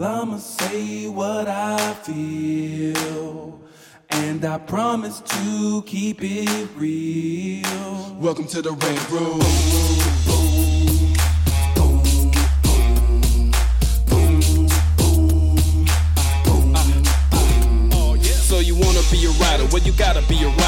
I'ma say what I feel. And I promise to keep it real. Welcome to the Red Room. So you wanna be a rider? Well, you gotta be a rider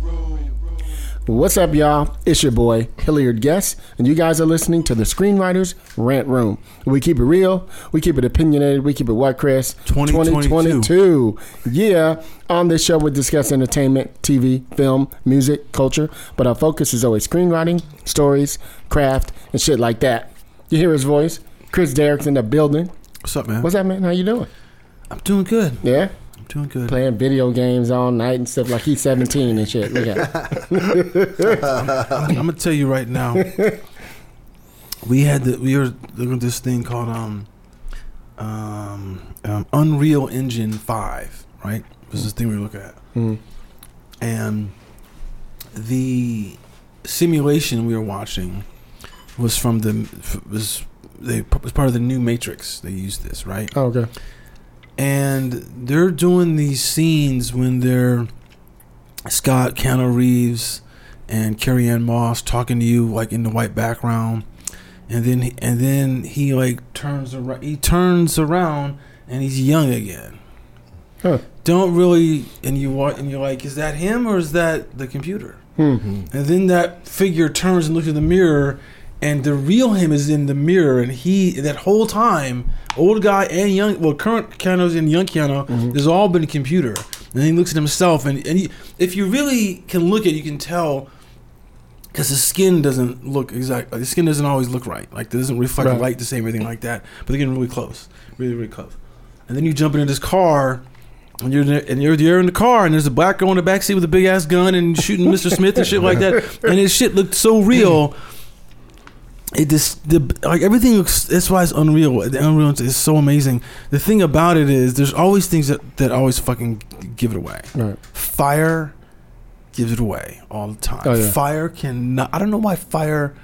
What's up, y'all? It's your boy, Hilliard Guess, and you guys are listening to the Screenwriters Rant Room. We keep it real, we keep it opinionated, we keep it what, Chris? 2022. 2022. Yeah. On this show, we discuss entertainment, TV, film, music, culture, but our focus is always screenwriting, stories, craft, and shit like that. You hear his voice? Chris Derrick's in the building. What's up, man? What's up, man? How you doing? I'm doing good. Yeah? I'm doing good. Playing video games all night and stuff like he's 17 and shit. Look at him. I'm gonna tell you right now. We had the we were looking at this thing called um um, um Unreal Engine Five, right? This is this thing we were looking at, Mm. and the simulation we were watching was from the was they was part of the new Matrix. They used this, right? Oh, okay. And they're doing these scenes when they're Scott, Keanu Reeves, and Carrie Ann Moss talking to you like in the white background, and then he, and then he like turns around. He turns around and he's young again. Huh. Don't really, and you wa- and you're like, is that him or is that the computer? Hmm. And then that figure turns and looks in the mirror, and the real him is in the mirror, and he that whole time, old guy and young, well, current Keanu's and young Keanu, mm-hmm. has all been a computer. And he looks at himself, and and he, if you really can look at, it, you can tell. Because the skin doesn't look exact, like the skin doesn't always look right. Like it doesn't reflect Right. light the same, everything like that. But they're getting really close, really, really close. And then you jump into this car, and you're there, and you're you're in the car, and there's a black girl in the back seat with a big ass gun and shooting Mr. Smith and shit like that. And his shit looked so real. It just the like everything looks. That's why it's unreal. The unreal is so amazing. The thing about it is, there's always things that that always fucking give it away. Right. Fire gives it away all the time. Oh, yeah. Fire cannot. I don't know why fire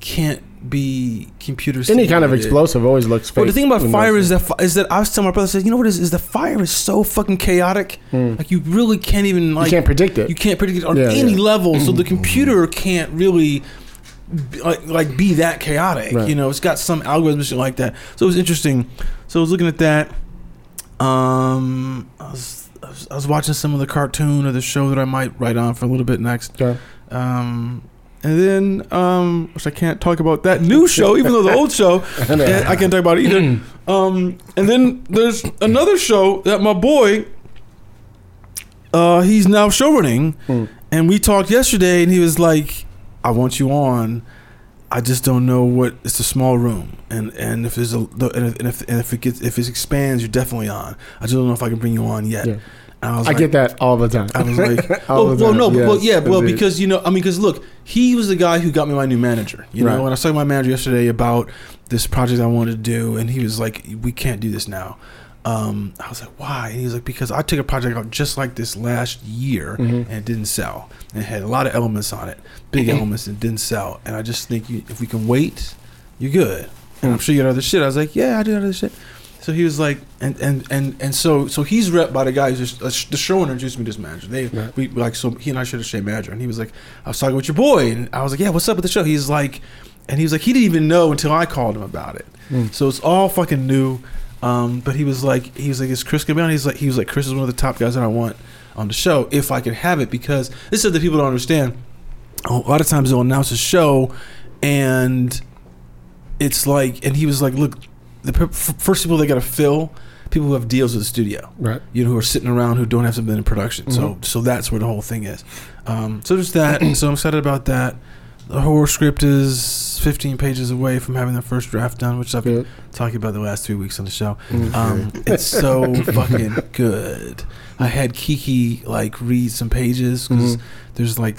can't be computer. Any kind of explosive always looks fake. Well, the thing about fire is that is that I was telling my brother, said, you know what is? Is the fire is so fucking chaotic. Hmm. Like you really can't even like you can't predict it. you can't predict it on Yeah, any yeah. level. So the computer can't really like like be that chaotic. Right. You know, it's got some algorithm and shit like that. So it was interesting. So I was looking at that. Um, I was, I was I was watching some of the cartoon or the show that I might write on for a little bit next. Okay. Um, and then, um, which I can't talk about that new show, even though the old show, I can't talk about it either. Um, and then there's another show that my boy, uh, he's now show running, Hmm. and we talked yesterday, and he was like, "I want you on." I just don't know what. It's a small room, and and if there's a and if and if, and if it gets if it expands, you're definitely on. I just don't know if I can bring you on yet. Yeah. And I was I like, get that all the time. I was like, All oh, the well, time, no, but well, yes, yeah, well, indeed. because you know, I mean, because look, he was the guy who got me my new manager. You Right. know, when I was talking to my manager yesterday about this project I wanted to do, and he was like, "We can't do this now." Um, I was like, "Why?" And he was like, "Because I took a project out just like this last year, Mhm. and it didn't sell. And it had a lot of elements on it, big elements, and it didn't sell. And I just think you, if we can wait, you're good. And I'm sure you got other shit. I was like, "Yeah, I do other shit." So he was like, and and and and so so he's rep by the guy who's just, uh, the showrunner introduced me to this manager. They Right. we like so he and I shared a same manager, and he was like, I was talking with your boy, and I was like, yeah, what's up with the show? He's like, and he was like, he didn't even know until I called him about it. Mm. So it's all fucking new. Um, but he was like, he was like, is Chris gonna be on? He's like, he was like, Chris is one of the top guys that I want on the show if I could have it because this is that people don't understand. A lot of times they'll announce a show, and it's like, and he was like, look, the first people they got to fill people who have deals with the studio right. you know, who are sitting around who don't have something in production. So, so that's where the whole thing is. Um, so there's that. so I'm excited about that. The horror script is 15 pages away from having the first draft done, which I've been talking about the last three weeks on the show. Okay. Um, it's so fucking good. I had Kiki like read some pages because Mhm. there's like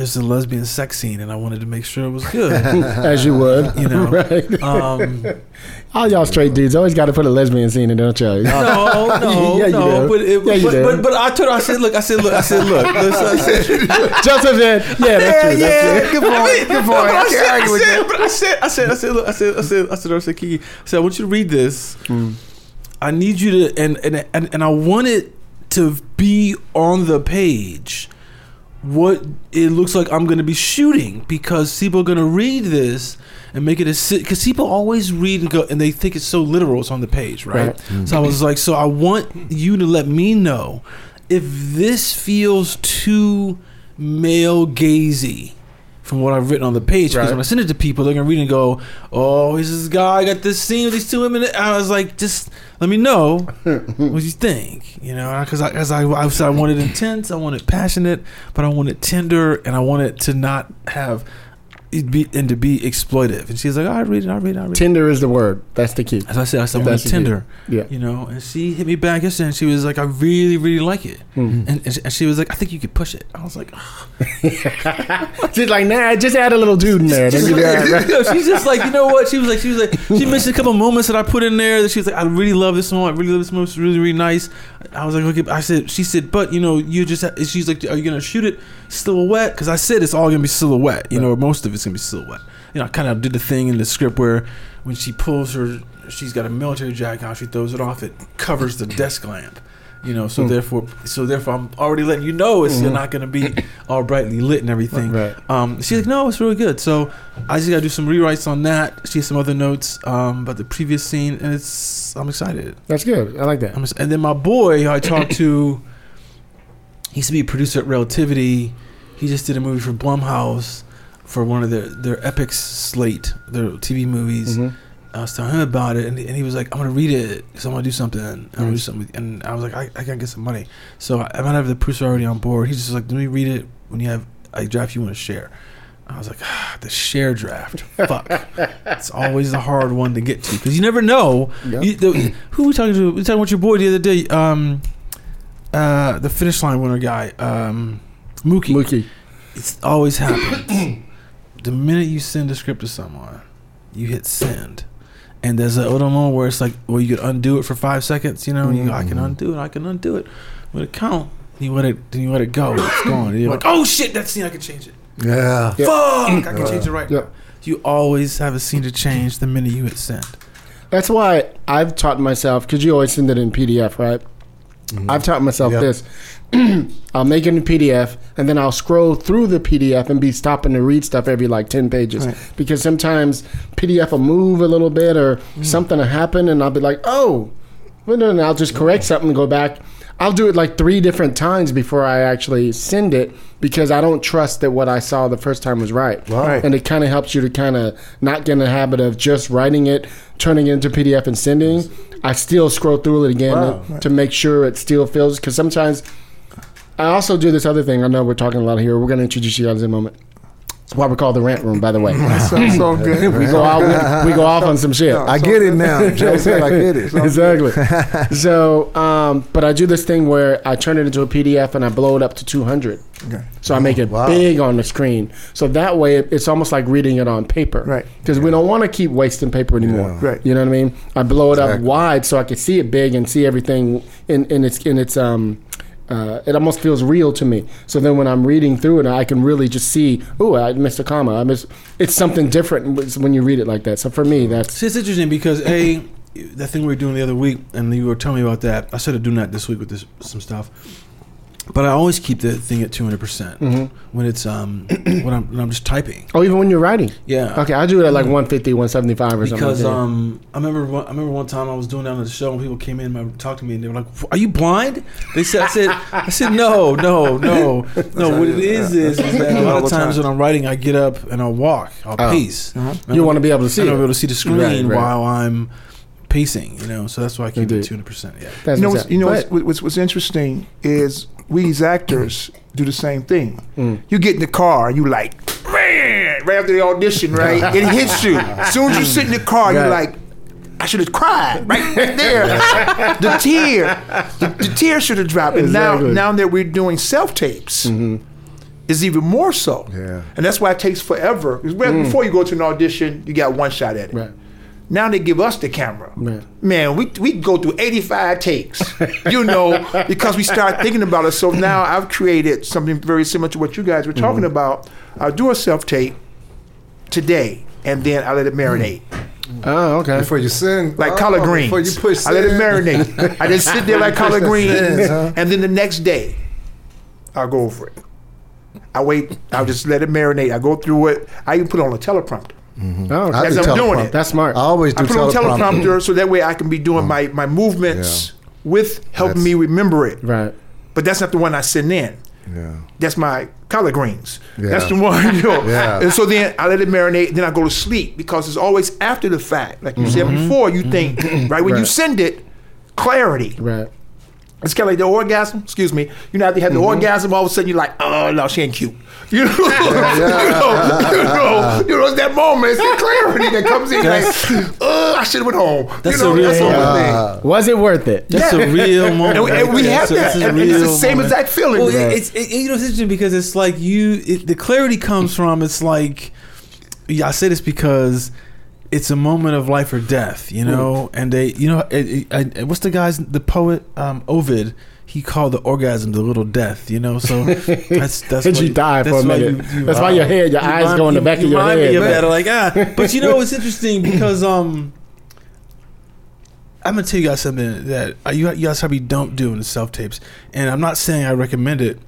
there's a lesbian sex scene, and I wanted to make sure it was good. As you would, You know. right? Um, All y'all straight dudes always got to put a lesbian scene in, don't y'all? no, no, Yeah, no. But, it, Yeah, but, but but I told her, I said, look, I said, look, I said, look. I said, Joseph said, "Yeah, that's true. That's true." Good point. Good point. But I I said, can't I argue with said, that. but I said, I said, I said, look, I said, I said, I said, I said, Kiki, I said, I want you to read this. Mm. I need you to, and and and, and I want it to be on the page. What it looks like I'm going to be shooting because people are going to read this and make it a sit. because people always read and go and they think it's so literal. It's on the page, right? Right. Mm-hmm. So I was like, so I want you to let me know if this feels too male gazy from what I've written on the page. Because Right. when I send it to people, they're gonna read and go, "Oh, here's this guy I got this scene with these two women." I was like, just let me know what you think, you know, because I, because I, I, said I wanted intense, I wanted passionate, but I wanted tender, and I wanted to not have it be and to be exploitive. And she's like, "I read it, I read it, I read it." Tender is the word. That's the key. As I said, I said, I That's wanted the key. tender, Yeah. you know. And she hit me back yesterday, and she was like, "I really, really like it." Mhm. And, and she- and she was like, "I think you could push it." I was like, She's like, nah, just add a little dude in there. Then you got right? No, she's just like, you know what? She was like, she was like, she mentioned a couple moments that I put in there. That she was like, I really love this moment. I really love this moment. It's really, really nice. I was like, okay. I said, she said, but you know, you just. Ha-, she's like, are you gonna shoot it silhouette? Because I said it's all gonna be silhouette. You know, most of it's gonna be silhouette. You know, I kind of did the thing in the script where when she pulls her, she's got a military jacket on. She throws it off. It covers the desk lamp. You know, so Hmm. therefore, so therefore, I'm already letting you know it's you're not gonna be all brightly lit and everything. Right. Um, she's like, no, it's really good. So I just gotta do some rewrites on that. She has some other notes um, about the previous scene, and it's I'm excited. That's good. I like that. I'm and then my boy, who I talked to, he used to be a producer at Relativity. He just did a movie for Blumhouse for one of their their epic slate, their TV movies. Mhm. I was telling him about it, and, and he was like, "I'm gonna read it because I want to do something. I want to do something." And I was like, "I, I gotta get some money." So I, I might have the producer already on board. He's just like, "Let me read it when you have a draft you want to share." I was like, ah, "The share draft, fuck." it's always the hard one to get to because you never know. Yep. You, the, who we talking to? We talking about your boy the other day. Um, uh, the finish line winner guy, um, Mookie. Mookie. It's always happens. the minute you send a script to someone, you hit send. And there's a little moment where it's like, well, you could undo it for five seconds, you know, and you go, I can mm-hmm. undo it, I can undo it. When it count, you let it, then you let it go, it's gone. You're like, oh shit, that scene, I can change it. Yeah. Yep. Fuck, I can change it right Yep. now. You always have a scene to change the minute you hit send. That's why I've taught myself because you always send it in PDF, right? Mm-hmm. I've taught myself Yep. this. I'll make it in PDF and then I'll scroll through the PDF and be stopping to read stuff every like 10 pages. Right. Because sometimes PDF will move a little bit or mm. something will happen and I'll be like, oh, well, then I'll just correct something and go back. I'll do it like three different times before I actually send it because I don't trust that what I saw the first time was right. Right. And it kind of helps you to kind of not get in the habit of just writing it, turning it into PDF and sending. I still scroll through it again Wow. to, to make sure it still feels because sometimes I also do this other thing. I know we're talking a lot here. We're going to introduce you guys in a moment. It's why we call the rant room, by the way. Sounds so good. we go out, we, we go off on some shit. I get it now. Joe said I get it. exactly. so, um, but I do this thing where I turn it into a PDF and I blow it up to 200. Okay. So I make it wow. big on the screen. So that way it, it's almost like reading it on paper. Right. Because we don't want to keep wasting paper anymore. Yeah. Right. You know what I mean? I blow it up wide so I can see it big and see everything in, in its in its um uh, it almost feels real to me. So then when I'm reading through it, I can really just see, oh, I missed a comma. I missed. It's something different when you read it like that. So for me, that's See, it's interesting because a that thing we were doing the other week, and you were telling me about that. I started do that this week with this some stuff. But I always keep the thing at two hundred percent Mm-hmm. when it's um when I'm when I'm just typing. oh, even when you're writing. Yeah. Okay, I do it at like 150, 175 or something. Because like that. um, I remember one, I remember one time I was doing that on the show and people came in and talked to me and they were like, "Are you blind?" They said, "I said, I said no, no, no, no. What it is is, is that a lot of times when I'm writing, I get up and I'll walk, I'll Oh. pace. you want to be able to see I it. don't be able to see the screen Right, right. while I'm pacing. You know, so that's why I keep Indeed. it two hundred percent. Yeah. That's You know, what's what's, you know but- what's, what's, what's interesting is we as actors do the same thing. Mm. You get in the car, you like, bam, right after the audition, right? It hits you. As soon as you sit in the car, you're like, I should have cried right there. the tear, the, the tear should have dropped. And Exactly. Mm-hmm. now, now that we're doing self tapes, is even more so. Yeah. And that's why it takes forever. 'Cause when- Before you go to an audition, you got one shot at it. Mm. Right. Now they give us the camera. Right. Man, we we go through 85 takes, you know, because we start thinking about it. So now I've created something very similar to what you guys were talking Mm-hmm. about. I'll do a self tape today, and then I let it marinate. Oh, okay. Before you send, Like oh, collard greens. Before you push, I let it marinate. I just sit there like collard the greens. sins, huh? And then the next day, I'll go over it. I wait, I'll just let it marinate. I go through it. I even put it on a teleprompter. Mm-hmm. Oh, I As do I'm doing it. That's smart. I always do I put on teleprompter. teleprompter mm-hmm. so that way I can be doing my, my movements with helping That's- me remember it. right. But that's not the one I send in. Yeah. That's my collard greens. Yeah. That's the one, you know. Yeah. And so then I let it marinate, then I go to sleep because it's always after the fact. Like you said Mm-hmm. before, you think, mm-hmm. right, when you send it, clarity. Right. It's kind of like the orgasm. Excuse me. You know, after you have the orgasm, all of a sudden you're like, oh no, she ain't cute. You know, you know, you know, you know, it's that moment, it's the clarity that comes in. Like, uh, I should have went home. That's you know, a real that's the moment. thing. Was it worth it? That's a real moment. And we, and we have that. this And it's the same moment. exact feeling. Well, it, it's it, you know it's interesting because it's like you it, the clarity comes from it's like yeah I say this because it's a moment of life or death you know and they you know it, it, I, what's the guy's the poet um, Ovid he called the orgasm the little death you know so that's that's why you die for a minute? That's why your head- your you eyes go in the you- back of you your remind head, me of that like ah but you know it's interesting because um I'm gonna tell you guys something that uh, you, you guys probably don't do in the self tapes, and I'm not saying I recommend it,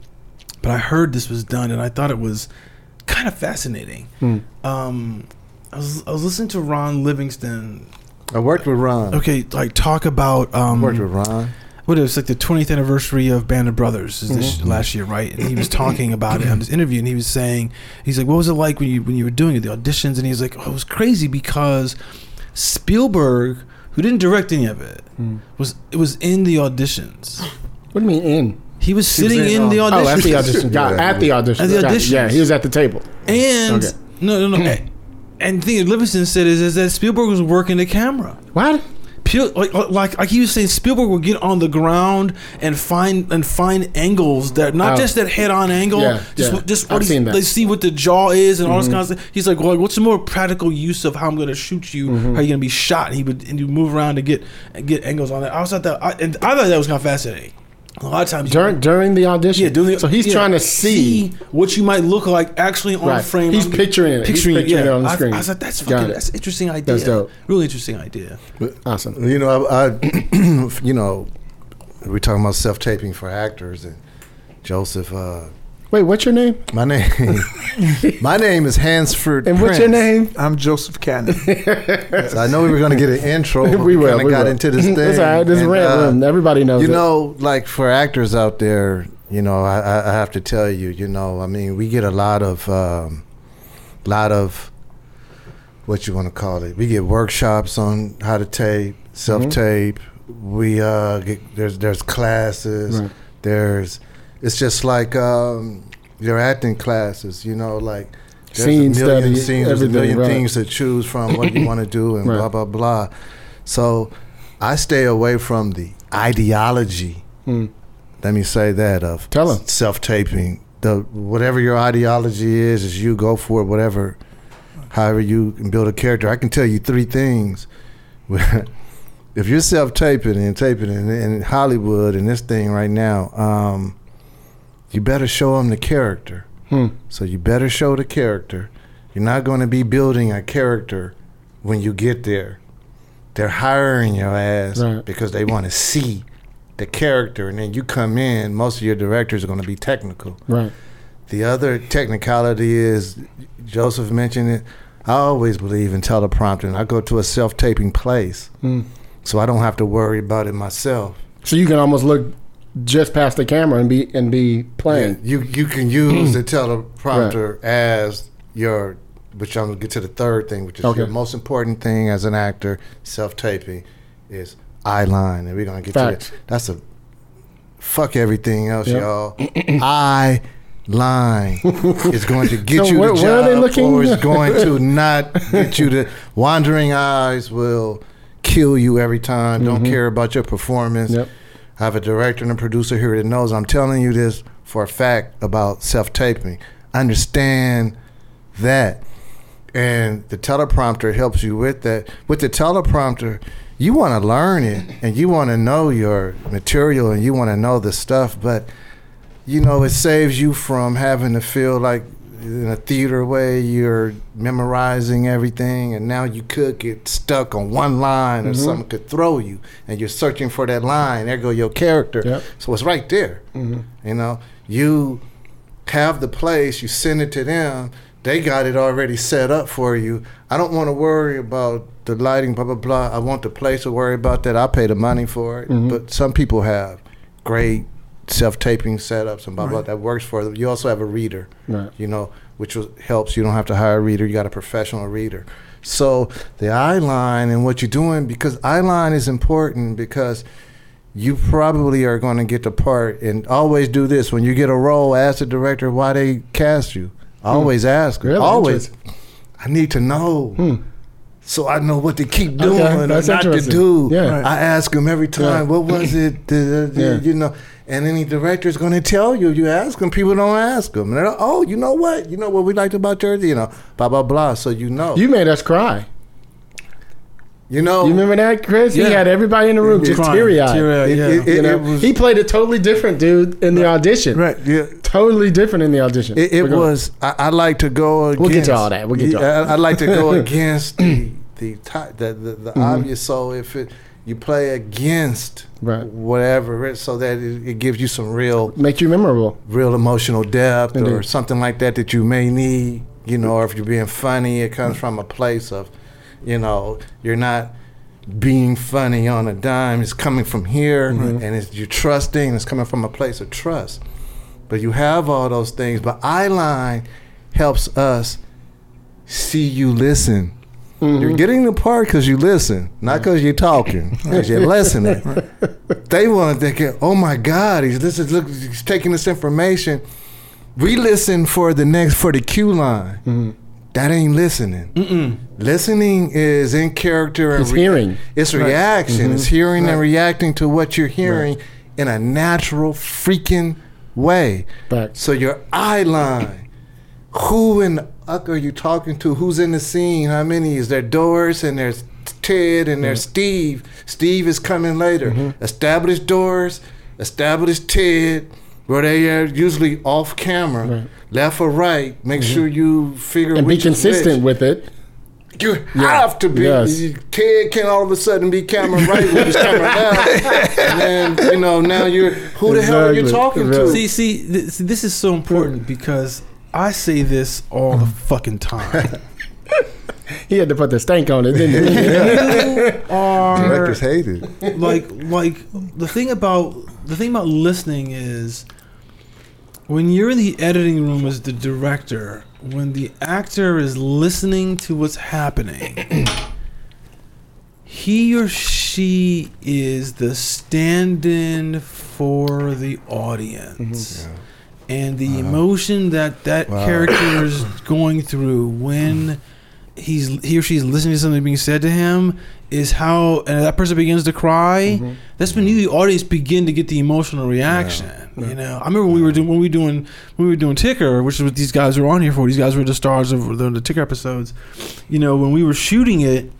but I heard this was done, and I thought it was kind of fascinating. Hmm. Um, I was I was listening to Ron Livingston. I worked with Ron. Okay, like talk about um, Worked with Ron. what it was like the 20th anniversary of Band of Brothers is this Mm-hmm. last year, right? And he was talking about it on this interview, and he was saying, he's like, "What was it like when you when you were doing it, the auditions?" And he's like, "Oh, it was crazy because Spielberg, who didn't direct any of it, Hmm. was it was in the auditions. What do you mean in? He was sitting in in, the on- auditions. Oh, at the audition. Got, at the audition. At the Got it. auditions. Yeah, he was at the table. And Okay. no, no, no. and- the thing that Livingston said is, is that Spielberg was working the camera. What? Like, like like he was saying, Spielberg would get on the ground and find and find angles that not Oh. just that head on angle, Yeah, just yeah. what- just I've what he, that. Mm-hmm. they see what the jaw is and all this kind of stuff. He's like, well, what's the more practical use of how I'm going to shoot you? Mm-hmm. How you going to be shot? And he would and you move around to get and get angles on that. I was thought that, I, and I thought that was kind of fascinating. A lot of times, you- During during the audition. yeah, doing the, so he's yeah, trying to see. what you might look like actually on Right. frame. He's I'm- picturing it. He's Picturing, picturing yeah. it on the I- screen. I, was like, that's fucking, that's an interesting idea. That's dope. Really interesting idea. Awesome. You know, I, I you know, we're talking about self taping for actors, and Joseph. Uh, Wait, what's your name? my name, my name is Hansford. And what's your name? I'm Joseph Cannon. So I know we were going to get an intro. But we we will. kind of we got will. into this thing. That's all right. This is and, rant uh. Everybody knows You it. know, like for actors out there, you know, I, I I have to tell you, you know, I mean, we get a lot of, um, lot of, what you want to call it. We get workshops on how to tape, self tape. We uh, get, there's there's classes. Right. There's, it's just like um, your acting classes. You know, like. There's Scene a million study, scenes, there's a million right. things to choose from, what you want to do, and Right. blah blah blah. So, I stay away from the ideology Hmm. let me say that of self taping. The whatever your ideology is, is you go for it. Whatever, however you can build a character. I can tell you three things. if you're self taping and taping in, in Hollywood and this thing right now, um, you better show them the character. Hmm. So you better show the character. You're not going to be building a character when you get there. They're hiring your ass Right. because they want to see the character, and then you come in. Most of your directors are going to be technical. Right. The other technicality is Joseph mentioned it. I always believe in teleprompting. I go to a self-taping place, Hmm. so I don't have to worry about it myself. So you can almost look just past the camera and be and be playing. You you can use the teleprompter as your, which I'm gonna get to the third thing, which is Okay. your most important thing as an actor, self-taping, is eye line, and we're gonna get Facts. to that. That's a fuck everything else, Yep. y'all. eye line is going to get So you where- the where are job they looking? or is going to not get you the wandering eyes will kill you every time. Don't care about your performance. Mm-hmm. Yep. I have a director and a producer here that knows I'm telling you this for a fact about self taping. Understand that. And the teleprompter helps you with that. With the teleprompter, you want to learn it and you want to know your material and you want to know the stuff, but you know, it saves you from having to feel like in a theater way you're memorizing everything and now you could get stuck on one line or mm-hmm. something could throw you and you're searching for that line there go your character. Yep. so it's right there. Mm-hmm. You know you have the place you send it to them they got it already set up for you. I don't want to worry about the lighting blah blah blah. I want the place to worry about that. I pay the money for it. Mm-hmm. But some people have great self-taping setups and blah blah that works for them. You also have a reader Right. you know which was, helps. You don't have to hire a reader. You got a professional reader. So the eye line and what you're doing because eye line is important because you probably are going to get the part and always do this. When you get a role ask the director why they cast you. Always ask. Hmm. Really? Always. I need to know so i know what to keep Okay, doing or that's not to interesting. do Yeah. i ask them every time Yeah. what was it the, the- Yeah. you know and any director's going to tell you you ask them people don't ask them and they're like, oh you know what you know what we liked about jersey you know blah blah blah so you know You made us cry. You know You remember that, Chris? He had everybody in the room just Crying, teary eyed. yeah. You know, was- he played a totally different dude in the audition. right yeah Totally different in the audition. It, it was. I, I like to go against. We'll get to all that. We'll get to all Yeah, that. I, I like to go against the the ti- the, the, the Mm-hmm. obvious. So if it you play against Right. whatever, so that it, it gives you some real make you memorable. real emotional depth or something like that that you may need. You know, or if you're being funny, it comes from a place of, you know, you're not being funny on a dime. It's coming from here, mm-hmm. and it's you're trusting. It's coming from a place of trust. But you have all those things. But eyeline helps us see you listen. You're mm-hmm. getting the part because you listen, not because you're talking, because you're listening. They want to think, oh my God, he's this is look, he's taking this information. We listen for the next for the cue line. Mm-hmm. That ain't listening. Listening is in character and It's hearing. It's reaction. It's mm-hmm. hearing and reacting to what you're hearing in a natural freaking way. Facts. So your eye line. Who in the uck are you talking to? Who's in the scene? How many? Is there Doris and there's Ted and there's mm-hmm. Steve? Steve is coming later. Mm-hmm. Establish Doris, establish Ted, where they are usually off camera, Right. left or right. Make mm-hmm. sure you figure And be which is consistent which. with it. You have to be. Yes. Ted can all of a sudden be camera right with his camera left, and then you know now you're who the hell are you Exactly. talking to? See, see, th- see, this is so important because I say this all the mm. fucking time. He had to put the stank on it, didn't he? You are Directors hate it. like like the thing about the thing about listening is when you're in the editing room as the director when the actor is listening to what's happening he or she is the stand-in for the audience. Mm-hmm. And the uh-huh. emotion that that character is going through when he's he or she's listening to something being said to him is how and that person begins to cry mm-hmm. that's when you the audience begin to get the emotional reaction you know. I remember when we were doing when we were doing when we were doing ticker which is what these guys were on here for these guys were the stars of the, the ticker episodes. You know when we were shooting it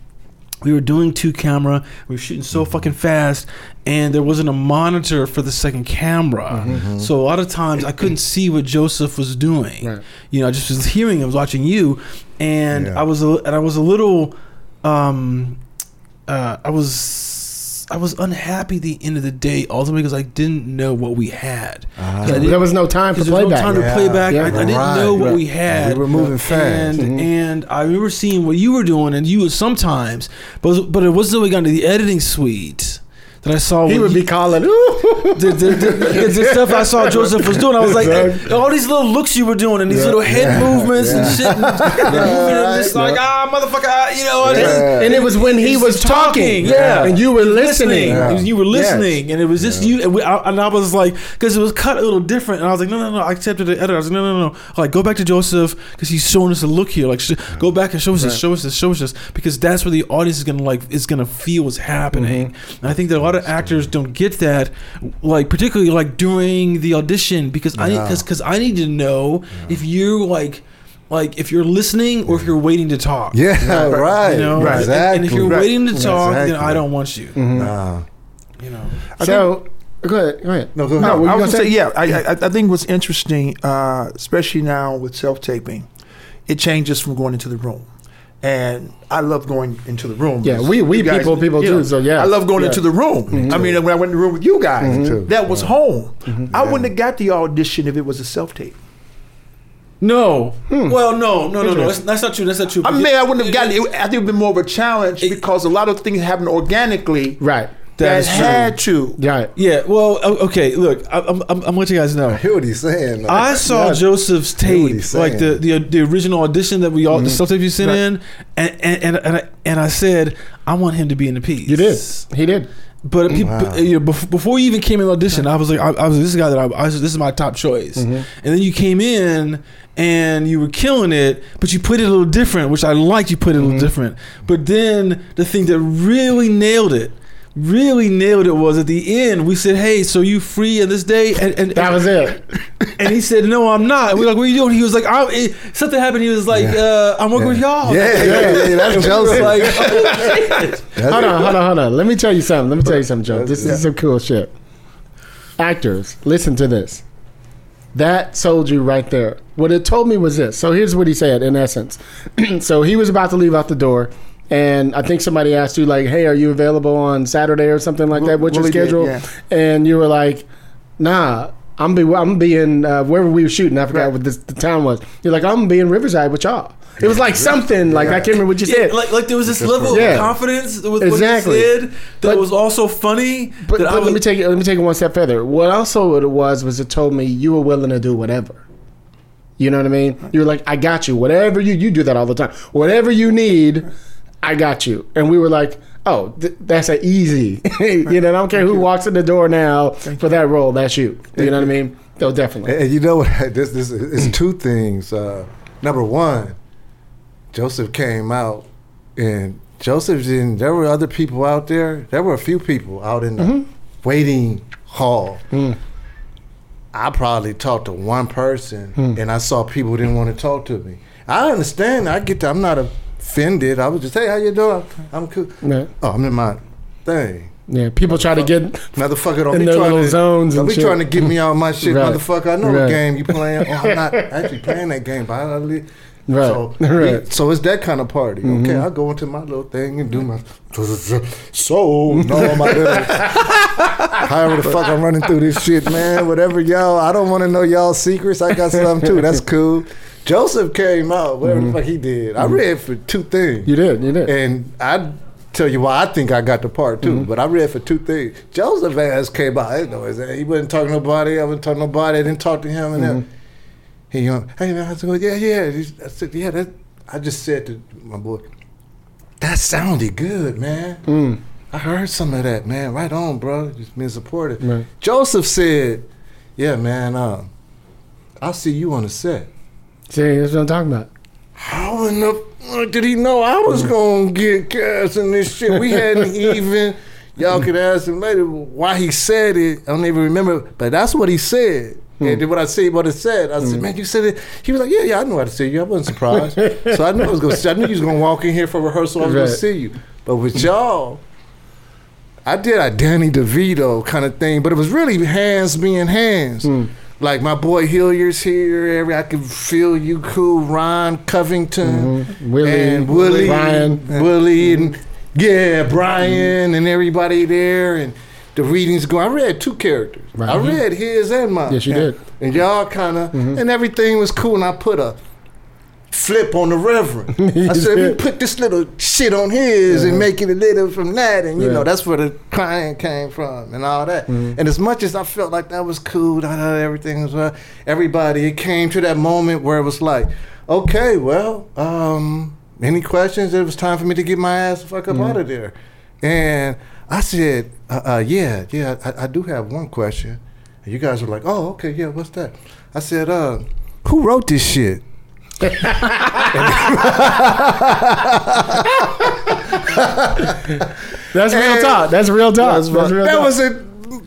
we were doing two camera we were shooting so mm-hmm. fucking fast and there wasn't a monitor for the second camera. Mm-hmm. So a lot of times i couldn't see what joseph was doing. Right. you know i just was hearing i was watching you and Yeah. i was a, and i was a little um uh i was I was unhappy at the end of the day, ultimately because I didn't know what we had. I didn't- there was no time for because there was no playback. time to Yeah. play back. Yeah. I, I didn't Right. know what we had. We were moving fast. and and I remember seeing what you were doing, and you sometimes, but but it wasn't until we got into the editing suite that I saw. He would be calling. Ooh. the, the, the, the stuff I saw Joseph was doing, I was like, Exactly. all these little looks you were doing and these little head movements and shit, and, and and just like, ah, motherfucker, ah, you know, I just- And it was when he was talking, yeah, and you were listening. And You were listening, and it was just you. And, we, I, and I was like, because it was cut a little different, and I was like, no, no, no. I accepted the editor. I was like, no, no, no. Like, go back to Joseph because he's showing us a look here. Like, sh- go back and show us this, show us this, show us this, because that's where the audience is gonna like is gonna feel what's happening. And I think that a lot of actors don't get that, like particularly like during the audition, because I because because I need to know if you're like. Like if you're listening or if you're waiting to talk, Yeah, right. you know, Right. And- Exactly. And if you're Right. waiting to talk, then I don't want you. Nah. You know, So go ahead. Go ahead. No, go ahead. what I you was gonna gonna say, yeah. I, I, I think what's interesting, uh, especially now with self taping, it changes from going into the room. And I love going into the room. Yeah, we- we guys- people- people you too, so yeah. I love going Yeah. into the room. Mm-hmm. I mean, when I went in the room with you guys, mm-hmm. too. that was home. Mm-hmm. I wouldn't have got the audition if it was a self tape. no. Hmm. Well, no, no, no, no. That's, that's not true. That's not true. I mean, I wouldn't have gotten it. I think it would been more of a challenge because a lot of things happen organically Right. That, That is true. had to. Right. Yeah. Well, okay. Look, I, I'm, I'm, I'm letting you guys know. I hear what he's saying. though. I saw Yeah. Joseph's tape, like the, the the original audition that we all the stuff that you sent Right. in, and and and and I, and I said I want him to be in the piece. You did. He did. But people, Wow. you know, bef- before you even came in audition, I was like, I, I was this is a guy that I, I was, this is my top choice. Mm-hmm. And then you came in and you were killing it, but you put it a little different, which I liked. You put it a Mm-hmm. little different. But then the thing that really nailed it, really nailed it was at the end. We said, "Hey, so you free on this day?" And, and That was it. and he said, "No, I'm not." And we're like, "What are you doing?" He was like, I'm, eh, "Something happened." He was like, uh, "I'm working with y'all." Yeah, yeah, yeah, that's And we Joseph. like, oh. Hold on, hold on, hold on. Let me tell you something. Let me tell you something, Joe. This is some cool shit. Actors, listen to this. That sold you right there. What it told me was this. So here's what he said in essence. so he was about to leave out the door, and I think somebody asked you like, "Hey, are you available on Saturday or something like that? What's your Willie did, schedule?" yeah. And you were like, "Nah." I'm be I'm being uh, wherever we were shooting. I forgot Right. what this, the town was. You're like I'm gonna be in Riverside with y'all. It was like something like I can't remember what you Yeah, said. like like there was this level Yeah. of confidence with Exactly. what he said that But- was also funny. But, that but I let me take it. Let me take it one step further. What also it was was it told me you were willing to do whatever. You know what I mean? You're like, I got you. Whatever you you do that all the time. Whatever you need, I got you. And we were like, oh, th- that's an easy. you know, I don't care who walks in the door now for that role. That's you. You know what I mean? So definitely. And you know what? This this is two things. Uh, number one, Joseph came out, and Joseph didn't. There were other people out there. There were a few people out in the mm-hmm. waiting hall. Mm. I probably talked to one person, mm. and I saw people who didn't want to talk to me. I understand. I get. To, I'm not offended. I was just, hey, how you doing? I'm cool. Yeah. Oh, I'm in my thing. Yeah. People try to get Motherfucker, don't In be their little to zones Don't and be shit. trying to get me out my shit, Right. motherfucker. I know Right. what game you playing. Oh, I'm not actually playing that game, but I Right. So, Right. Mm-hmm. so it's that kind of party. Okay, I go into my little thing and do my so no my little however the fuck I'm running through this shit, man. Whatever y'all, I don't want to know y'all secrets. I got something too. That's cool. Joseph came out, whatever the fuck he did. I read for two things. Mm-hmm. You did. You did. And I tell you why I think I got the part too. Mm-hmm. But I read for two things. Joseph ass came out. I didn't know his ass. He wasn't talking to nobody. I wasn't talking to nobody. I didn't talk to him. And Mm-hmm. then he, you know, hey man, I said, yeah, yeah. I said, yeah. That. I just said to my boy, that sounded good, man. Mm. I heard some of that, man. Right on, bro. Just being supportive. Right. Joseph said, yeah, man. Um, I'll see you on the set. See, that's what I'm talking about. How in the fuck did he know I was oh. gonna get cast in this shit? We hadn't even. Y'all could ask him later why he said it. I don't even remember, but that's what he said. Hmm. And then what I say, what it said, I said, hmm. "Man, you said it." He was like, "Yeah, yeah, I knew how to see you. I wasn't surprised. so I knew I was gonna. See, I knew you was gonna walk in here for rehearsal. I was Right. gonna see you. But with y'all, I did a Danny DeVito kind of thing, but it was really hands being hands. Hmm. Like my boy Hilliard's here. Every I could feel you cool. Ron Covington mm-hmm. Willie, and Willie, Brian. Willie, and mm-hmm. yeah, Brian, mm-hmm. and everybody there, and the readings go. I read two characters. Right. I read his and mine. Yes, you did. And y'all kind of, and everything was cool. And I put a flip on the reverend. I said, we put this little shit on his and make it a little from that, and you Yeah. know that's where the crying came from and all that. Mm-hmm. And as much as I felt like that was cool, da, da, everything was well, everybody. It came to that moment where it was like, okay, well, um, any questions? It was time for me to get my ass the fuck Mm-hmm. up out of there. And I said, uh, uh, yeah, yeah, I, I do have one question. And you guys were like, oh, okay, yeah, what's that? I said, uh, who wrote this shit? That's real talk. That's real talk. That's, real that talk. was a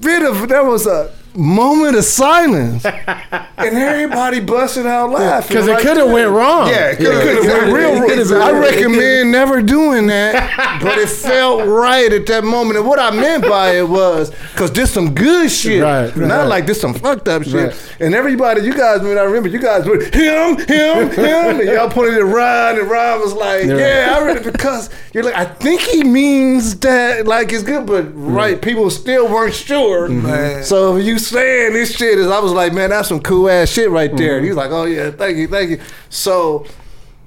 bit of that was a moment of silence, and everybody busted out laughing because it right could have went wrong. Yeah, it could have It went real wrong. it I recommend never doing that, but it felt right at that moment. And what I meant by it was because this some good shit, Right, not right. like this some fucked up shit. Right. And everybody, you guys, when I remember, you guys were him, him, him, and y'all pointed at Ron, and Ron was like, Yeah. "Yeah, I read it because you're like, I think he means that, like it's good, but right, people still weren't sure. Man. So you saying this shit is, I was like, man, that's some cool ass shit right there. And mm-hmm. he's like, oh yeah, thank you, thank you. So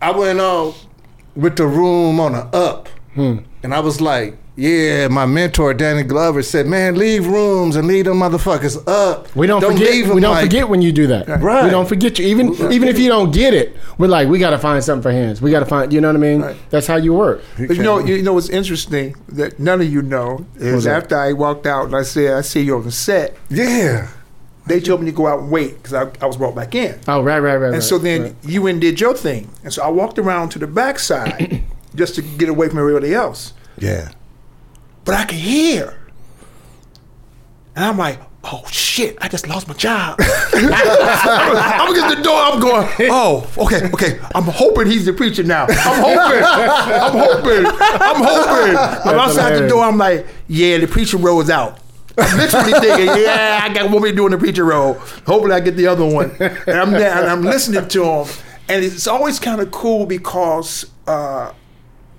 I went on with the room on a up, hmm. and I was like, yeah, my mentor Danny Glover said, man, leave rooms and leave them motherfuckers up. We don't, leave forget. 'em We don't like- forget when you do that. Right. We don't forget you. Even even if you don't get it, we're like, we got to find something for hands. We got to find. You know what I mean? Right. That's how you work. But you know, you know what's interesting that none of you know is What's that? after I walked out and I said, I see you on the set, Yeah. they told me to go out and wait because I, I was brought back in. Oh, right, right, right. And right, so then right. you went and did your thing. And so I walked around to the backside just to get away from everybody else. Yeah. But I could hear. And I'm like, oh shit, I just lost my job. I'm getting the door, I'm going, oh, okay, okay. I'm hoping he's the preacher now. I'm hoping. I'm hoping. I'm hoping. I'm outside the door, I'm like, yeah, the preacher row is out. I'm literally thinking, yeah, I got what we doing the preacher role. Hopefully, I get the other one. And I'm there, and I'm listening to him, and it's always kind of cool because uh,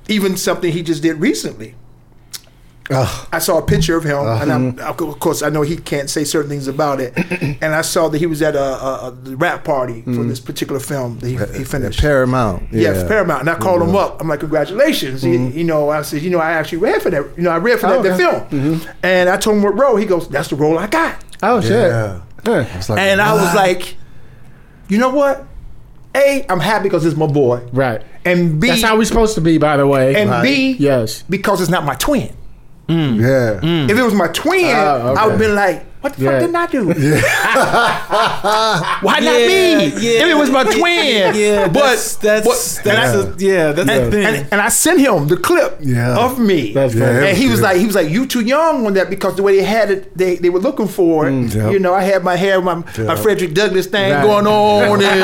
even something he just did recently. Ugh. I saw a picture of him, and I'm, uh-huh. of course I know he can't say certain things about it. and I saw that he was at a, a, a rap party for mm. this particular film that he, he finished. Paramount. Yeah, it's Paramount. And I called him mm-hmm. up. I'm like, congratulations. He- mm-hmm. you know, I said, you know, I actually read for that. You know, I read for that, Oh, the okay. film. Mm-hmm. And I told him what role. He goes, that's the role I got. oh shit. Yeah. Huh. It's like, And I was like, you know what? A, I'm happy because it's my boy. Right. And B, That's how we're supposed to be, by the way. and B, Yes. because it's not my twin. Mm. yeah. Mm. If it was my twin, Oh, okay. I would have been like, what the Yeah. fuck didn't I do? Why not me? yeah. if it was my twin. Yeah, but that's that's but- that's and I- a, yeah, that's the and, thing. and, and I sent him the clip Yeah. of me. That's Yeah, funny. and he was was like, he was like, you too young on that because the way they had it, they, they were looking for it. Mm, yep. You know, I had my hair, my, my Frederick Douglass thing Right. going on, and, and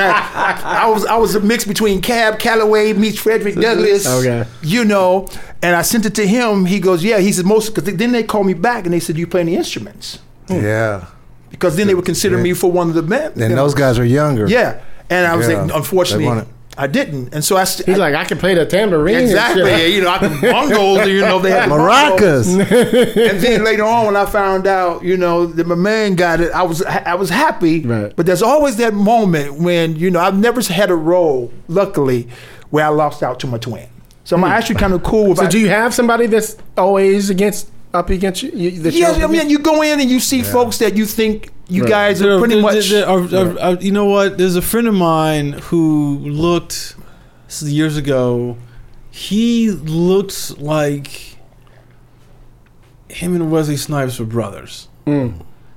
I, I was I was a mix between Cab Calloway meets Frederick Douglass. Okay. You know, and I sent it to him. He goes, yeah. He said most because then they called me back and they said, you play any instruments Hmm. Yeah. because then they would consider me for one of the men. And those guys are younger. Yeah, and I was Yeah. like, They unfortunately, want it. I didn't, and so I. St- He's like, I can play the tambourine. and Exactly. shit. You know, I can bongos. You know, they had the Maracas. And then later on, when I found out, you know, that my man got it, I was I was happy. Right. But there's always that moment when you know I've never had a role, luckily, where I lost out to my twin. So I'm hmm. actually kind of cool with. So do you have somebody that's always against up against you? you that Yeah, you're- I mean, you go in and you see folks that you think you Right. guys are There- pretty there- much. there are- are- are- you know what? There's a friend of mine who looked this is years ago. He looked like him and Wesley Snipes were brothers. Mm,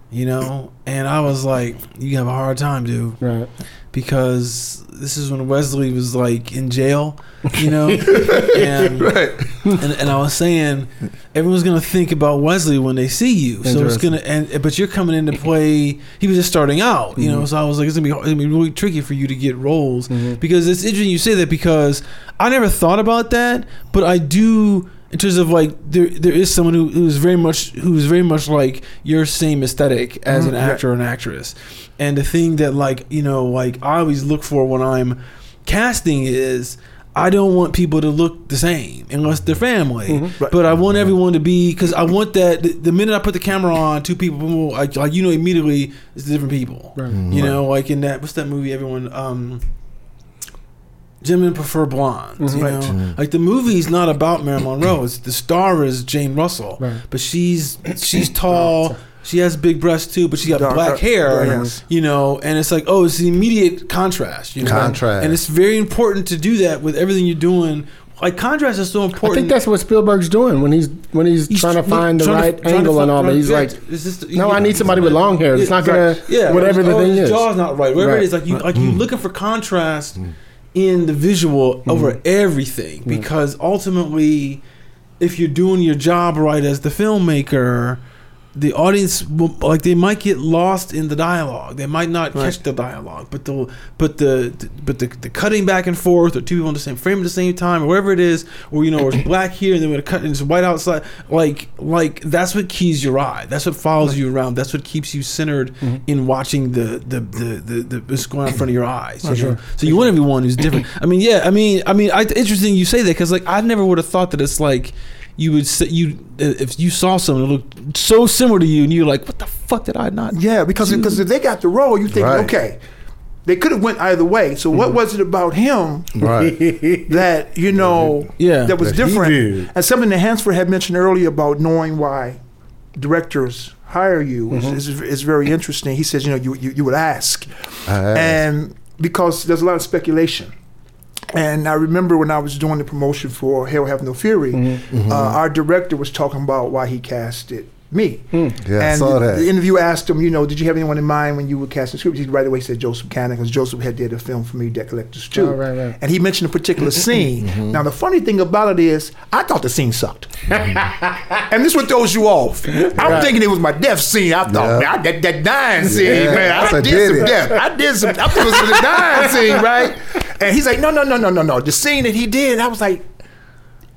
You know, and I was like, "You have a hard time, dude." right. Because this is when Wesley was like in jail, you know, and, and and I was saying everyone's gonna think about Wesley when they see you, so it's gonna and but you're coming into play. He was just starting out, you know, mm-hmm. so I was like, it's gonna be it's gonna be really tricky for you to get roles mm-hmm. because it's interesting you say that because I never thought about that, but I do. In terms of like, there there is someone who who's very much who's very much like your same aesthetic as mm-hmm. an actor or an actress, and the thing that like you know like I always look for when I'm casting is I don't want people to look the same unless they're family, mm-hmm. Right. but I want mm-hmm. everyone to be because I want that the, the minute I put the camera on, two people like, like you know immediately it's different people. Right. You know, like in that what's that movie? Everyone um gentlemen prefer blondes. Mm-hmm. You Right. know, mm-hmm. like the movie's not about Marilyn Monroe. It's the star is Jane Russell, Right. but she's she's tall. She has big breasts too, but she got Dark- black dark- hair. yes. You know, and it's like, oh, it's the immediate contrast. You know, Contrast. and it's very important to do that with everything you're doing. Like contrast is so important. I think that's what Spielberg's doing when he's when he's, He's trying to find the trying to- right to angle and all that. He's yeah, like, it's just- no, I need somebody with long hair. It's not gonna yeah, whatever the oh, thing his is. jaw's not right. Whatever Right. it is, like you like you mm. looking for contrast mm. In the visual mm-hmm. over everything mm-hmm. because ultimately, if you're doing your job right as the filmmaker. The audience, will, like, they might get lost in the dialogue. They might not catch the dialogue, but the, but the, but the, the cutting back and forth, or two people on the same frame at the same time, or whatever it is, or you know, or it's black here and then we're cut and it's white outside. Like, like that's what keys your eye. That's what follows you around. That's what keeps you centered mm-hmm. in watching the the the the, the what's going on in front of your eyes. you know? So you want everyone who's different. I mean, yeah. I mean, I mean, I, interesting you say that because like I never would have thought that it's like you would say you uh, if you saw someone that looked so similar to you and you're like, what the fuck did I not? Yeah, because because if they got the role, you think Right. okay, they could have went either way. So what mm-hmm. was it about him Right. that you know Yeah. that was That different? And something that Hansford had mentioned earlier about knowing why directors hire you is, mm-hmm. is, is very interesting. He says, you know, you you, you would ask, I and because there's a lot of speculation. And I remember when I was doing the promotion for Hell Have No Fury, Mm-hmm. uh, our director was talking about why he casted me. Yeah, I and saw the, that. the interview asked him, you know, did you have anyone in mind when you were casting script? He right away said Joseph Cannon because Joseph had did a film for me, Debt Collectors too. Oh, right, right. And he mentioned a particular scene. Mm-hmm. Now the funny thing about it is, I thought the scene sucked, and this what throws you off. I'm thinking it was my death scene. I thought Yeah. man, I- that that dying scene, man. I, that's a did did some it. death. I did some. I thought it was the dying scene, right? And he's like, no, no, no, no, no, no. The scene that he did, I was like.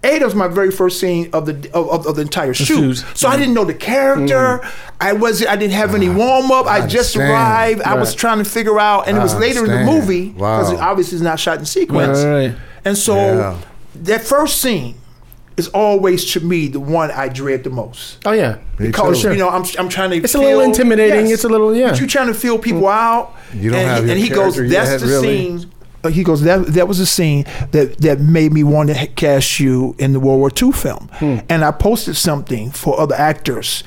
Ada was my very first scene of the of, of, of the entire shoot, so I didn't know the character. Mm. I was I didn't have any ah, warm up. I, I just understand. arrived. I was trying to figure out, and it I was later in the movie because Wow. it obviously is not shot in sequence. Right, right. And so Yeah. that first scene is always to me the one I dread the most Oh yeah, because too. you know I'm I'm trying to. It's a little intimidating. It's a little- yeah. But you're trying to feel people out. You don't and, have and he goes, "That's yet, the really." scene." Uh, he goes, "That that was a scene that that made me want to cast you in the World War II film." Hmm. And I posted something for other actors.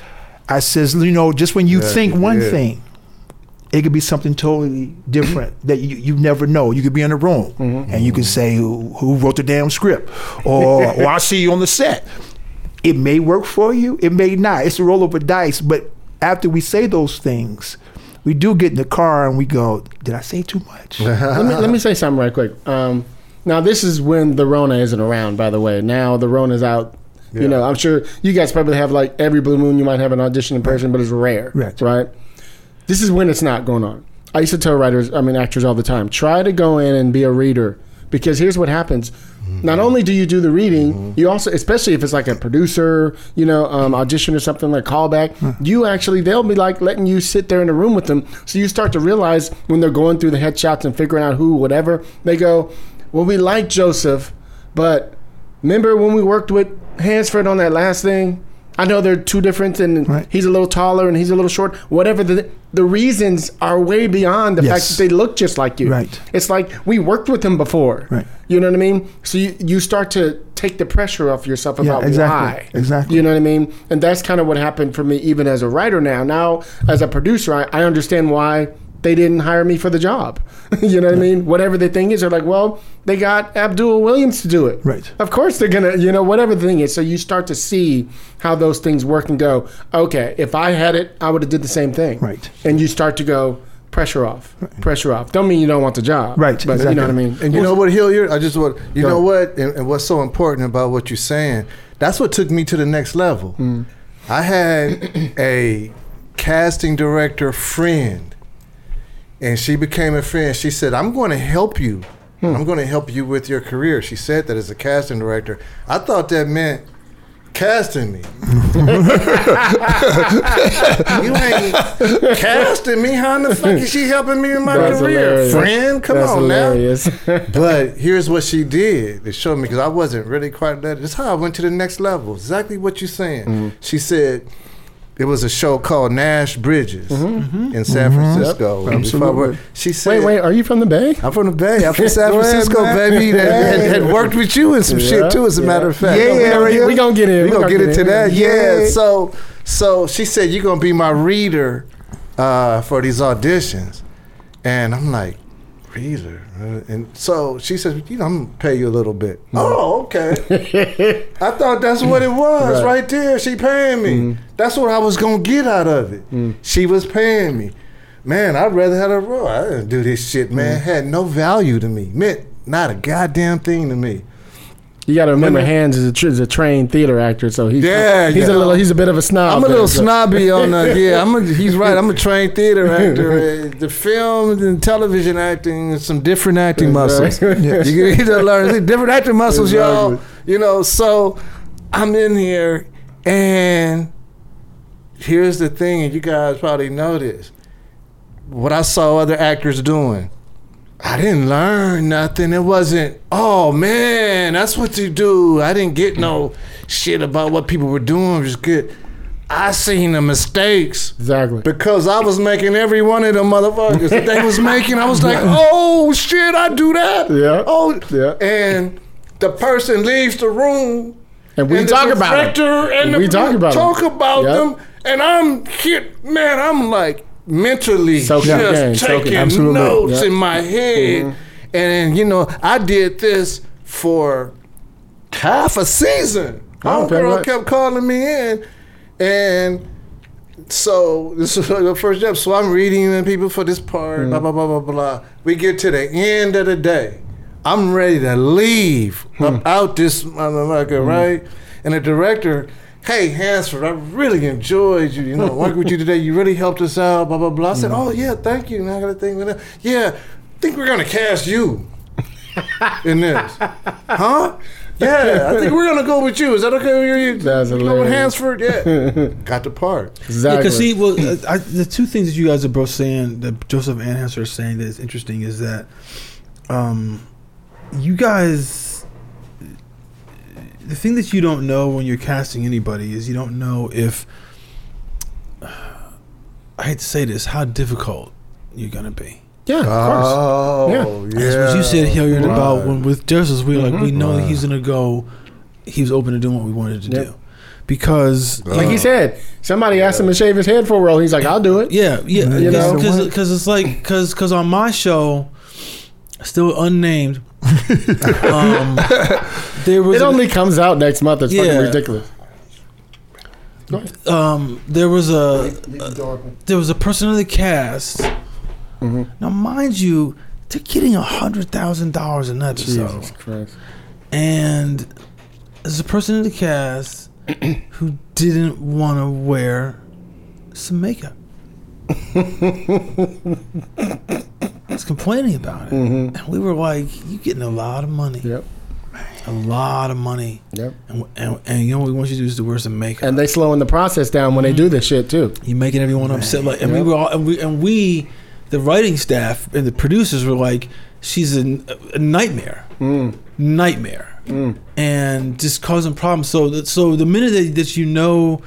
I says, you know, just when you Yeah, think one did. thing, it could be something totally different that you, you never know. You could be in a room Mm-hmm. and you can say who, who wrote the damn script, or, or I see you on the set. It may work for you, it may not. It's a roll of a dice. But after we say those things, we do get in the car and we go, "Did I say too much?" let me let me say something right quick. Um, now this is when the Rona isn't around. By the way, now the Rona's out. You know, I'm sure you guys probably have like every blue moon. You might have an audition in person, but it's rare. Right. Right. This is when it's not going on. I used to tell writers, I mean actors all the time, try to go in and be a reader because here's what happens. Not only do you do the reading, you also, especially if it's like a producer, you know, um, audition or something like callback, you actually they'll be like letting you sit there in a room with them. So you start to realize when they're going through the headshots and figuring out who, whatever, they go, "Well, we like Joseph, but remember when we worked with Hansford on that last thing? I know they're two different, and Right. he's a little taller and he's a little short. Whatever the the reasons are way beyond the fact that they look just like you. Right. It's like we worked with them before. Right. You know what I mean? So you, you start to take the pressure off yourself Yeah, about exactly. why. Exactly. You know what I mean? And that's kind of what happened for me even as a writer now. Now as a producer, I, I understand why they didn't hire me for the job. you know what I mean? Whatever the thing is, they're like, well, they got Abdul Williams to do it. Right. Of course they're gonna, you know, whatever the thing is. So you start to see how those things work and go, okay, if I had it, I would have did the same thing. Right. And you start to go, pressure off, pressure off. Don't mean you don't want the job. Right, But you know what I mean? And You know what, Hilliard? I just want you Go know ahead. what, and, and what's so important about what you're saying. That's what took me to the next level. Hmm. I had a casting director friend, and she became a friend. She said, "I'm going to help you. Hmm. I'm going to help you with your career." She said that as a casting director. I thought that meant casting me. you ain't casting me. How in the fuck is she helping me in my That's career, hilarious. friend? Come That's on now. hilarious. But here's what she did. It showed me because I wasn't really quite that. It's how I went to the next level. Exactly what you're saying. Mm-hmm. She said, it was a show called Nash Bridges Mm-hmm. in San Francisco. I worked- She said, Wait, wait, are you from the Bay? I'm from the Bay. I'm from San Francisco, baby. That had, had worked with you and some Yeah, shit too, as a yeah. matter of fact. Yeah, we gonna, we gonna get in. We gonna get into in. that. Yeah. Yeah. So so she said you're gonna be my reader uh, for these auditions, and I'm like, Uh, And so she says, you know, I'm gonna pay you a little bit. Oh, okay. I thought that's what it was Right. right, there. She paying me. That's what I was gonna get out of it. She was paying me. Man, I'd rather have a role. I didn't do this shit, man. Had no value to me. Meant not a goddamn thing to me. You got to remember, Women- Hans is a, is a trained theater actor, so he's Yeah, he's yeah. a little he's a bit of a snob. I'm a there, little so- snobby on the yeah. I'm a, he's right. I'm a trained theater actor. The film and television acting some different acting muscles. Right. You get to learn different acting muscles, y'all. You know, so I'm in here, and here's the thing, and you guys probably know this. What I saw other actors doing. I didn't learn nothing. It wasn't, oh man, that's what you do. I didn't get no shit about what people were doing. It was good. I seen the mistakes Exactly. because I was making every one of them motherfuckers that they was making. I was like, oh shit, I do that. Yeah. Oh Yeah. And the person leaves the room. And we and talk the about it. And We the, talk about talk them. about Yep. them. And I'm hit, man. I'm like mentally just taking absolutely. notes Yep. in my head. And you know, I did this for half a season. Oh, Oh, girl right. kept calling me in, and so this is the first step. So I'm reading the people for this part. Mm-hmm. Blah blah blah blah blah. We get to the end of the day. I'm ready to leave Hmm. out this motherfucker, right? And the director, hey Hansford, I really enjoyed you. You know, working with you today. You really helped us out. Blah blah blah. I said, Mm-hmm. oh yeah, thank you. Now I got to think with that. Yeah, I think we're gonna cast you in this, huh? Yeah, I think we're gonna go with you. Is that okay with you? That's you go with. Hansford? Yeah, got the part. Exactly. because see, well, uh, I, the two things that you guys are both saying, that Joseph and Hanser are saying that is interesting is that, um, you guys, the thing that you don't know when you're casting anybody is you don't know if, I hate to say this, how difficult you're gonna be. yeah, of Uh, course. Oh, yeah. As what you said here Right. about when with Justice, we like we know that he's gonna go. He was open to doing what we wanted to Yep. do, because Like Uh, he said, somebody asked him to shave his head for a role. He's like, I'll do it. Yeah, yeah, You know? because because it's like because because on my show, still unnamed, um, there was It only comes out next month. It's Yeah. fucking ridiculous. um there was a there was a person in the cast. Mm-hmm. Now, mind you, they're getting a hundred thousand dollars an episode, Jesus Christ. and there's a person in the cast who didn't want to wear some makeup. was complaining about it, and we were like, "You getting a lot of money, Mm-hmm. Yep. a lot of money, Yep. and, and, and you know what we want you to do is to wear some makeup." And they slowing the process down when they do this shit too. You're making everyone upset. Like, and we were all, and we, and we, the writing staff and the producers were like, "She's a, a nightmare, Mm. nightmare," and just causing problems. So, that, so the minute that, that you know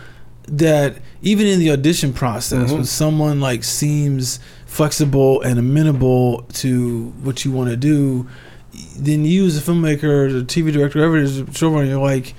that even in the audition process, when someone like seems flexible and amenable to what you want to do, then you as a filmmaker, or the TV director, whoever it is, showrunner, you're like.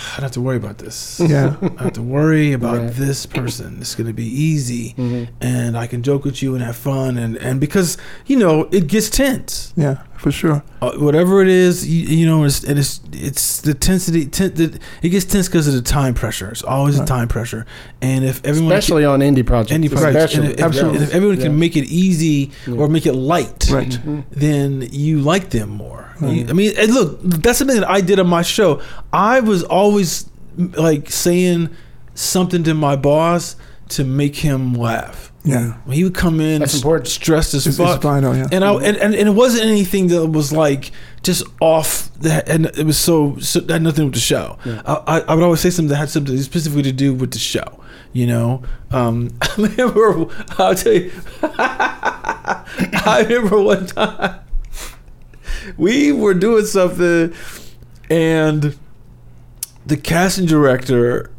I don't have to worry about this. Yeah. I don't have to worry about Right. this person. It's gonna be easy, Mm-hmm. and I can joke with you and have fun, and and because you know it gets tense. Yeah, for sure. Uh, whatever it is, you, you know, it's, and it's it's the tensity. Ten, the, it gets tense because of the time pressure. It's always a time pressure, and if everyone Especially on indie projects. any project, Especially. and if, if- Absolutely. and if everyone Yeah. can make it easy or make it light, Right. then you like them more. You- I mean, and look, that's something that I did on my show. I was always like saying something to my boss to make him laugh. Yeah. When he would come in, That's s- important. stressed as It's, fuck, it's fine, oh, yeah. and I and, and, and it wasn't anything that was like just off that and it was so, so that had nothing with the show. I, I, I would always say something that had something specifically to do with the show. You know, um, I remember. I'll tell you. I remember one time we were doing something, and the casting director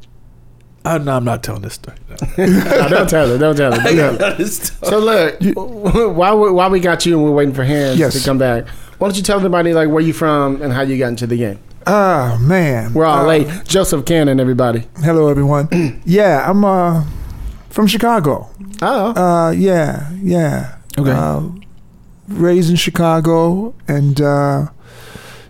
Uh, no, I'm not telling this story. No. No, don't tell it. Don't tell it. Don't tell her. So look, while we, while we got you and we're waiting for Hans Yes. to come back, why don't you tell everybody like where you from and how you got into the game? Oh man, We're all Uh, late. Joseph Cannon, everybody. Hello, everyone. yeah, I'm uh from Chicago. Oh, Uh, yeah, yeah. Okay. Uh, raised in Chicago, and uh,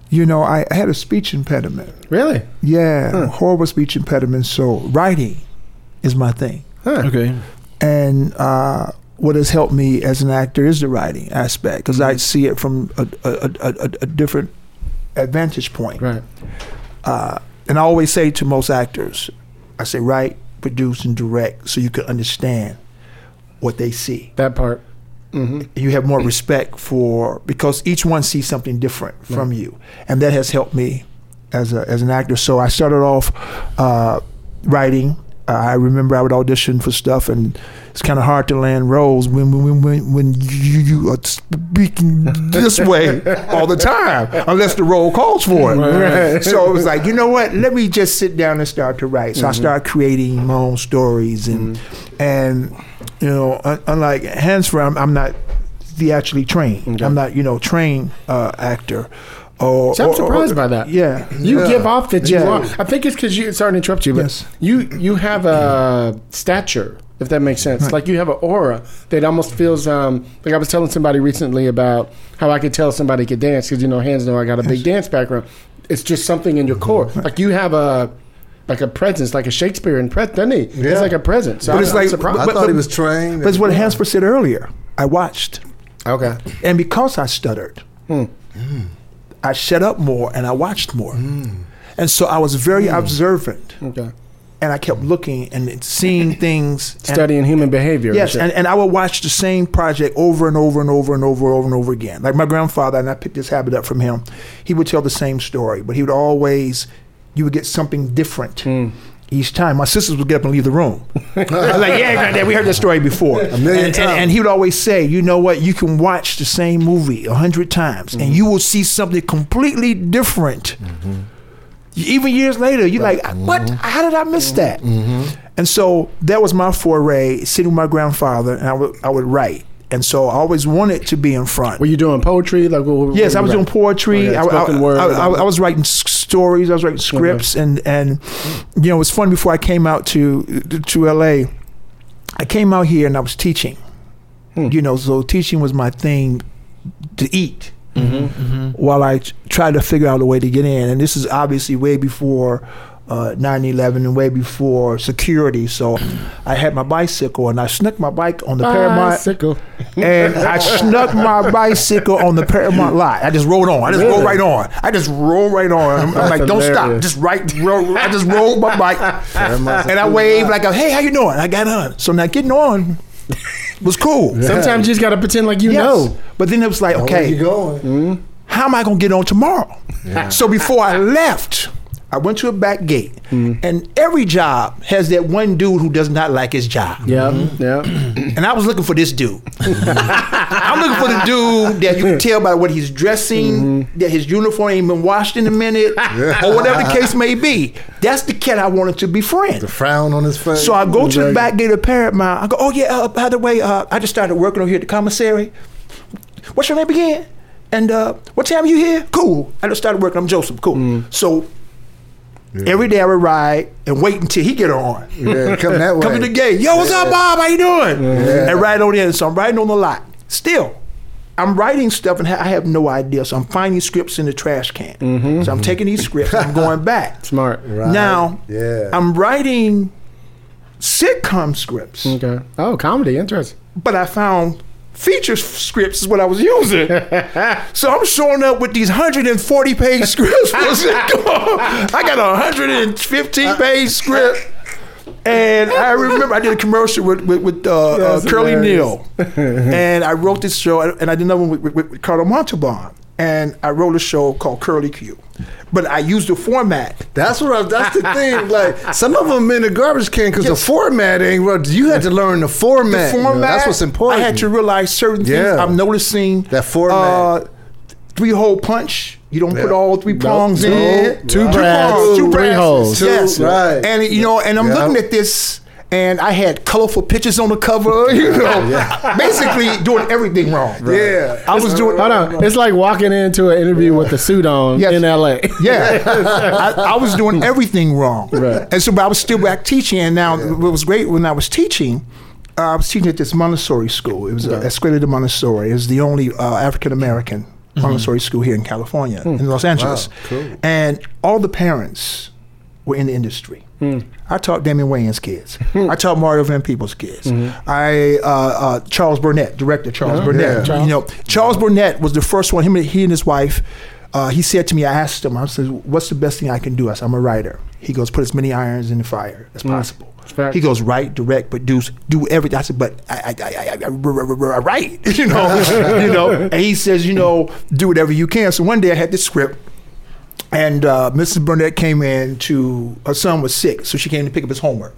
you know, I, I had a speech impediment. really? Yeah, horrible speech impediment. So writing is my thing, Okay. and uh, what has helped me as an actor is the writing aspect because I see it from a, a, a, a, a different advantage point. Right. Uh, and I always say to most actors, I say write, produce, and direct so you can understand what they see. That part. Hmm You have more respect for because each one sees something different from you, and that has helped me as a, as an actor. So I started off uh, writing. Uh, I remember I would audition for stuff, and it's kind of hard to land roles when when when, when you, you are speaking this way all the time, unless the role calls for it. Right. So it was like, you know what? Let me just sit down and start to write. So I started creating my own stories, and and you know, un- unlike Hansford, I'm, I'm not theatrically trained. I'm not, you know, trained uh, actor. Or, So I'm or- or- surprised by that. Yeah, You give off that you Yeah. are. I think it's because you. Sorry to interrupt you, but Yes. you you have a stature, if that makes sense. Like you have an aura that almost feels. Um, like I was telling somebody recently about how I could tell somebody could dance because you know Hans know I got a big dance background. It's just something in your core. Like you have a. Like a presence, like a Shakespearean presence, doesn't he? Yeah. It's like a presence. So But I'm, it's like- surprised. I But- thought but- he was trained. That's what Hansford said earlier. I watched, okay. and because I stuttered, hmm. I shut up more and I watched more, hmm. and so I was very hmm. observant, Okay. and I kept looking and seeing things. and- Studying human behavior. Yes, and, and I would watch the same project over and over and over and over and over and over again. Like my grandfather, and I picked this habit up from him. He would tell the same story, but he would always, you would get something different hmm. each time. My sisters would get up and leave the room. I was like, yeah, granddad, we heard that story before. A million and, and, times. and he would always say, you know what, you can watch the same movie a hundred times, and hmm. you will see something completely different. Mm-hmm. Even years later, you're like, what? Mm-hmm. How did I miss that? Mm-hmm. And so that was my foray, sitting with my grandfather, and I would I would write. And so I always wanted to be in front. Were you doing poetry? Like, what, what Yes, I was doing poetry. Oh, okay, I, I, word. I, I- I was writing stories. I was writing scripts, and and you know it was fun. Before I came out to to LA, I came out here and I was teaching. Hmm. You know, so teaching was my thing to eat. Mm-hmm. Mm-hmm. While I tried to figure out a way to get in, and this is obviously way before. Uh, 9/11 and way before security, so I had my bicycle and I snuck my bike on the Paramount Bicycle. and I snuck my bicycle on the Paramount lot. I just rolled on. I just rolled right on. I just rolled right on. I'm, I'm That's like, don't stop. Just right. Roll, I just rolled my bike, and I waved like, "Hey, how you doing?" I got on. So now getting on was cool. Sometimes you just got to pretend like you Yes. know. But then it was like, Where okay, you going? how am I gonna get on tomorrow? So before I left, I went to a back gate, and every job has that one dude who does not like his job. Yeah, yeah. And I was looking for this dude. I'm looking for the dude that you can tell by what he's dressing, that his uniform ain't been washed in a minute, or whatever the case may be. That's the cat I wanted to befriend. The frown on his face. So I go to the back gate of Paramount. I go, oh yeah, uh, by the way, uh, I just started working over here at the commissary. What's your name again? And uh, what time are you here? Cool. I just started working. I'm Joseph. Cool. So every day I would ride and wait until he get on. yeah, come that way. Come to the gate. Yo, what's up, Bob? How you doing? And right on in. So I'm writing on the lot. Still, I'm writing stuff and ha- I have no idea. So I'm finding scripts in the trash can. Mm-hmm. So I'm taking these scripts I'm going back. Smart. Right. Now, Yeah. I'm writing sitcom scripts, Okay. Oh, comedy. Interesting. but I found feature scripts is what I was using. so I'm showing up with these 140 page scripts for. I got a 115 page script. And I remember I did a commercial with with, with uh, uh, Curly. Neal, and I wrote this show, and I did another one with, with, with Carlo Montalban, and I wrote a show called Curly Q, but I used the format That's what I, that's the thing. Like some of them in the garbage can because the format ain't. right. You had to learn the format. The format. That's what's important. I had to realize certain things. Yeah. I'm noticing That format. Uh, three hole punch You don't put all three prongs Two- in. two prongs, brads, two three brads. holes. Two, Yes, right. And you know, and I'm Yeah. looking at this, and I had colorful pictures on the cover. You know, basically doing everything wrong. Yeah. I was doing. Hold on. It's like walking into an interview with a suit on Yes. in LA. Yeah, I, I was doing everything wrong, Right. and so but I was still back teaching. And now what was great when I was teaching, uh, I was teaching at this Montessori school. It was uh, Escuela de Montessori. It was the only uh, African American Montessori school here in California, in Los Angeles. cool. And all the parents were in the industry. I taught Damon Wayans' kids. I taught Mario Van Peebles' kids. I uh, uh, Charles Burnett, director Charles Burnett. Yeah. You know, Charles Burnett was the first one. Him, and- he and his wife. Uh, he said to me, I asked him, I said, "What's the best thing I can do?" I said, "I'm a writer." He goes, "Put as many irons in the fire as possible." Fact. He goes, "Write, direct, produce, do everything." I said, "But I, I, I, I, I, I, I write, you know, you know." And he says, "You know, do whatever you can." So one day I had this script. And uh, Mrs. Burnett came in to, her son was sick, so she came to pick up his homework.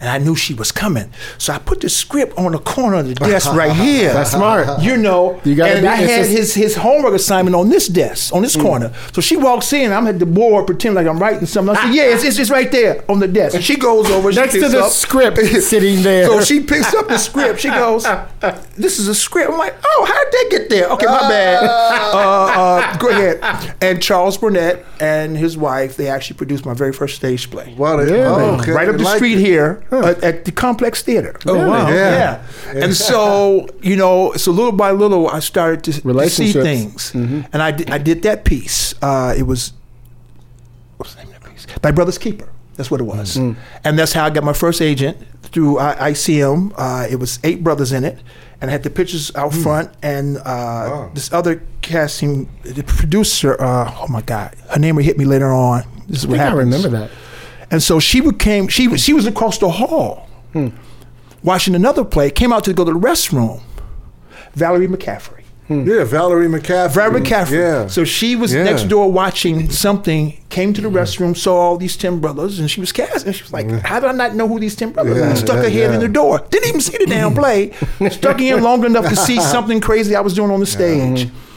And I knew she was coming. So I put the script on the corner of the desk right here. That's smart. You know, You gotta and be- I had just- his, his homework assignment on this desk, on this corner. So she walks in, I'm at the board pretending like I'm writing something. I said, yeah, it's, it's just right there on the desk. And she goes over, she Next to the up- script sitting there. so she picks up the script. She goes, "This is a script." I'm like, "Oh, how did they get there?" Okay, my bad. Uh, uh, go ahead. And Charles Burnett and his wife, they actually produced my very first stage play. Wow, they- Yeah. oh, okay. Right up the Like street it. here at, at the Complex Theater. Oh, wow. Yeah. And so, you know, so little by little, I started to, to see things. And I did, I did that piece. Uh, it was, what's the name of that piece? My Brother's Keeper. That's what it was. And that's how I got my first agent through I- ICM. Uh, it was eight brothers in it. And I had the pictures out front. And uh, this other casting, the producer, uh, oh my God, her name would hit me later on. This is I what think I remember that. And so she became she was she was across the hall hmm. watching another play, came out to go to the restroom. Valerie McCaffrey. Hmm. Yeah, Valerie McCaffrey. Valerie McCaffrey. Yeah. So she was Yeah. next door watching something, came to the restroom, saw all these 10 brothers, and she was cast. And she was like, How did I not know who these 10 brothers are? Yeah, And stuck her yeah, head in the door. Didn't even see the damn play. stuck in long enough to see something crazy I was doing on the stage. Mm-hmm.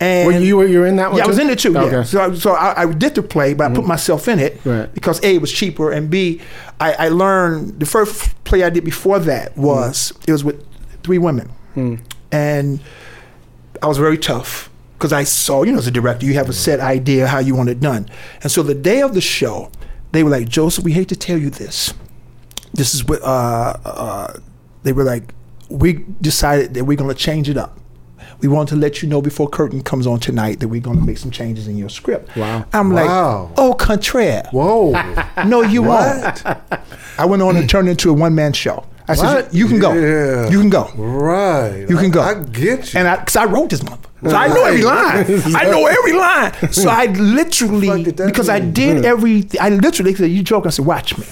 And Were you were you in that one? yeah, I was in it too. Yeah. So, I, so I, I did the play, but I put myself in it Right. because a it was cheaper, and b I, I learned the first play I did before that was it was with three women, and I was very tough because I saw you know as a director you have a set idea how you want it done, and so the day of the show they were like Joseph, we hate to tell you this, this is what uh, uh, they were like we decided that we're going to change it up. We want to let you know before curtain comes on tonight that we're going to make some changes in your script. Wow. I'm Wow. like, oh, contraire. Whoa. No, you won't. I went on and turned into a one man show. I said, you can go. Yeah. You can go. right. You can go. I, I get you. And I, because I wrote this month. So I know every line. I know every line. So I literally, Fuck did that because I did every, I literally said, you joke. I said, watch me.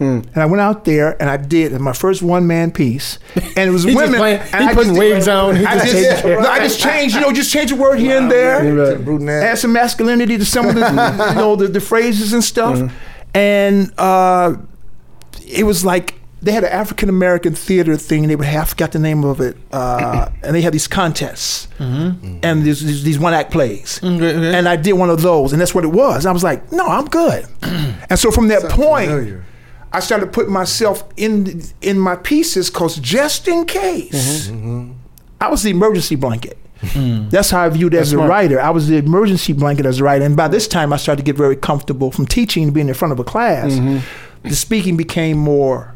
And I went out there and I did my first one man piece, and it was He women. playing- and he I putting just- wigs on, he I just just, changed- no, I just changed, you know, just change a word here and there, Right. Add some masculinity to some of the, you know, the, the phrases and stuff, Mm-hmm. and uh, it was like they had an African American theater thing. They would have I forgot the name of it, uh, and they had these contests and these, these, these one act plays. Okay, okay. And I did one of those, and that's what it was. I was like, no, I'm good. and so from that Sounds point, familiar. I started putting myself in in my pieces because just in case, mm-hmm. I was the emergency blanket. Mm. That's how I viewed it as a smart. writer. I was the emergency blanket as a writer, and by this time, I started to get very comfortable from teaching and being in front of a class. Mm-hmm. The speaking became more.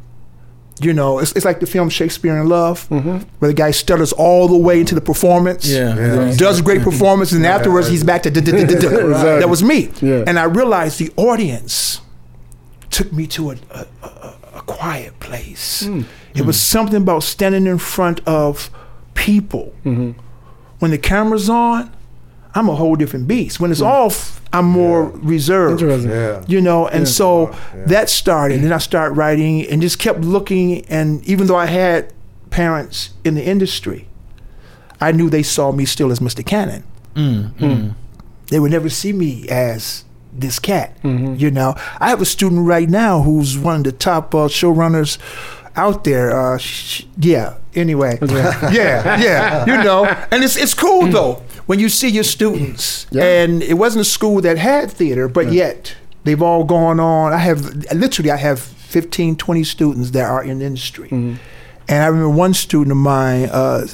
You know, it's, it's like the film Shakespeare in Love, mm-hmm. where the guy stutters all the way into the performance Yeah. Yeah. does a great performance, and afterwards he's back to da- da- da- da- da. that was me. Yeah. And I realized the audience took me to a, a, a, a quiet place. Mm. It was mm. something about standing in front of people. Mm-hmm. When the camera's on, I'm a whole different beast. When it's mm. off, I'm more reserved. Interesting. Yeah. You know, and so Yeah. that started. Then I started writing and just kept looking. And even though I had parents in the industry, I knew they saw me still as Mr. Cannon. They would never see me as this cat. You know, I have a student right now who's one of the top uh, showrunners out there. Uh, sh- yeah. Anyway, yeah, yeah. You know, and it's it's cool though when you see your students, Yeah. and it wasn't a school that had theater, but yet they've all gone on. I have literally, I have 15, 20 students that are in the industry, and I remember one student of mine, uh,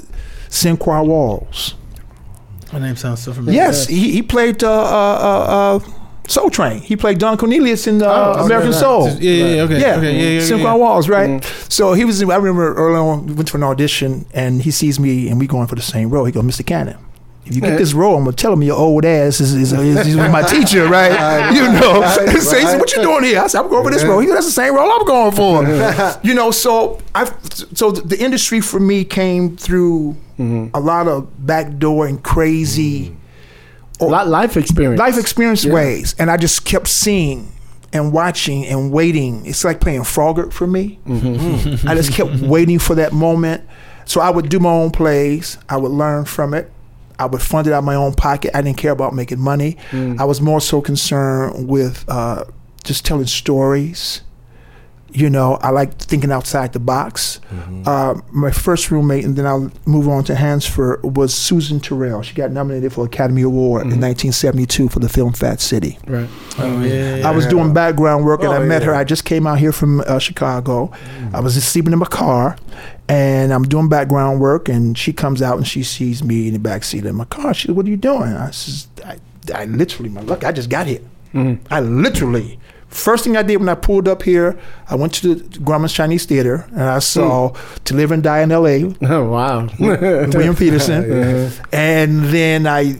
Sinqua Walls. My name sounds so familiar. Yes, he, he played uh, uh, uh, uh, Soul Train. He played Don Cornelius in uh, Oh, American right. Soul. Yeah, yeah, yeah, okay. Yeah, okay, yeah, yeah, Sinqua yeah. Walls, right? Mm-hmm. So he was. I remember early on, we went to an audition, and he sees me, and we going for the same role. He goes, "Mr. Cannon, if you get this role, I'm gonna tell him your old ass is, is, is, is my teacher, right? you know." so he said, "What you doing here?" I said, "I'm going for this role." He goes, "That's the same role I'm going for." you know, so I, so the industry for me came through mm-hmm. a lot of backdoor and crazy mm-hmm. Li- life experience. life experience Yeah. ways, and I just kept seeing and watching and waiting. It's like playing Frogger for me. Mm-hmm. I just kept waiting for that moment. So I would do my own plays. I would learn from it. I would fund it out of my own pocket. I didn't care about making money. Mm. I was more so concerned with uh, just telling stories. You know, I like thinking outside the box. Uh, my first roommate, and then I'll move on to Hansford, was Susan Tyrrell. She got nominated for Academy Award in 1972 for the film Fat City. Right. Oh, yeah, yeah. I was doing background work and Oh, I met yeah. her. I just came out here from uh, Chicago. I was just sleeping in my car and I'm doing background work and she comes out and she sees me in the back seat of my car. She said, What are you doing? I says, I, I literally, my luck, I just got here. I literally, first thing I did when I pulled up here, I went to the Grauman's Chinese Theater and I saw hmm. To Live and Die in L.A. Oh wow. William Petersen. And then I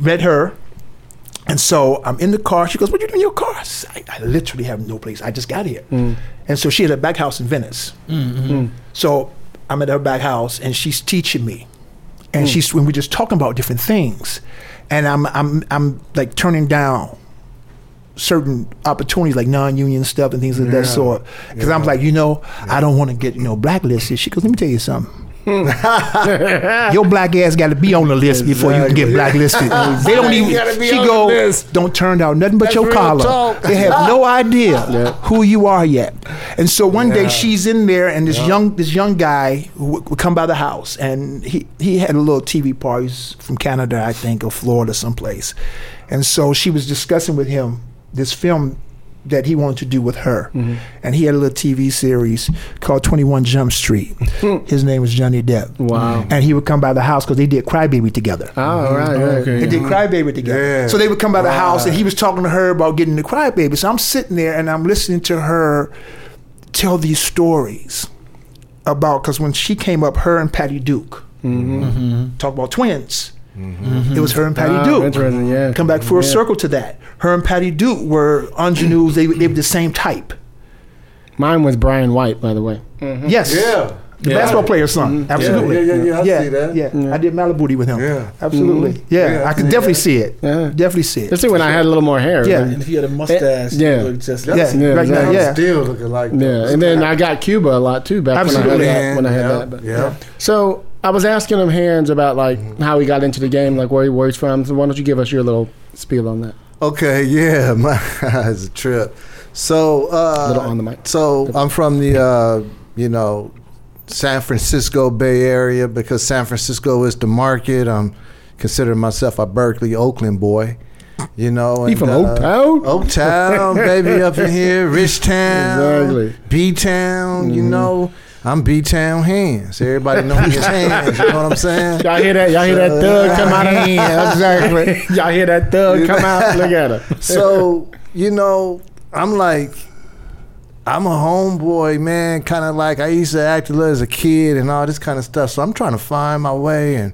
met her. And so I'm in the car. She goes, What you doing in your car? I, said, I, I literally have no place. I just got here. Hmm. And so she had a back house in Venice. Mm-hmm. Hmm. So I'm at her back house and she's teaching me. And she's when we're just talking about different things. And I'm I'm I'm like turning down certain opportunities like non-union stuff and things of that sort. Because I'm like, you know, I don't want to get you know blacklisted. She goes, let me tell you something. Your black ass got to be on the list before you can get blacklisted. They don't even. be She go, don't turn down nothing but That's your collar. talk. They have no idea who you are yet. And so one day she's in there, and this young this young guy would, would come by the house, and he he had a little TV party He's from Canada, I think, or Florida, someplace. And so she was discussing with him this film that he wanted to do with her. Mm-hmm. And he had a little TV series called 21 Jump Street. Hmm. His name was Johnny Depp. Wow. And he would come by the house because they did Crybaby together. Oh right. right. Oh, okay. They did Crybaby together. Yeah. So they would come by the house and he was talking to her about getting the Crybaby. So I'm sitting there and I'm listening to her tell these stories about, because when she came up, her and Patty Duke mm-hmm. Mm-hmm. talk about twins. Mm-hmm. It was her and Patty Ah, Duke. interesting, yeah. Come back full Yeah. circle to that. Her and Patty Duke were ingenues. They, they were the same type. Mine was Brian White, by the way. Mm-hmm. Yes. Yeah. The Yeah. basketball player's son. Mm-hmm. Absolutely. Yeah, yeah, yeah, I yeah, see that. Yeah. I did Malibu with him. Yeah. Absolutely. Yeah. Yeah, I I could definitely that. see it. Yeah. Definitely see it. Especially when I had a little more hair. Yeah. Like, And if you had a mustache, yeah. you look just Yeah. like Yeah, right now, yeah. Still looking like Yeah, and then I got Cuba a lot too back Absolutely. when I had that. When I had that. Yeah. So I was asking him Hans about like how he got into the game, like where he where he's from. So why don't you give us your little spiel on that? Okay, yeah, my it's a trip. So, uh, Little on the mic. So I'm from the, uh, you know, San Francisco Bay Area because San Francisco is the market. I'm considering myself a Berkeley, Oakland boy. You know, He and, from uh, Oaktown? Oaktown, baby, up in here, Rich Town, Exactly. B Town. You know, I'm B Town Hans. Everybody know me as Hans. You know what I'm saying? Y'all hear that? Y'all hear that thug come out of yeah, exactly. Y'all hear that thug come out? Look at her. so you know, I'm like, I'm a homeboy, man. Kind of like I used to act a little as a kid and all this kind of stuff. So I'm trying to find my way, and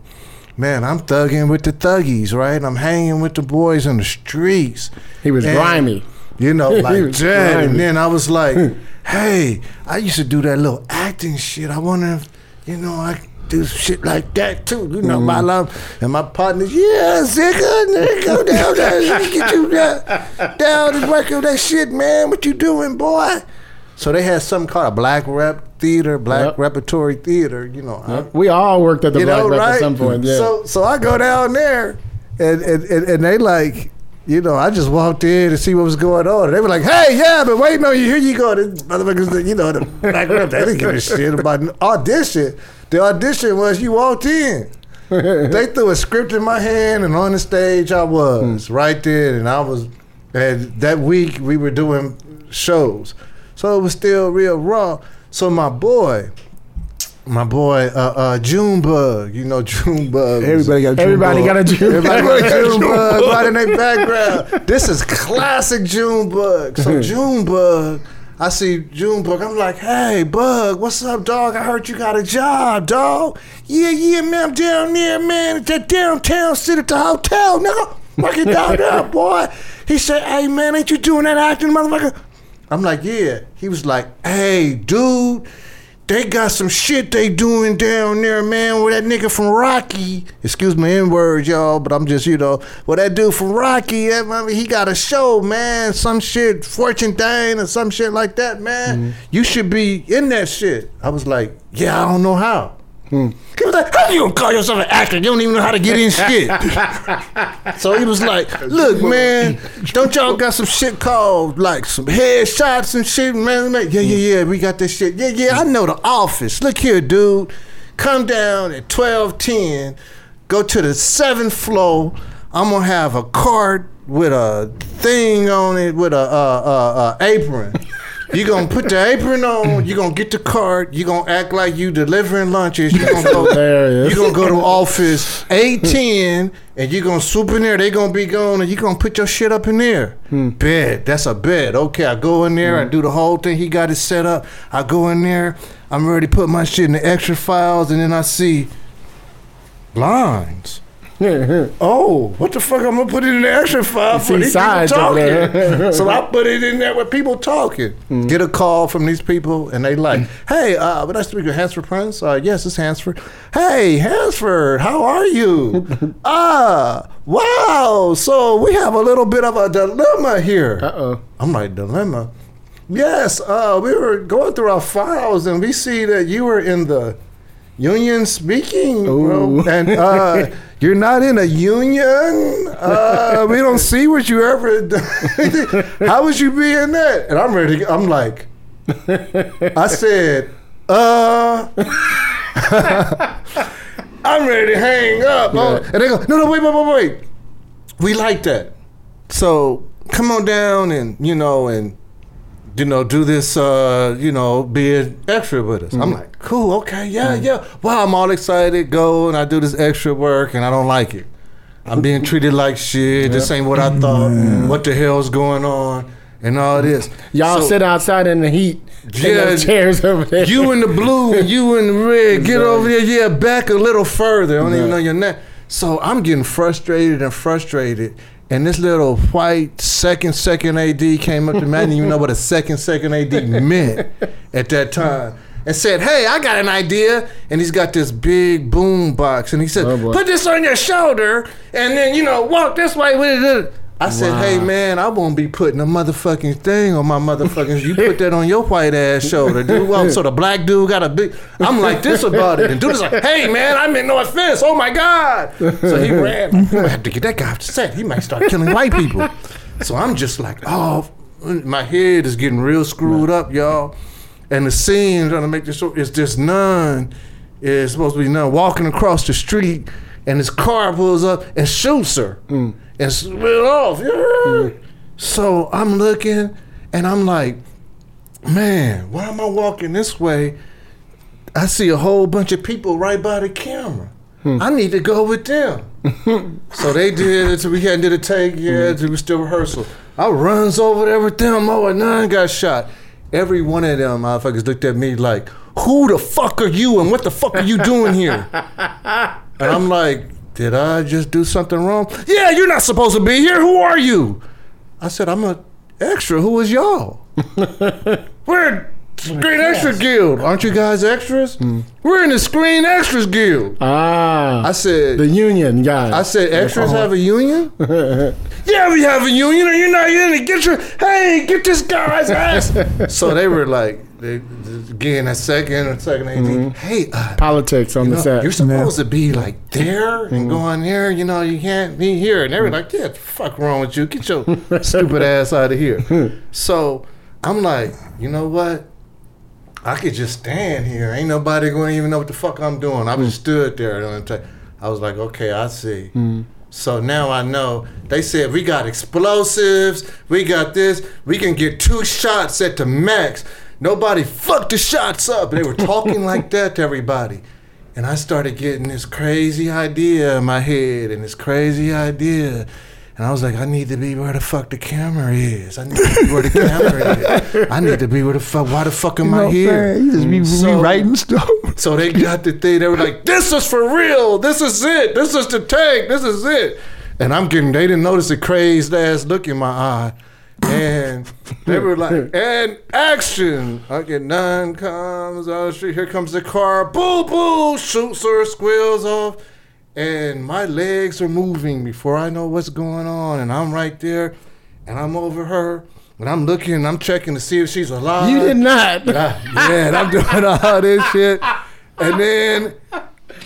man, I'm thugging with the thuggies, right? I'm hanging with the boys on the streets. He was And, grimy. You know, like grimy. And then I was like, hey, I used to do that little acting shit. I wonder if, you know, I do shit like that too. You know, Mm. my love and my partners, yeah, Zigga, nigga, go down there, let me get you down, down and work on that shit, man. What you doing, boy? So they had something called a black rep theater, black Yep. repertory theater. You know, I- We all worked at the Black know, Rep right? at some point. Yeah. So so I go down there, and and, and, and they like, you know, I just walked in to see what was going on. And they were like, hey, yeah, but wait, no, you here you go. This motherfuckers, you know, the back background, they didn't give a shit about an audition. The audition was you walked in. they threw a script in my hand, and on the stage I was hmm. right there, and I was. And that week we were doing shows, so it was still real raw. So my boy, my boy, uh, uh, Junebug, you know Junebug. was- Everybody got a June Everybody bug. got a June. Everybody got a Junebug right in their background. This is classic Junebug. So Junebug, I see Junebug. I'm like, hey, Bug, what's up, dog? I heard you got a job, dog. Yeah, yeah, man. I'm down there, man. At that downtown, sit at the hotel, nigga. Working down there, boy. He said, hey, man, ain't you doing that acting, motherfucker? I'm like, yeah. He was like, hey, dude, they got some shit they doing down there, man. With that nigga from Rocky, excuse my N words, y'all, but I'm just, you know, well, that dude from Rocky, I mean, he got a show, man. Some shit, Fortune Dane or some shit like that, man. Mm-hmm. You should be in that shit. I was like, yeah, I don't know how. He was like, how do you gonna call yourself an actor? You don't even know how to get in shit. so he was like, look, man, don't y'all got some shit called like some headshots and shit, man? man? Yeah, yeah, yeah, we got this shit. Yeah, yeah, I know the office. Look here, dude. Come down at 1210, go to the seventh floor. I'm gonna have a cart with a thing on it with a uh, uh, uh, apron. You gonna put the apron on. You gonna get the cart. You gonna act like you delivering lunches. You gonna go. Hilarious. You gonna go to office eight ten, and you gonna swoop in there. They gonna be gone, and you gonna put your shit up in there. Hmm. Bed. That's a bed. Okay, I go in there. I hmm. do the whole thing. He got it set up. I go in there. I'm ready to put my shit in the extra files, and then I see lines. Oh, what the fuck? I'm gonna put it in the extra file for these people talking. so I put it in there with people talking. Get a call from these people, and they like, "Hey, uh, would I speak with Hansford Prince? Uh, yes, it's Hansford. Hey, Hansford, how are you? ah, wow. So we have a little bit of a dilemma here. Uh-oh. I'm like, dilemma. Yes, uh, we were going through our files, and we see that you were in the union speaking, Ooh. and uh, you're not in a union. Uh, we don't see what you ever. How would you be in that? And I'm ready. I'm like, I said, uh. I'm ready to hang up. Oh, And they go, no, no, wait, wait, wait, wait. We like that. So come on down and, you know, and, you know, do this, uh, you know, be an extra with us. I'm mm-hmm. like, cool, okay, yeah, mm-hmm. yeah. Wow, I'm all excited, go and I do this extra work and I don't like it. I'm being treated like shit. This ain't what I thought. Mm-hmm. What the hell's going on? And all this. Y'all So- sit outside in the heat. Yeah, chairs over there. you in the blue you in the red. Get over there. Yeah, back a little further. I don't even know your name. So I'm getting frustrated and frustrated. And this little white second second AD came up to me. I didn't even know what a second second AD meant at that time. And said, "Hey, I got an idea." And he's got this big boom box, and he said, Oh, "Put this on your shoulder, and then you know walk this way with it." I said, "Hey man, I won't be putting a motherfucking thing on my motherfucking. You put that on your white ass shoulder, dude. Well, so the black dude got a big. I'm like this about it, and dude is like, "Hey man, I meant no offense. Oh my god." So he ran. I might have to get that guy off the set. He might start killing white people. So I'm just like, oh, my head is getting real screwed up, y'all. And the scene trying to make this show is this nun is supposed to be nun walking across the street, and this car pulls up and shoots her mm. and split off. Yeah. Mm. So I'm looking, and I'm like, man, why am I walking this way? I see a whole bunch of people right by the camera. Hmm. I need to go with them. so they did it. So we had did a take. Yeah, hmm. it was still rehearsal. I runs over there with them. Oh, and nine got shot. Every one of them motherfuckers looked at me like, "Who the fuck are you? And what the fuck are you doing here?" And I'm like, "Did I just do something wrong?" Yeah, you're not supposed to be here. Who are you? I said, "I'm a extra. Who is y'all?" We're Screen Extra Guild. Aren't you guys extras? We're in the Screen Extras Guild. ah, I said, the union guys. I said, extras have a union? yeah, we have a union. Are you not in it? Get your, hey, get this guy's ass. so they were like, they, again, a second or second AD. Mm-hmm. Hey, uh, Politics on you the know, set. you're supposed to be like there Mm-hmm. and going there. You know, you can't be here. And they were like, "Yeah, what the fuck wrong with you? Get your stupid ass out of here." so I'm like, you know what? I could just stand here. Ain't nobody going to even know what the fuck I'm doing. I Mm. just stood there. And I I was like, okay, I see. So now I know. They said we got explosives. We got this. We can get two shots at the max. Nobody fucked the shots up. They were talking like that to everybody. And I started getting this crazy idea in my head and this crazy idea. And I was like, I need to be where the fuck the camera is. I need to be where the camera is. I need to be where the fuck. Why the fuck am I here? You just be mm. So- rewriting stuff. So they got the thing. They were like, "This is for real. This is it. This is the take. This is it." And I'm getting. They didn't notice the crazed ass look in my eye, and they were like, "And action!" I get nine comes out of the street. Here comes the car. Boo boo! Shoots her, squeals off, and my legs are moving before I know what's going on, and I'm right there, and I'm over her. And I'm looking, I'm checking to see if she's alive. You did not. Ah, yeah, and I'm doing all this shit. And then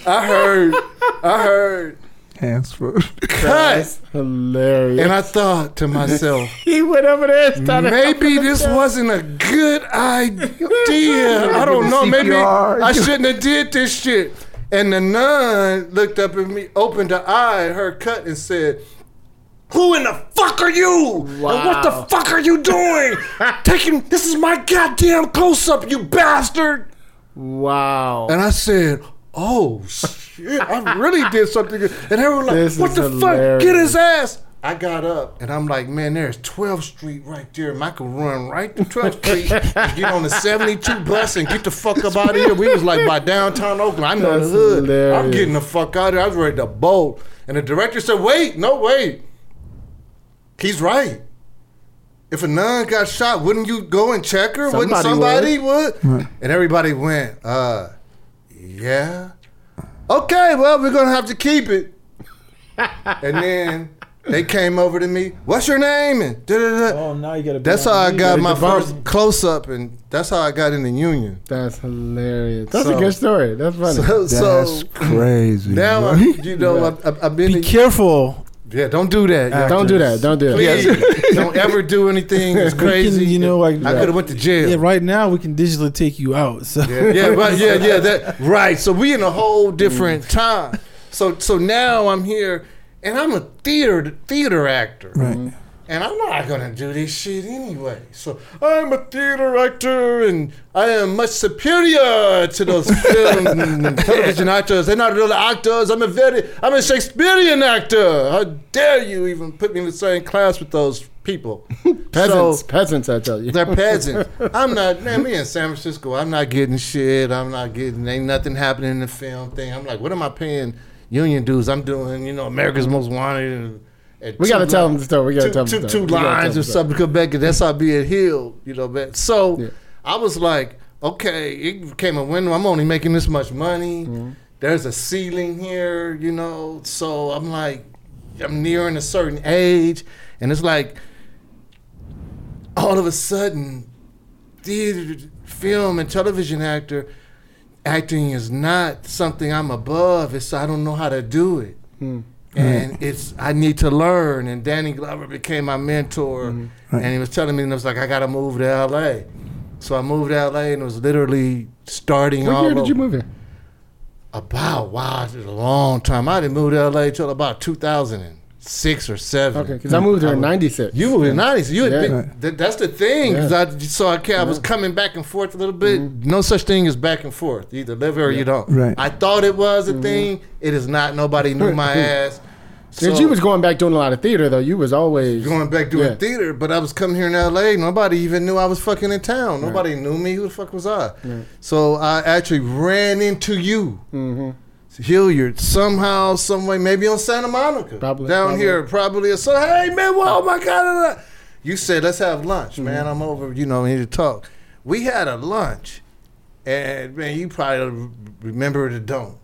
I heard, I heard, Hands for cut. Hilarious. And I thought to myself, he went over there and started. maybe this wasn't a good idea. I don't know. Maybe I shouldn't have did this shit. And the nun looked up at me, opened her eye, her cut, and said, who in the fuck are you? And what the fuck are you doing? Taking this is my goddamn close up, you bastard. Wow. And I said, "Oh shit, I really did something." Good. And they were like, This "What is the fuck? Get his ass!" I got up and I'm like, "Man, there's 12th Street right there. And I could run right to 12th Street, and get on the 72 bus, and get the fuck up out of here." We was like by downtown Oakland. I know That's the hood. I'm getting the fuck out of here. I was ready to bolt. And the director said, "Wait, no, wait. He's right." If a nun got shot, wouldn't you go and check her? wouldn't Somebody somebody would? And everybody went, uh, yeah. Okay, well, we're gonna have to keep it. and then they came over to me. What's your name? And da-da-da. Oh, now you gotta. Be That's how I got my the first close up, and that's how I got in the union. That's hilarious. That's So- a good story. That's funny. So, That's so crazy. now. I'm, you know, I've, I've- I've been. Be in- careful. Yeah, don't do that. y'all. Don't do that. Don't do that. Please, don't ever do anything that's crazy. you know, like- I could have went to jail. Yeah, right now we can digitally take you out. So Yeah, yeah, right, yeah, yeah, that right. So we in a whole different mm. time. So so now I'm here and I'm a theater theater actor. Right. Mm-hmm. And I'm not gonna do this shit anyway. So I'm a theater actor and I am much superior to those film and television actors. They're not real actors. I'm a very I'm a Shakespearean actor. How dare you even put me in the same class with those people? Peasants. So- peasants, I tell you. they're peasants. I'm not, man, me in San Francisco, I'm not getting shit. I'm not getting, ain't nothing happening in the film thing. I'm like, what am I paying union dues? I'm doing, you know, America's Most Wanted. And, We gotta tell them the story. We gotta two, tell them two, the two lines or something come back, and that's how being healed, you know, man. So Yeah. I was like, okay, it became a window. I'm only making this much money. Mm-hmm. There's a ceiling here, you know. So I'm like, I'm nearing a certain age, and it's like, all of a sudden, theater, film, and television actor acting is not something I'm above. It's I don't know how to do it, Mm-hmm. and it's I need to learn. And Danny Glover became my mentor, mm-hmm. and he was telling me, and it was like I got to move to L.A. So I moved to L.A. and it was literally starting What year did you move here? About wow, it was a long time. I didn't move to L.A. till about 2006 or seven. Okay, because I moved here in '96. You moved in '90s. You had Yeah. been, th- that's the thing. 'cause I so I, ca- I was coming back and forth a little bit. No such thing as back and forth. You either live here or you don't. Right. I thought it was a thing. It is not. Nobody knew my ass. Because you was going back doing a lot of theater though. You was always going back doing Yeah. theater, but I was coming here in L.A. Nobody even knew I was fucking in town. Nobody knew me. Who the fuck was I? So I actually ran into you. Mm-hmm. Hilliard somehow, some way, maybe on Santa Monica, Probably, down probably. here, probably. So hey man, well, oh my god, you said let's have lunch, Mm-hmm. man. I'm over, you know, we need to talk. We had a lunch, and man, you probably remember it or don't,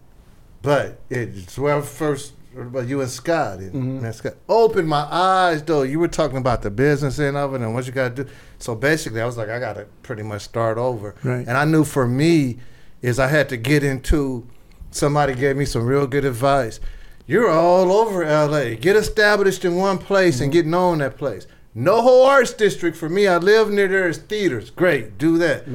but it's where I first about you and Scott. And man, Scott opened my eyes though. You were talking about the business end of it and what you got to do. So basically, I was like, I got to pretty much start over. Right. And I knew for me is I had to get into. Somebody gave me some real good advice. You're all over LA. Get established in one place and get known in that place. No whole arts district for me. I live near there is theaters. Great, do that.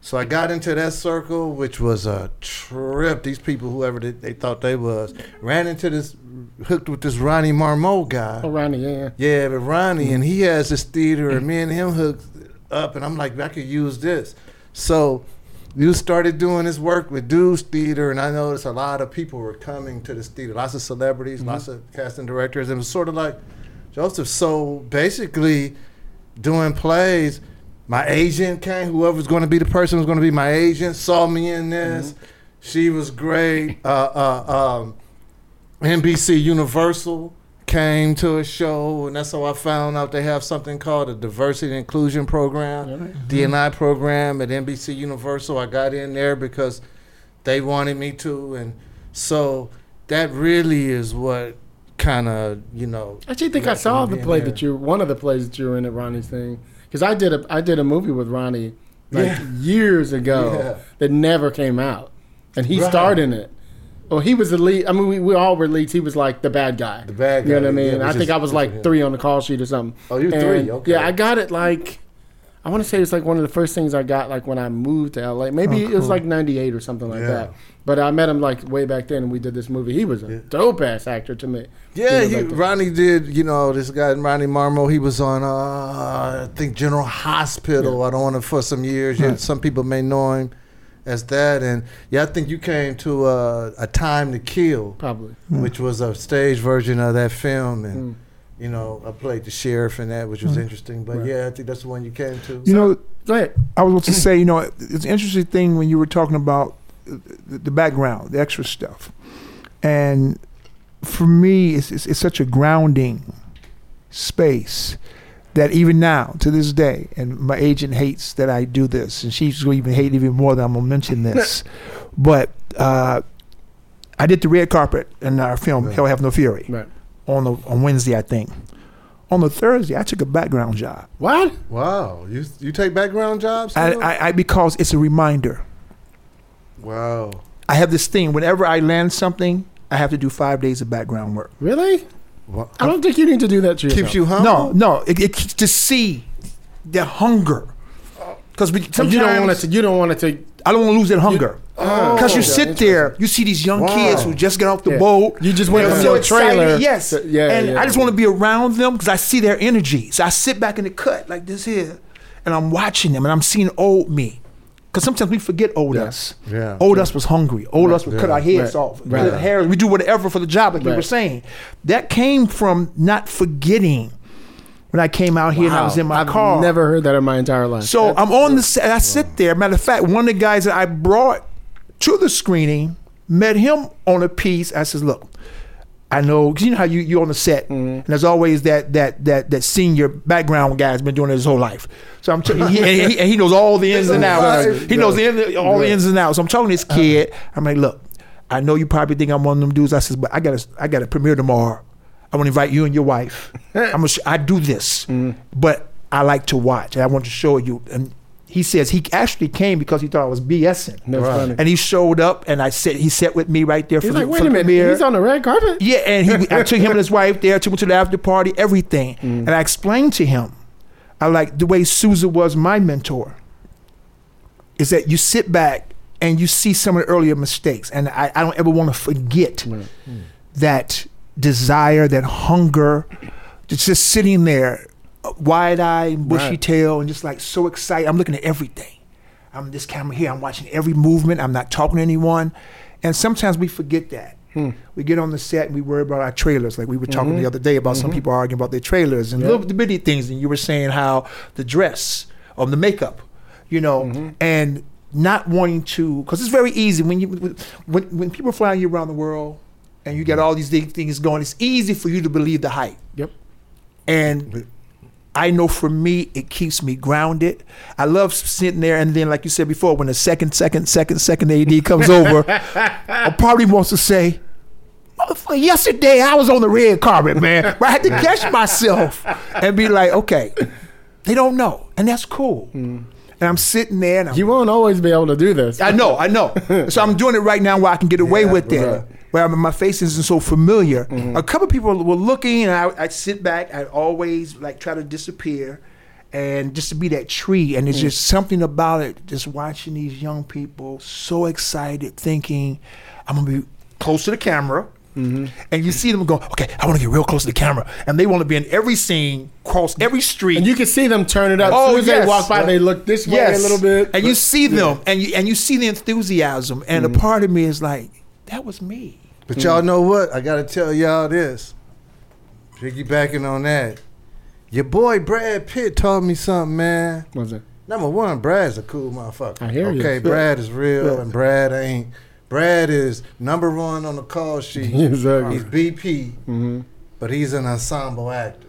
So I got into that circle, which was a trip. These people, whoever they, they thought they was, ran into this, hooked with this Ronnie Marmo guy. Oh, Ronnie, yeah. Yeah, but Ronnie, and he has this theater, and mm. me and him hooked up, and I'm like, I could use this. So you started doing this work with Dude's Theater, and I noticed a lot of people were coming to this theater, lots of celebrities, lots of casting directors, and it was sort of like Joseph. So basically, doing plays, my agent came, whoever's going to be the person who's going to be my agent, saw me in this. She was great. Uh, uh, um, NBC Universal came to a show, and that's how I found out they have something called a diversity and inclusion program, mm-hmm. DNI program at NBC Universal. I got in there because they wanted me to, and so that really is what kind of you know. I actually think I saw the play there. that you, one of the plays that you were in at Ronnie's thing, because I did a, I did a movie with Ronnie like Yeah. years ago Yeah. that never came out, and he Right. starred in it. Well, he was the lead. I mean, we, we all were leads. He was like the bad guy. The bad guy. You know what I mean? yeah, I think is- I was like three on the call sheet or something. Oh, you three, okay. Yeah, I got it like. I want to say it's like one of the first things I got like when I moved to LA. Maybe it was like '98 or something like Yeah. that. But I met him like way back then, and we did this movie. He was a dope ass actor to me. Yeah, he. Ronnie did. You know, this guy Ronnie Marmo. He was on, uh, I think, General Hospital. I don't want to for some years. Yeah, some people may know him as that. And yeah, I think you came to uh, a Time to Kill, probably. which was a stage version of that film, and you know, I played the sheriff in that, which was interesting. But yeah, I think that's the one you came to. You know, Go ahead. I was about to say, you know, it's an interesting thing when you were talking about the, the background, the extra stuff, and for me, it's, it's, it's such a grounding space that even now, to this day, and my agent hates that I do this, and she's going to even hate even more that I'm going to mention this, but uh, I did the red carpet in our film Hell Have No Fury Right. on the on Wednesday, I think. On the Thursday, I took a background job. What? Wow, you you take background jobs? I. I, I because it's a reminder. wow. I have this thing. Whenever I land something, I have to do five days of background work. Really? Wow. I don't think you need to do that to yourself. Keeps you humble. No, no, it, it to see the hunger. Uh, because sometimes You don't want to. You don't want to. I don't want to lose that hunger. Oh, Because you okay, sit there, you see these young Wow. kids who just get off the Yeah. boat. You just went from so your trailer Yes. to- yeah, and yeah. I just want to be around them because I see their energy. So I sit back in the cut like this here, and I'm watching them, and I'm seeing old me. Because sometimes we forget old us. Yeah. Old us was hungry. Old us would cut our heads Right. off. Right. Cut hair. We do whatever for the job, like we Right. were saying. That came from not forgetting when I came out here and I was in my I've car. Never heard that in my entire life. So That's- I'm on the set. I sit there. Matter of fact, one of the guys that I brought to the screening met him on a piece. I says, "Look, I know, cause you know how you you on the set, mm-hmm. and there's always that that that that senior background guy's been doing it his whole life. So I'm t- he, and he, and he knows all the ins and outs. Right. He knows the, all the ins and outs. So I'm talking to this uh-huh. kid. I'm like, look, I know you probably think I'm one of them dudes. I says, but I got to I got to premiere tomorrow. I want to invite you and your wife. I'm gonna sh- I do this, mm-hmm. but I like to watch. And I want to show you. And he says he actually came because he thought I was BSing. That's funny. And he showed up, and I said he sat with me right there He's for, like, the, wait for a minute. premiere. He's on the red carpet. Yeah, and he, I took him and his wife there, took him to the after party, everything. Mm. And I explained to him, I like the way Susan was my mentor, is that you sit back and you see some of the earlier mistakes. And I, I don't ever want to forget mm. that desire, that hunger, it's just sitting there, wide eyed, bushy Right. tail, and just like so excited. I'm looking at everything. I'm this camera here. I'm watching every movement. I'm not talking to anyone. And sometimes we forget that. Hmm. We get on the set and we worry about our trailers. Like we were talking the mm-hmm. other day about some mm-hmm. people arguing about their trailers and little bitty things. And you were saying how the dress or the makeup, you know, mm-hmm. and not wanting to, because it's very easy when you when when people fly you around the world and you got all these things things going. It's easy for you to believe the hype. Yep. And I know for me, it keeps me grounded. I love sitting there, and then, like you said before, when the second, second, second, second AD comes over, I probably wants to say, motherfucker, yesterday I was on the red carpet, man. Where I had to catch myself and be like, okay, they don't know, and that's cool. Hmm. And I'm sitting there, and I'm, You won't always be able to do this. I know, I know. so I'm doing it right now where I can get away Yeah, with it. Where my face isn't so familiar. Mm-hmm. A couple people were looking, and I, I'd sit back. I'd always like try to disappear, and just to be that tree. And there's mm. just something about it. Just watching these young people so excited, thinking, "I'm gonna be close to the camera." Mm-hmm. And you see them go, okay, I want to get real close to the camera, and they want to be in every scene, cross every street, and you can see them turn it up. Oh, as soon as yes. they walk by, they look this way a little bit. and you see them, and you and you see the enthusiasm, and Mm-hmm. a part of me is like, that was me. But y'all know what? I gotta tell y'all this. Piggybacking on that, your boy Brad Pitt taught me something, man. What's it? Number one, Brad's a cool motherfucker. I hear you. Okay, Brad is real, and Brad ain't. Brad is number one on the call sheet. Exactly. He's BP, Mm-hmm. but he's an ensemble actor.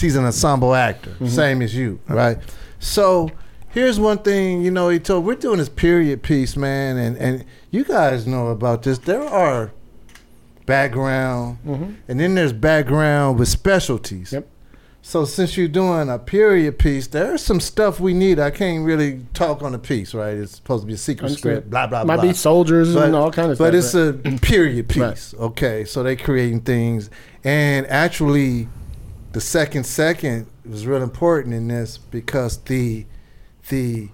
He's an ensemble actor, Mm-hmm. same as you, right? So here's one thing, you know, he told we're doing this period piece, man, and and you guys know about this. There are background, Mm-hmm. and then there's background with specialties. Yep. So since you're doing a period piece, there's some stuff we need. I can't really talk on the piece, right? It's supposed to be a secret Understood. script, blah blah blah. Might blah. be soldiers and all kind of but stuff. But it's a period Right. piece. Okay, so they creating things, and actually, the second second was real important in this because the the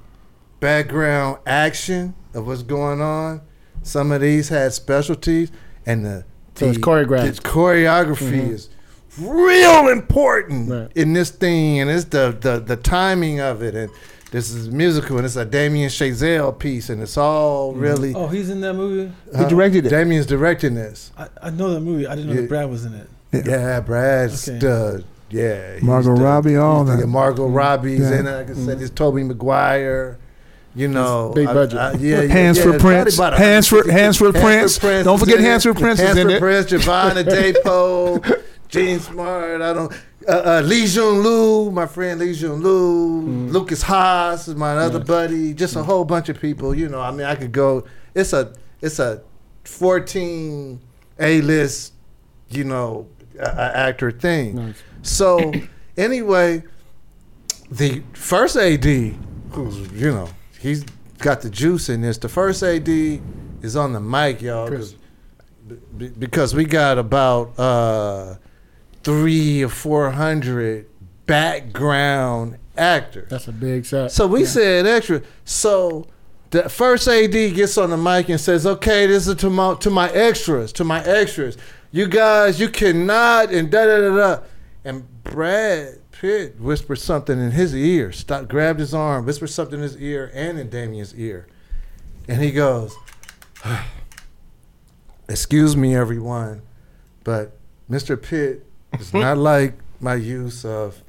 background action of what's going on. Some of these had specialties, and the So it's the- choreographed. The choreography mm-hmm. is real important Right. in this thing, and it's the, the the timing of it, and this is musical, and it's a Damien Chazelle piece, and it's all mm-hmm. really. Oh, he's in that movie. He directed it. Damien's directing this. I, I know that movie. I didn't know Yeah. that Brad was in it. Yeah, Brad's Okay. the yeah. Margot the- Robbie, all Yeah, that. Margot Robbie's Yeah. in it. Like I said, it's Tobey Maguire. You know, big budget. I- yeah, yeah, Hands yeah, for Prince. Hansford- Hands for Prince. Don't forget Hansford Prince is Hands in for it. Prince, Jovan Adepo, Jean Smart. I don't. Uh, uh, Li Jun Li, my friend Li Jun Li, Mm. Lukas Haas is my other buddy. Just a whole bunch of people. You know, I mean, I could go. It's a it's a fourteen A list. You know, a, a actor thing. Nice. So anyway, the first AD, who's you know, he's got the juice in this. The first AD is on the mic, y'all, 'cause- be- because we got about uh, three or four hundred background actors. That's a big shot. So we said extra. So the first AD gets on the mic and says, "Okay, this is to my to my extras, to my extras. You guys, you cannot and da da da da." And Brad Pitt whispered something in his ear. Stop, grabbed his arm, whispered something in his ear and in Damien's ear, and he goes, "Excuse me, everyone, but Mr. Pitt is not like my use of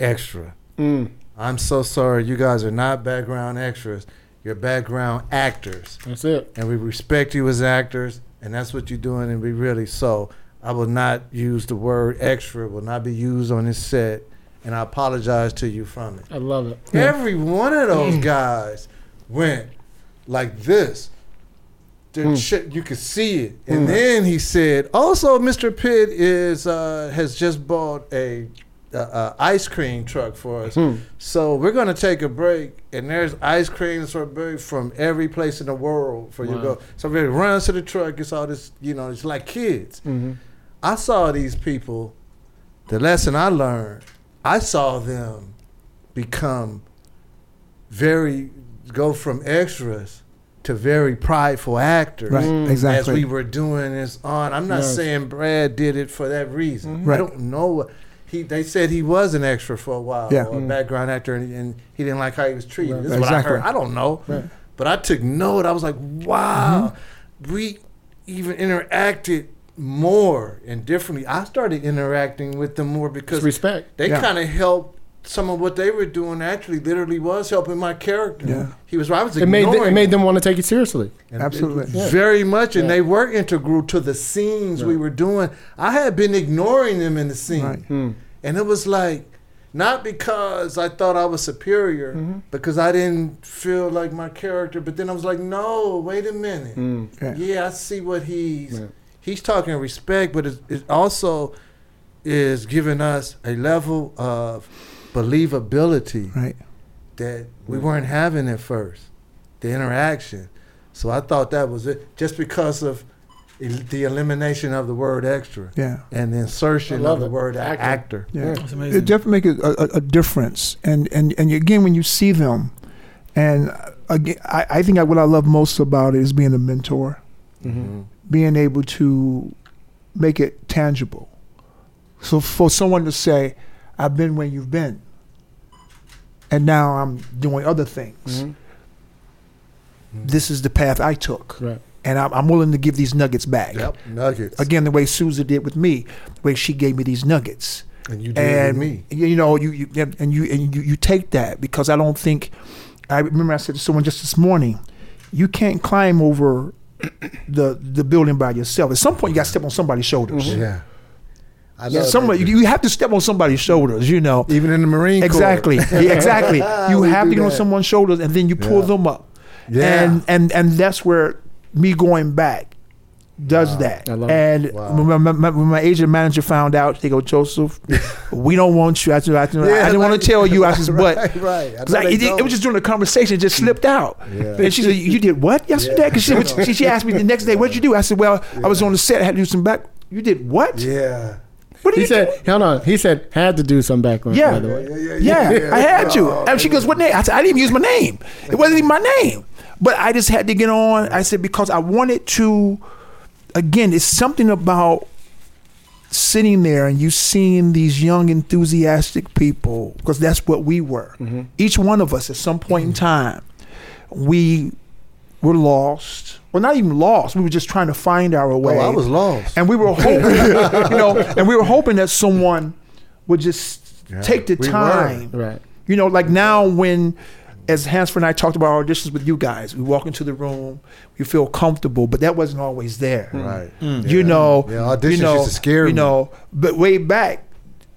extra." Mm, I'm so sorry. You guys are not background extras. You're background actors. that's it. And we respect you as actors, and that's what you're doing, and we really so. I will not use the word extra, will not be used on this set, and I apologize to you from it. I love it. Every one of those guys went like this. The shit, you could see it. And then he said, also, Mr. Pitt is uh, has just bought a, a, a ice cream truck for us. So we're gonna take a break, and there's ice creams for break from every place in the world for you to go. So we runs to the truck, It's all this, you know, it's like kids. hmm I saw these people. The lesson I learned, I saw them become very go from extras to very prideful actors. Right, Mm. As we were doing this on, I'm not Yes. saying Brad did it for that reason. Right. I don't know. what He they said he was an extra for a while, Yeah. or a Mm. background actor, and, and he didn't like how he was treated. Right. This is what I heard. I don't know, Right. but I took note. I was like, wow, Mm-hmm. we even interacted more and differently. I started interacting with them more It's because respect. they Yeah. kind of helped. Some of what they were doing actually, literally, was helping my character. Yeah. He was. I was It made, ignoring them, it made them want to take it seriously. and Absolutely. it- Yeah. Very much, and Yeah. they were integral to the scenes we were doing. I had been ignoring them in the scene, Right. Mm. and it was like not because I thought I was superior, Mm-hmm. because I didn't feel like my character. But then I was like, no, wait a minute. Mm. Yeah. Yeah, I see what he's. Yeah. he's talking respect, but it, it also is giving us a level of believability Right. that we weren't having at first, the interaction. So I thought that was it, just because of el- the elimination of the word extra Yeah. and the insertion I love of the it. word Actor. actor. Yeah. That's amazing. It definitely makes a, a, a difference. And, and and again, when you see them, and uh, again, I, I think what I love most about it is being a mentor, Mhm. Being able to make it tangible. So for someone to say, "I've been where you've been," and now I'm doing other things. Mhm. This is the path I took, Right. and I'm, I'm willing to give these nuggets back. Yep, nuggets. Again, the way Susan did with me, the way she gave me these nuggets and you did and with me. you know you, you and you and you, you take that because I don't think I remember I said to someone just this morning, you can't climb over the the building by yourself. At some point, you got to step on somebody's shoulders. Mm-hmm. Yeah. I Yeah, love somebody that. you have to step on somebody's shoulders. You know even in the Marine Corps. exactly, Yeah, exactly. You have to get on someone's shoulders and then you pull Yeah. them up. Yeah. and and and that's where me going back does that. I love and Wow. when, my, my, when my agent manager found out, they go, Joseph, we don't want you. I, said, I, said, Yeah, I didn't want to tell you. I said, but right, right. I 'cause I- it, it was just during the conversation, it just slipped out. Yeah. And she said, "You did what yesterday?" Because she, she, she asked me the next day, "What'd you do?" I said, "Well, I was on the set. I had to do some back." You did what? Yeah. What He said, do? hold on. He said, had to do some background. Yeah. By the way. Yeah, yeah, Yeah, I had to. Oh, and she goes, "What name?" I said, "I didn't even use my name. It wasn't even my name." But I just had to get on. I said because I wanted to. Again, it's something about sitting there and you seeing these young enthusiastic people because that's what we were. Mm-hmm. Each one of us at some point in time, we were lost. Well, not even lost. We were just trying to find our way. Oh, I was lost. And we were hoping, you know, and we were hoping that someone would just Yeah, take the we were. time. Right. You know, like now when, as Hansford and I talked about our auditions with you guys, we walk into the room, we feel comfortable, but that wasn't always there. Right. You know, Yeah, auditions you know, used to scare you me. know, but way back,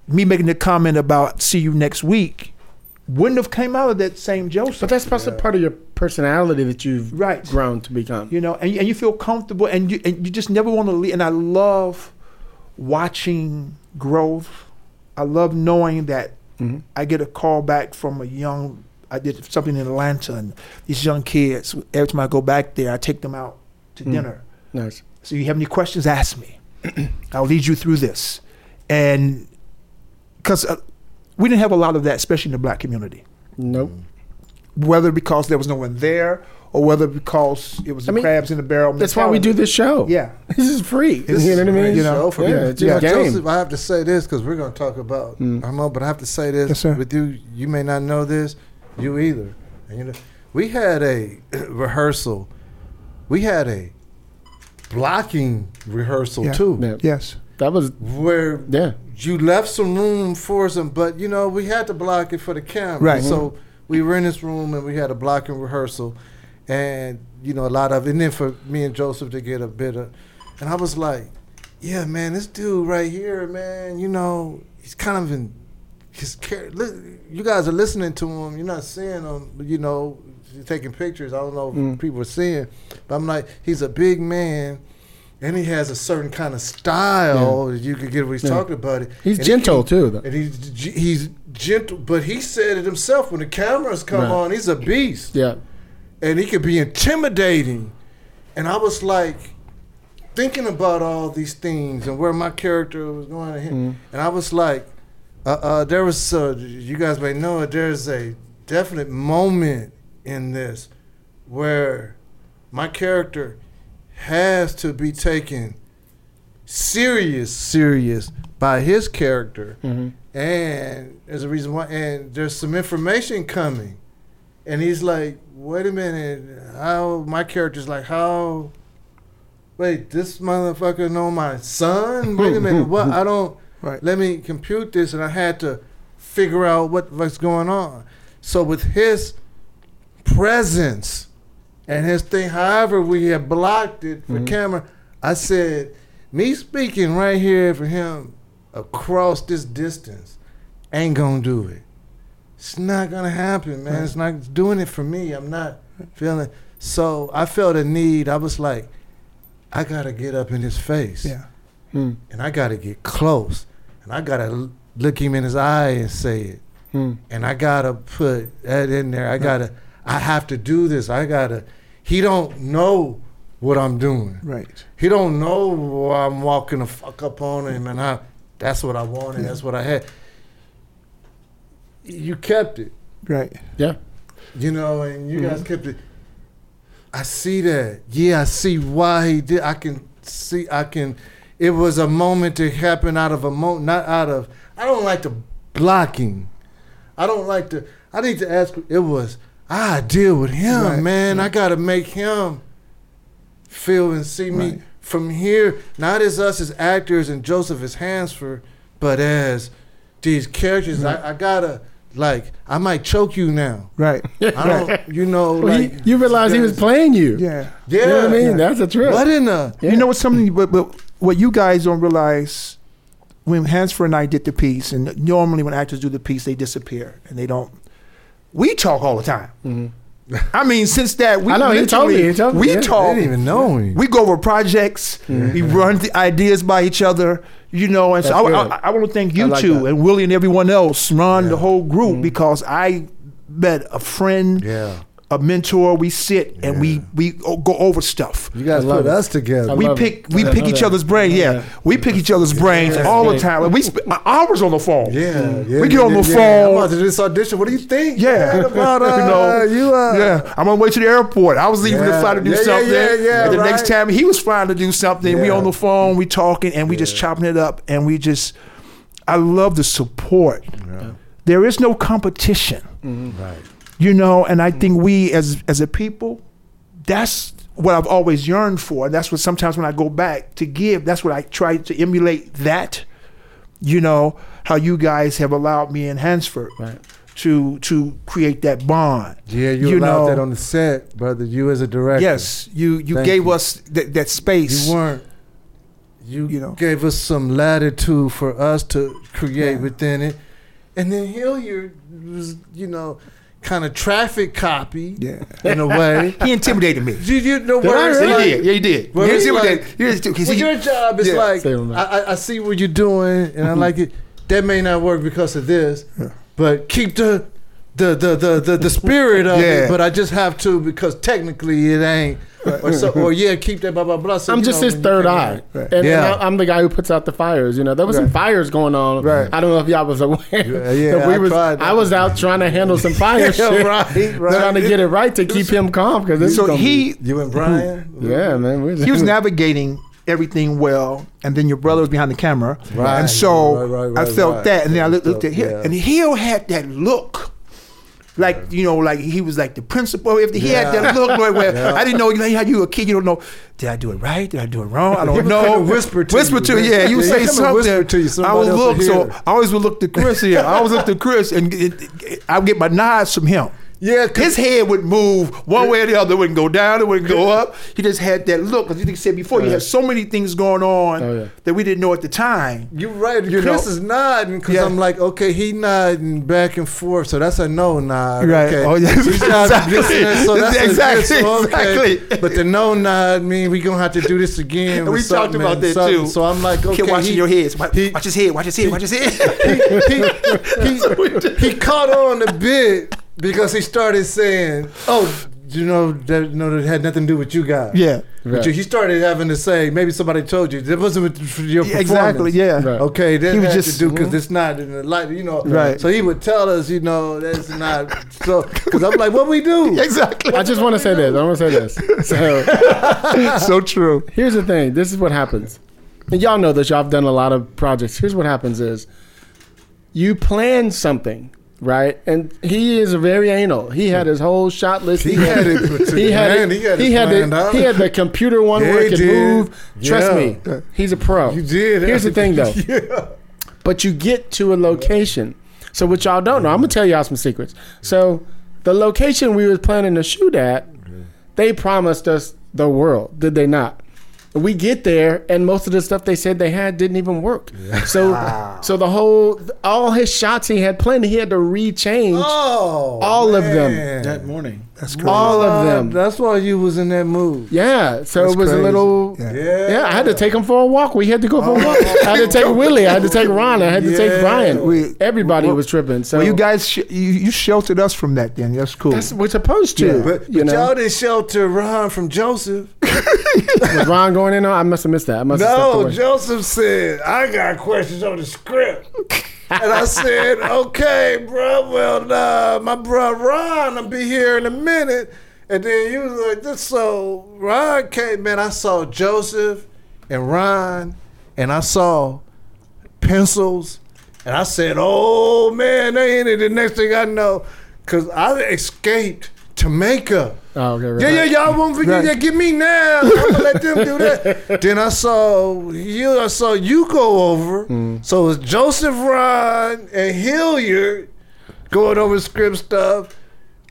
me making the comment about see you next week wouldn't have came out of that same Joseph. But that's also part of your personality that you've Right. grown to become. you know, and, and you feel comfortable, and you and you just never want to leave. And I love watching growth. I love knowing that Mhm. I get a call back from a young. I did something in Atlanta, and these young kids. Every time I go back there, I take them out to Mm. dinner. Nice. So you have any questions? Ask me. I'll lead you through this, and because uh, we didn't have a lot of that, especially in the black community. Nope. Whether because there was no one there, or whether because it was the I mean, crabs in the barrel. That's why we do this show. Yeah. This is free. This you know what I mean? You know, show for yeah, me. it's yeah, game. Joseph, I have to say this because we're going to talk about Mm. Armand, but I have to say this Yes, sir. with you. You may not know this, you either. And you know, we had a rehearsal. We had a blocking rehearsal Yeah. too, Yeah. Yes. That was where yeah. you left some room for some, but you know we had to block it for the camera. Right. So we were in this room and we had a blocking rehearsal, and you know a lot of, and then for me and Joseph to get a bit of, and I was like, yeah, man, this dude right here, man, you know, he's kind of in his char- li- You guys are listening to him, you're not seeing him, you know, you're taking pictures. I don't know if Mm. people are seeing, but I'm like, he's a big man. And he has a certain kind of style. You could get what he's Yeah. talking about. It. He's And gentle can- too, though. and he's he's gentle, but he said it himself. When the cameras come Right. on, he's a beast, Yeah. and he could be intimidating. And I was like thinking about all these things and where my character was going, to hit. Mhm. and I was like, uh, uh, there was uh, you guys may know it. There's a definite moment in this where my character has to be taken serious, serious by his character. Hmm and there's a reason why and there's some information coming. And he's like wait a minute how my character's like how wait this motherfucker know my son? Wait a minute what? I don't Right. let me compute this and i had to figure out what what's going on so with his presence and his thing however we had blocked it for Mhm. camera i said me speaking right here for him across this distance ain't gonna do it. It's not gonna happen, man. It's not doing it for me. I'm not feeling so I felt a need. I was like, I gotta get up in his face. Yeah. and I got to get close, and I got to look him in his eye and say it, Hmm. and I got to put that in there. I got to, I have to do this. I got to. He don't know what I'm doing. Right. He don't know why I'm walking the fuck up on him, and I. That's what I wanted. That's what I had. You kept it, Right. Yeah. you know, and you guys kept it. I see that. Yeah, I see why he did. I can see. I can. It was a moment to happen out of a moment, not out of. I don't like the blocking. I don't like to. I need to ask. It was. I deal with him, Right, man. I got to make him feel and see me Right. from here. Not as us as actors and Joseph as Hansford, but as these characters. I, I gotta like. I might choke you now. Right. I don't. You know, Well, like he, you realize he was playing you. Yeah. Yeah, You know what I mean? yeah. That's a trip. What in the? Yeah. You know what's something, but, but what you guys don't realize when Hansford and I did the piece, and normally when actors do the piece, they disappear and they don't. We talk all the time. Mm-hmm. I mean, since that we Mm-hmm. I know, he told me, he told me, we yeah. I talk. didn't even know him. We go over projects. We run the ideas by each other. You know, and so Mm-hmm. I. I, I want to thank you like two that. Mm-hmm. and Willie and everyone else, Ron, the whole group, because I met a friend, Yeah. A mentor. We sit and we we go over stuff. You guys love put us together. I We love pick it. we I pick each that. other's brains. I Yeah, we pick each other's brains That's all the time. Like, we spend hours on the phone. yeah, yeah. We get on the yeah. phone. I'm about to do this audition. What do you think? Yeah. man, about uh, You know, you. Uh, yeah, I'm on the way to the airport. I was leaving to Yeah. fly to do Yeah, yeah, something. yeah, yeah, and the right. next time he was flying to do something, we on the phone, we talking, and we just chopping it up, and we just. I love the support. There is no competition, Right. You know, and I think we as as a people, that's what I've always yearned for. And that's what sometimes when I go back to give, that's what I try to emulate. That, you know, how you guys have allowed me in Hansford Right. to to create that bond. Yeah, you, You allowed know- that on the set, brother. You as a director. Yes, you you Thank gave you. us that, that space. You weren't. You, You know. gave us some latitude for us to create within it, and then Hilliard was, you know, kind of traffic copy. Yeah. In a way. He intimidated me. Did you know Did I really? Yeah, like- he did. Yeah, he did. Well, he intimidated. like- He Well, he- your job is Yeah. like Say it, man. I, I, I see what you're doing and I mm-hmm. like it. That may not work because of this, but keep the the the the the, the spirit of Yeah. it. But I just have to because technically it ain't. Or, so, or yeah, keep that blah blah blah. So, I'm just know, his third eye, Right. and, Yeah. and I, am the guy who puts out the fires. You know, there was some fires going on. Right. I don't know if y'all was aware. Yeah, yeah, we I was, tried. I was out trying to handle some fire Yeah, shit, right, right. trying to get it right to keep him calm because so he You and Brian. yeah, man, we he was navigating everything well, and then your brother was behind the camera, Right. and so Right, right, I felt right. that, and then I looked, looked at him, yeah. and Hill had that look. Like you know, like he was like the principal. If he had that look, like where Yeah. I didn't know, you know, how you a kid, you don't know. Did I do it right? Did I do it wrong? I don't know. whisper to whisper you, to you. Yeah, you Yeah, say something. whisper to you, I would look. So. I always would look to Chris. Yeah, I always look to Chris, and it, it, I would get my nods from him. Yeah, 'cause- His head would move one way or the other. It wouldn't go down. It wouldn't go up. He just had that look. Because you said before, you had so many things going on Oh, yeah. that we didn't know at the time. You're right. You Chris know- is nodding because Yeah. I'm like, okay, he nodding back and forth, so that's a no nod. Right. Okay. Oh, yeah. Exactly. listening, so that's Exactly, a yes, okay. exactly. But the no nod mean we gonna have to do this again. And we talked something about and that something. too. So I'm like, okay, Keep watching he, your heads. Watch, he- watch his head. Watch his head. Watch his head. he, he, he caught on a bit because he started saying, "Oh, you know that no, that had nothing to do with you guys." yeah. But you, he started having to say, maybe somebody told you that wasn't with- for your Yeah, performance. Exactly. Yeah. Right. Okay, that He was had just- to do because mhm. it's not in the light, you know. Right. So he would tell us, you know, that's not so. Because I'm like, what we do? Exactly. I just want to say this. I want to say this. So so true. here's the thing. This is what happens. And y'all know this. Y'all have done a lot of projects. Here's what happens is you plan something, right? And he is very anal. He had his whole shot list. He had it He had it. He had He the, he had the computer one Yeah, where he it could move. Trust Yeah. me, he's a pro. You did. Here's the thing, though. yeah. But you get to a location. So what y'all don't know, I'm gonna tell y'all some secrets. So the location we was planning to shoot at, they promised us the world, did they not? We get there, and most of the stuff they said they had didn't even work. So, so the whole, all his shots he had planned, he had to rechange. Oh, All of them. That morning. That's crazy. All of them. That's why you was in that mood. Yeah, so That's it was crazy. a little. Yeah. Yeah. Yeah, I had to take him for a walk. We had to go for a walk. Oh. I had to take Willie. I had to take Ron. I had to take Brian. We- Everybody well- was tripping. So well, you guys, sh- you, you sheltered us from that. Then that's cool. that's we're supposed to. Yeah. But, you but know, y'all didn't shelter Ron from Joseph. was Ron going in? I must have missed that. I must have No, away. Joseph said, I got questions on the script. and I said, okay, bro, well, uh, my bro Ron will be here in a minute. And then you was like, this so Ron came, man, I saw Joseph and Ron, and I saw pencils, and I said, oh, man, they in it. The next thing I know, because I escaped makeup. Oh, okay, right. Yeah, yeah, y'all won't forget. Right. Yeah, get me now. I'm gonna let them do that. then I saw you. I saw you go over. Mm. So it's Joseph Ron and Hilliard going over script stuff.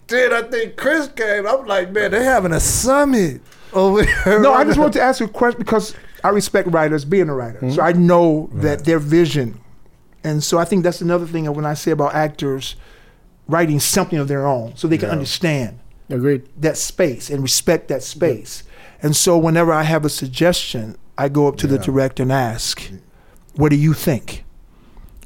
Then I think Chris came. I'm like, man, they're having a summit over there. no, I just wanted to ask you a question because I respect writers, being a writer, so I know that their vision, and so I think that's another thing when I say about actors writing something of their own, so they can understand Agreed. that space and respect that space. And so whenever I have a suggestion, I go up to the director and ask, "What do you think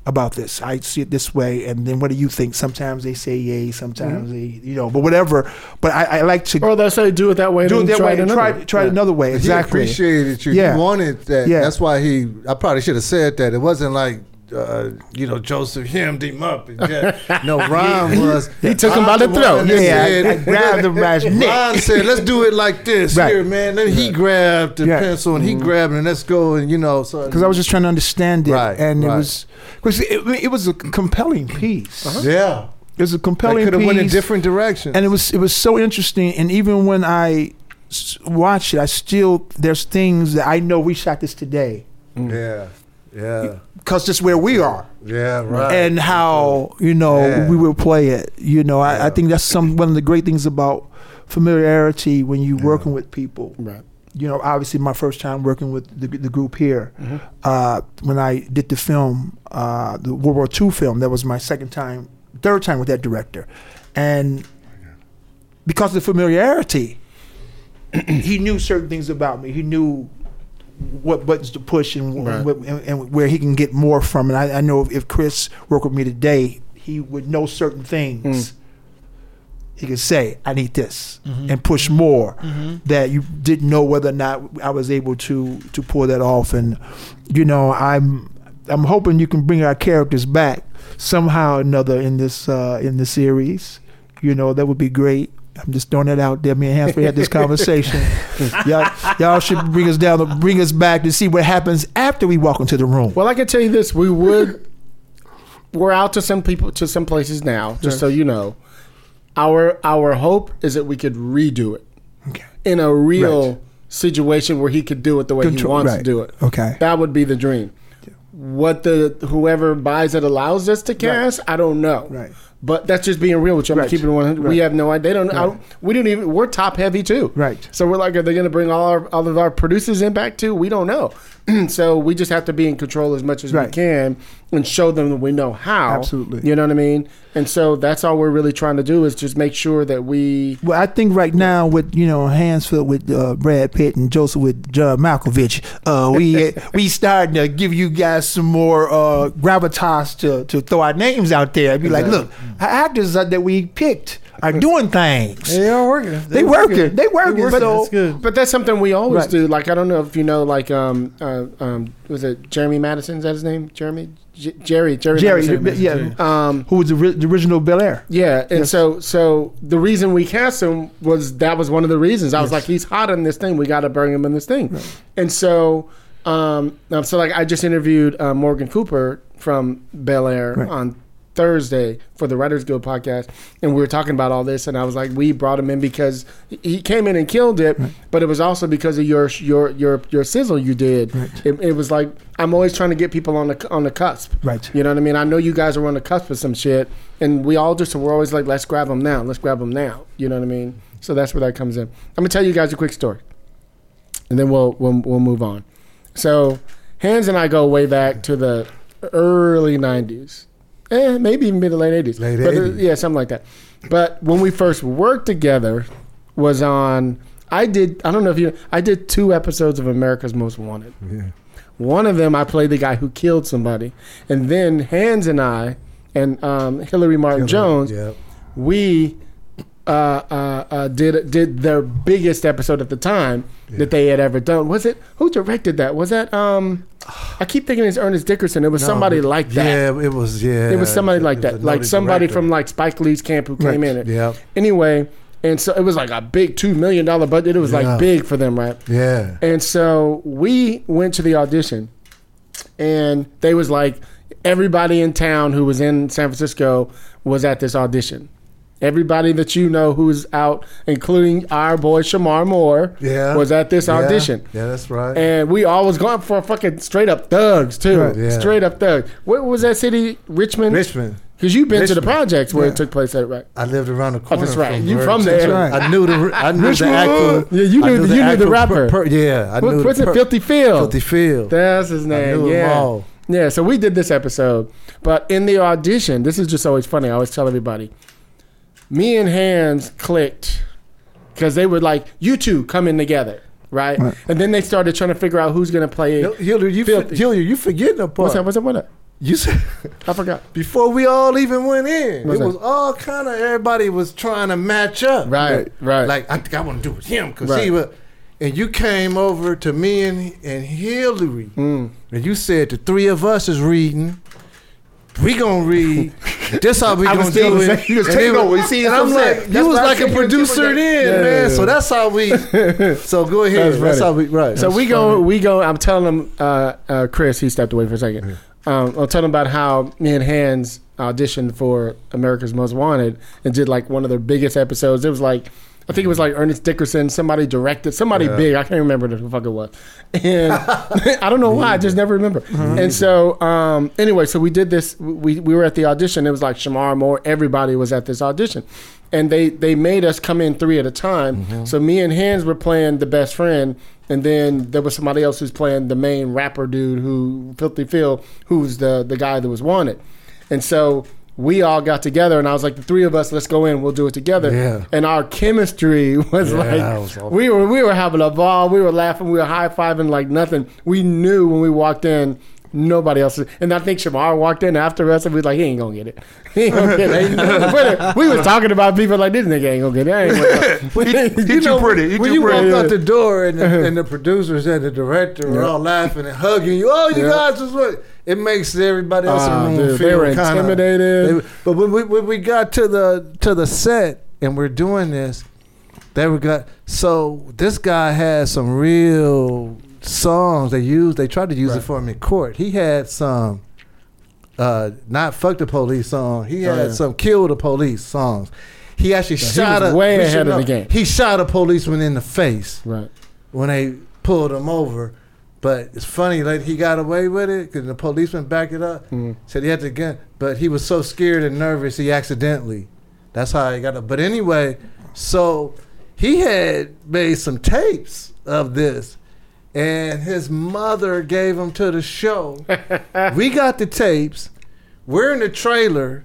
about this? I see it this way, and then what do you think?" Sometimes they say yay, sometimes mm-hmm. they, you know, but whatever. But I, I like to Or they'll say do it that way. do it that try way it and another try way. try it Yeah. another way. Exactly. He appreciated you. Yeah. He wanted that. Yeah. That's why he. I probably should have said that. It wasn't like. Uh, you know, Joseph hemmed him up. And just, no, Ron was. He took him by the throat. that Yeah, I- said- I grabbed him by his neck. Ron said, "Let's do it like this Right. here, man." Then he grabbed the Yeah. pencil and he grabbed it, and let's go. And you know, so Because I was just trying to understand it, Right, and it was because it, it was a compelling piece. yeah, It was a they compelling could have piece, went in different directions. and it was it was so interesting. And even when I watch it, I still there's things that I know we shot this today yeah, yeah, because just where we are. yeah, right. and how you know Yeah. we will play it. You know, I, I think that's some one of the great things about familiarity when you're working with people. Right. You know, obviously my first time working with the, the group here, Mm-hmm. uh, when I did the film, uh, the World War II film, that was my second time, third time with that director, and because of the familiarity, he knew certain things about me. He knew what buttons to push and, Right. and, and where he can get more from. And I, I know if Chris worked with me today, he would know certain things. Hmm. He could say, "I need this," mm-hmm. and push more mm-hmm. that you didn't know whether or not I was able to to pull that off. And you know, I'm I'm hoping you can bring our characters back somehow or another in this uh, in the series. You know, that would be great. I'm just throwing that out there. Me and Hansford had this conversation. y'all, y'all should bring us down, bring us back to see what happens after we walk into the room. Well, I can tell you this: we would. We're out to some people to some places now, just so you know. Our our hope is that we could redo it Okay. in a real Right. situation where he could do it the way he wants right. to do it. Okay. That would be the dream. What the whoever buys it allows us to cast, I don't know. Right. But that's just being real with you. I'm Right. keeping it 100. We have no idea. They don't. I don't we don't even. We're top heavy too. Right. So we're like, are they going to bring all our all of our producers in back too? We don't know. so we just have to be in control as much as we can and show them that we know how. Absolutely. You know what I mean? And so that's all we're really trying to do is just make sure that we. Well, I think right now with you know Hansford with uh, Brad Pitt and Joseph with John Malkovich, uh, we we starting to give you guys some more uh, gravitas to, to throw our names out there. and be like, look, actors that that we picked are doing things. They are working. They working. They working. working. So That's good. But that's something we always Right. do. Like I don't know if you know, like um uh, um was it Jeremy Madison? Is that his name? Jeremy J- Jerry Jerry Jerry, Madison. yeah, Um, who was the, ri- the original Bel Air? Yeah, and so so the reason we cast him was that was one of the reasons. I was like, he's hot in this thing. We got to bring him in this thing. And so, um, um, so like I just interviewed uh, Morgan Cooper from Bel Air Right. on Thursday for the Writers Guild podcast, and we were talking about all this. And I was like, we brought him in because he came in and killed it, but it was also because of your your your your sizzle you did. It, it was like I'm always trying to get people on the on the cusp. Right. You know what I mean? I know you guys are on the cusp of some shit, and we all just we're always like, let's grab them now. Let's grab them now. You know what I mean? So that's where that comes in. I'm gonna tell you guys a quick story, and then we'll we'll, we'll move on. So, Hans and I go way back to the early '90s, eh, maybe even mid to late '80s. Late But, uh, 80s. yeah, something like that. But when we first worked together, was on. I did. I don't know if you. I did two episodes of America's Most Wanted. One of them, I played the guy who killed somebody, and then Hans and I and um, Hillary Martin Jones, Yep. we uh, uh, uh, did did their biggest episode at the time that they had ever done. Was it who directed that? Was that um? I keep thinking it's Ernest Dickerson. It was somebody No, like that. Yeah, it was. Yeah, It was somebody like It was that, like somebody director. from like Spike Lee's camp who came in. It. Yep. Anyway, and so it was like a big two million dollar budget. It was Yeah. like big for them, right? Yeah. And so we went to the audition, and they was like everybody in town who was in San Francisco was at this audition. Everybody that you know who's out, including our boy Shemar Moore, Yeah. was at this audition. Yeah, that's right. And we all was going for fucking straight up thugs too. Right, yeah. Straight up thugs. What was that city? Richmond. Richmond. Because you've been to the Richmond. projects where Yeah. it took place at, right? I lived around the corner. Oh, that's right. From You Bird. from there. right. I knew the. I knew the Richmond. actual. Yeah, you I knew the- you knew the rapper. per- yeah, I What- knew. what's the it? per- Filthy Phil. Filthy Phil. That's his name. knew yeah. Yeah. So we did this episode, but in the audition, this is just always funny. I always tell everybody, me and Hans clicked because they were like, "You two come in together." Right? and then they started trying to figure out who's gonna play. Hil- Hilliard, you, for, Hilliard, you forgetting a part. What's that? What's that? What's that? You said I forgot. before we all even went in, What's it that? was all kind of everybody was trying to match up. Right, right. Like I think I want to do with him because Right. he was. And you came over to me and and Hillary, Mm. and you said the three of us is reading. We gonna read. this how we I gonna do it. You taking it over. You see, and I'm like, you was like a said you was producer then, Yeah, man. So that's how we. so go ahead. That's That's, how we. Right. So That's we go, we go. I'm telling him, uh, uh, Chris. He stepped away for a second. Um, I'll tell him about how me and Hans auditioned for America's Most Wanted and did like one of their biggest episodes. It was like, I think it was like Ernest Dickerson. Somebody directed somebody big. I can't remember who the fuck it was. And I don't know why. I just never remember. And so um, anyway, so we did this. We we were at the audition. It was like Shemar Moore. Everybody was at this audition. And they, they made us come in three at a time. So me and Hans were playing the best friend, and then there was somebody else who's playing the main rapper dude who Filthy Phil, who's the the guy that was wanted. And so we all got together, and I was like, the three of us, let's go in, we'll do it together. Yeah. And our chemistry was Yeah, like was awesome. we were we were having a ball, we were laughing, we were high fiving like nothing. We knew when we walked in. Nobody else, and I think Shemar walked in after us, and we was like, "He ain't gonna get it. He ain't gonna get it." We was talking about people like this nigga ain't gonna get it. Ain't gonna- He too pretty. He when too you pretty. walk out the door and the, and the producers and the director were all laughing and hugging you, oh, you Yeah. guys was what? It makes everybody else Ah, in the room dude, feel they were kinda- intimidated. they- but when we, when we got to the to the set and we're doing this, they were got so this guy had some real songs they used. They tried to use Right. it for him in court. He had some. Uh, not fuck the police song. He Oh, had yeah. some kill the police songs. He actually he shot was a way ahead of the game. He shot a policeman in the face right. when they pulled him over. But it's funny, like he got away with it because the policeman backed it up. Mm. Said he had to get, but he was so scared and nervous he accidentally. That's how he got it. But anyway, so he had made some tapes of this, and his mother gave them to the show. we got the tapes. We're in the trailer,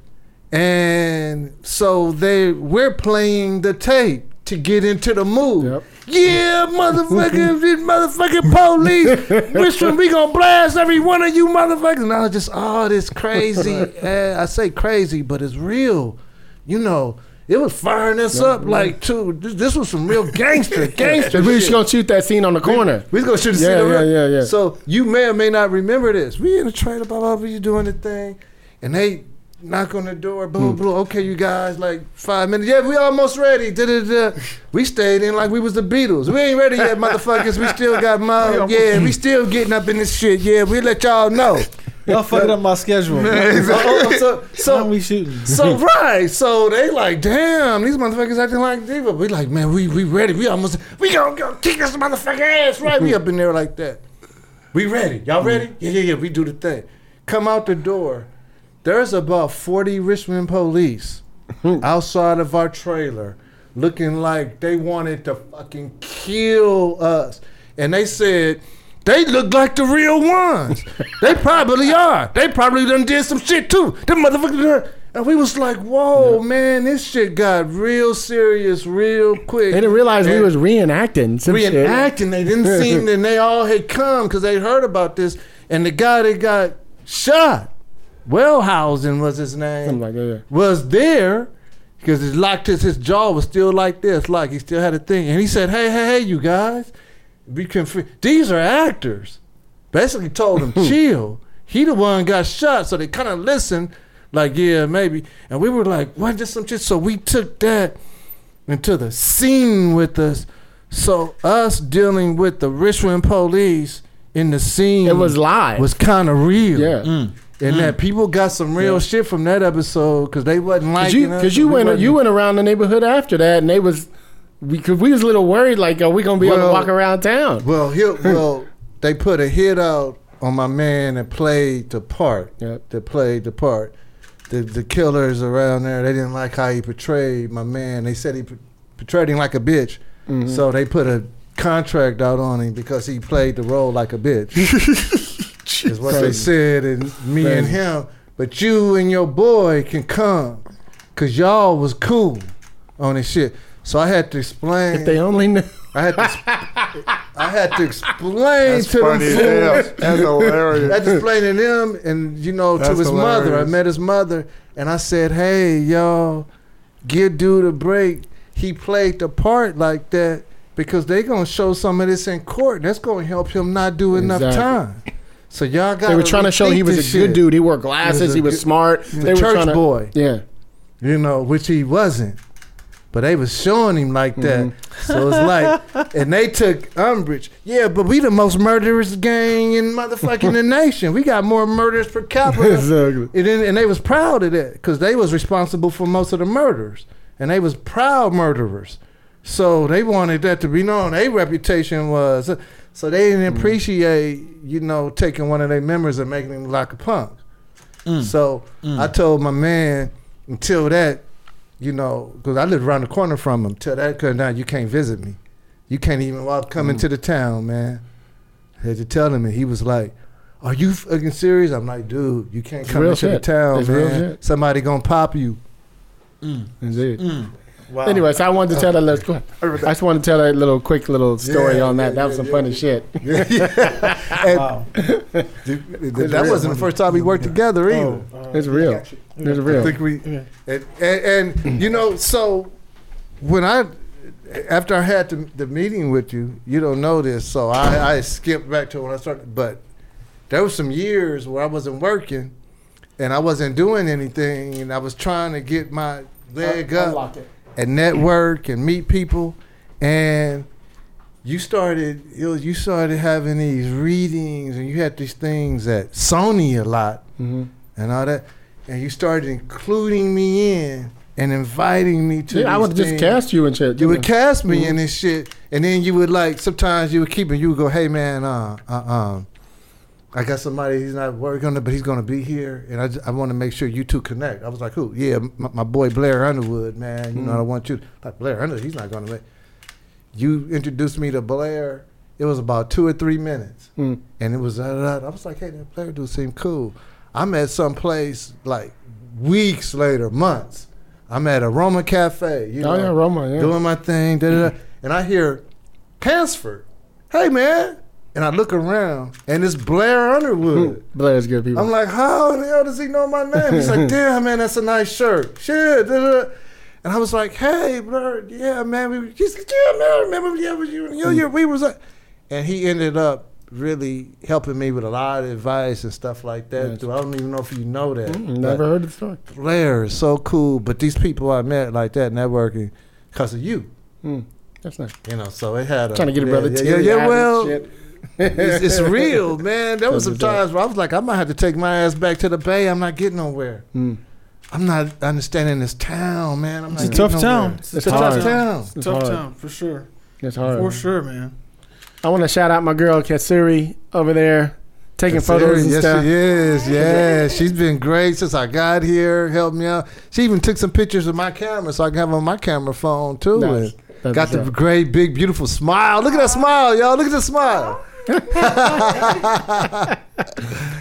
and so they we're playing the tape to get into the mood. Yep. Yeah, motherfucking this motherfucking police. Which one we gonna blast every one of you motherfuckers? And I was just oh this crazy. Eh, I say crazy, but it's real. You know, it was firing us up like too. This, this was some real gangster, gangster. We was gonna shoot that scene on the corner. We was gonna shoot the Yeah, scene yeah, around. yeah, yeah. So you may or may not remember this. We in the trailer, blah blah blah. You doing the thing, and they knock on the door. Hmm. Boom, boom. Okay, you guys, like five minutes. Yeah, we almost ready. Da, da, da. We stayed in like we was the Beatles. We ain't ready yet, motherfuckers. We still got mouth. Yeah, we still getting up in this shit. Yeah, we let y'all know. Y'all fucking up my schedule. Oh, oh, so, so we shooting? so right, so they like, damn, these motherfuckers acting like diva. We like, man, we we ready. We almost, we gonna go kick this motherfucker ass, right? We up in there like that. We ready? Y'all ready? Yeah, yeah, yeah. We do the thing. Come out the door. There's about forty Richmond police outside of our trailer, looking like they wanted to fucking kill us, and they said. They look like the real ones. they probably are. They probably done did some shit too. Them motherfuckers. And we was like, "Whoa, man, this shit got real serious real quick." They didn't realize we was reenacting some shit. reenacting. They didn't seem, and they all had come because they heard about this. And the guy that got shot, Wellhausen was his name, Something like that. was there because his locked his his jaw was still like this, like he still had a thing. And he said, "Hey, hey, hey, you guys, we can. These are actors." Basically, told them chill. He the one got shot, so they kind of listened, like yeah, maybe. And we were like, "What? Just some shit." So we took that into the scene with us. So us dealing with the Richmond police in the scene, It was live. was kind of real. yeah. Mm. And that people got some real shit from that episode because they wasn't liking you, us, cause you we went, you went around the neighborhood after that, and they was, we, cause we was a little worried, like, are we gonna be able to walk around town? Well, he, well, they put a hit out on my man that played the part. Yep. That played the part. The the killers around there, they didn't like how he portrayed my man. They said he portrayed him like a bitch. Mm-hmm. So they put a contract out on him because he played the role like a bitch. is what they said, and me and him. But you and your boy can come, cause y'all was cool on this shit. So I had to explain. If they only knew. I had to, I had to explain That's to them as That's hilarious. I had to explain to them, and you know, to That's his mother. I met his mother, and I said, "Hey, y'all, give dude a break. He played the part like that because they gonna show some of this in court. That's gonna help him not do enough Exactly. time. So y'all got. They were trying to show he was a good dude. He wore glasses. He was good- smart. He was They church to- boy. Yeah. you know, which he wasn't. But they was showing him like that. Mm-hmm. So it's like, and they took umbrage. Yeah, but we the most murderous gang in motherfucking the nation. We got more murders per capita. Exactly. And, then, and they was proud of that because they was responsible for most of the murders. And they was proud murderers. So they wanted that to be known. Their reputation was, so they didn't mm. appreciate, you know, taking one of their members and making him like a punk. Mm. So mm. I told my man, until that, you know, because I lived around the corner from him. Until that comes down, you can't visit me. You can't even walk come Mm. into the town, man. I had to tell him, and he was like, "Are you fucking serious?" I'm like, "Dude, you can't come into the town, It's man. shit. Somebody gonna pop you." Indeed. Wow. Anyway, so I wanted to tell that little. go. I just wanted to tell that little quick little story Yeah, on that. yeah, that was some funny shit. Wow. th- that real. wasn't the first time we worked together oh, either. Uh, it's real. It's real. I think we and, and, and you know so when I after I had the, the meeting with you, you don't know this, so I, I skipped back to when I started. But there was some years where I wasn't working and I wasn't doing anything, and I was trying to get my leg up Unlock it. And network and meet people, and you started it was, you started having these readings, and you had these things at Sony a lot Mhm. and all that, and you started including me in and inviting me to. Yeah, I would just cast you and shit. You would cast me Mm-hmm. in this shit, and then you would like sometimes you would keep it. You would go, "Hey man, uh, uh, um, I got somebody. He's not working on it, but he's gonna be here, and I, just, I want to make sure you two connect." I was like, "Who? Yeah, my, my boy Blair Underwood, man. You know, I Mm-hmm. want you to, like Blair Underwood. He's not gonna make." You introduced me to Blair. It was about two or three minutes, Mm. and it was. Uh, I was like, "Hey, that Blair dude seemed cool." I'm at some place like weeks later, months. I'm at a Roma Cafe. You Oh know, yeah, Roma. Yeah. doing my thing, da, da, da, and I hear Hansford, hey man, and I look around and it's Blair Underwood. Blair's good people. I'm like, how the hell does he know my name? He's like, damn man, that's a nice shirt. Shit. And I was like, hey Blair, yeah man, we, he's like, yeah man, I remember, yeah, you, you, you, we was, uh, and he ended up really helping me with a lot of advice and stuff like that. Yes. Dude, I don't even know if you know that. Mm, Never heard the story. Blair is so cool, but these people I met like that networking because of you, Mm, that's nice. you know. So it had a, Trying to get a yeah, brother Yeah, yeah, teary-eyed yeah, well, shit. It's, it's real, man. There was some times where I was like, I might have to take my ass back to the Bay. I'm not getting nowhere. Mm. I'm not understanding this town, man. I'm not It's a tough nowhere. town. It's, It's a hard. tough town. It's Tough hard. time for sure. It's hard. For sure, man. I want to shout out my girl Katsuri over there, taking photos and yes, stuff. she is. Yeah, she's been great since I got here. Helped me out. She even took some pictures of my camera so I can have on my camera phone too. Nice. And got the great, big, beautiful smile. Look at that smile, y'all. Look at the smile.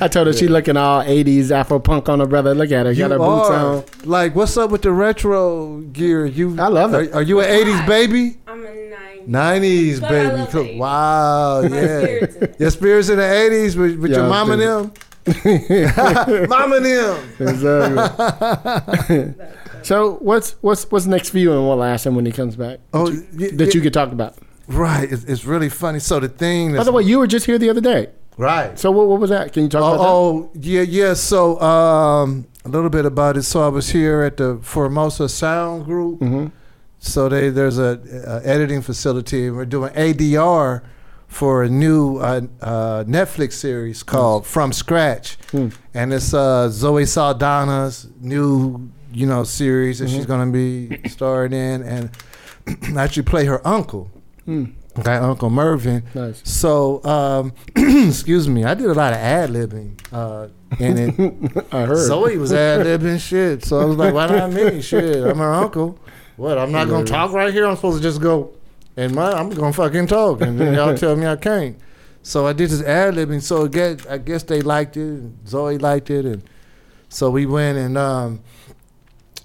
I told her she looking all '80s Afro punk on her brother. Look at her, You got her boots are. on. Like, what's up with the retro gear? You, I love it. Are, are you an '80s baby? I'm a nine. '90s But I baby. love Cool. 80s. Wow, My yeah. spirits. Your spirits in the '80s with, with your mom mama and them. mom and them. Exactly. so what's what's what's next for you and what last him when he comes back Oh, that, you, y- that y- you could talk about? Right. It's, it's really funny. So the thing. By the way, you were just here the other day. right. So what, what was that? Can you talk about that? Oh, oh, yeah, yeah. So um, a little bit about it. So I was here at the Formosa Sound Group. Mm-hmm. So they there's a, a editing facility, and we're doing ADR for a new uh, uh, Netflix series called From Scratch, Hmm. and it's uh, Zoe Saldana's new you know series that she's going to be starring in, and I actually play her uncle, Hmm. okay, Uncle Mervin. Nice. So, um, excuse me, I did a lot of ad libbing uh, in it. I heard. Zoe was ad libbing shit. So I was like, why not me? Shit, I'm her uncle. What? I'm not gonna talk right here. I'm supposed to just go and my I'm gonna fucking talk, and then y'all tell me I can't. So I did this ad libbing. So again, I guess they liked it. And Zoe liked it, and so we went and um,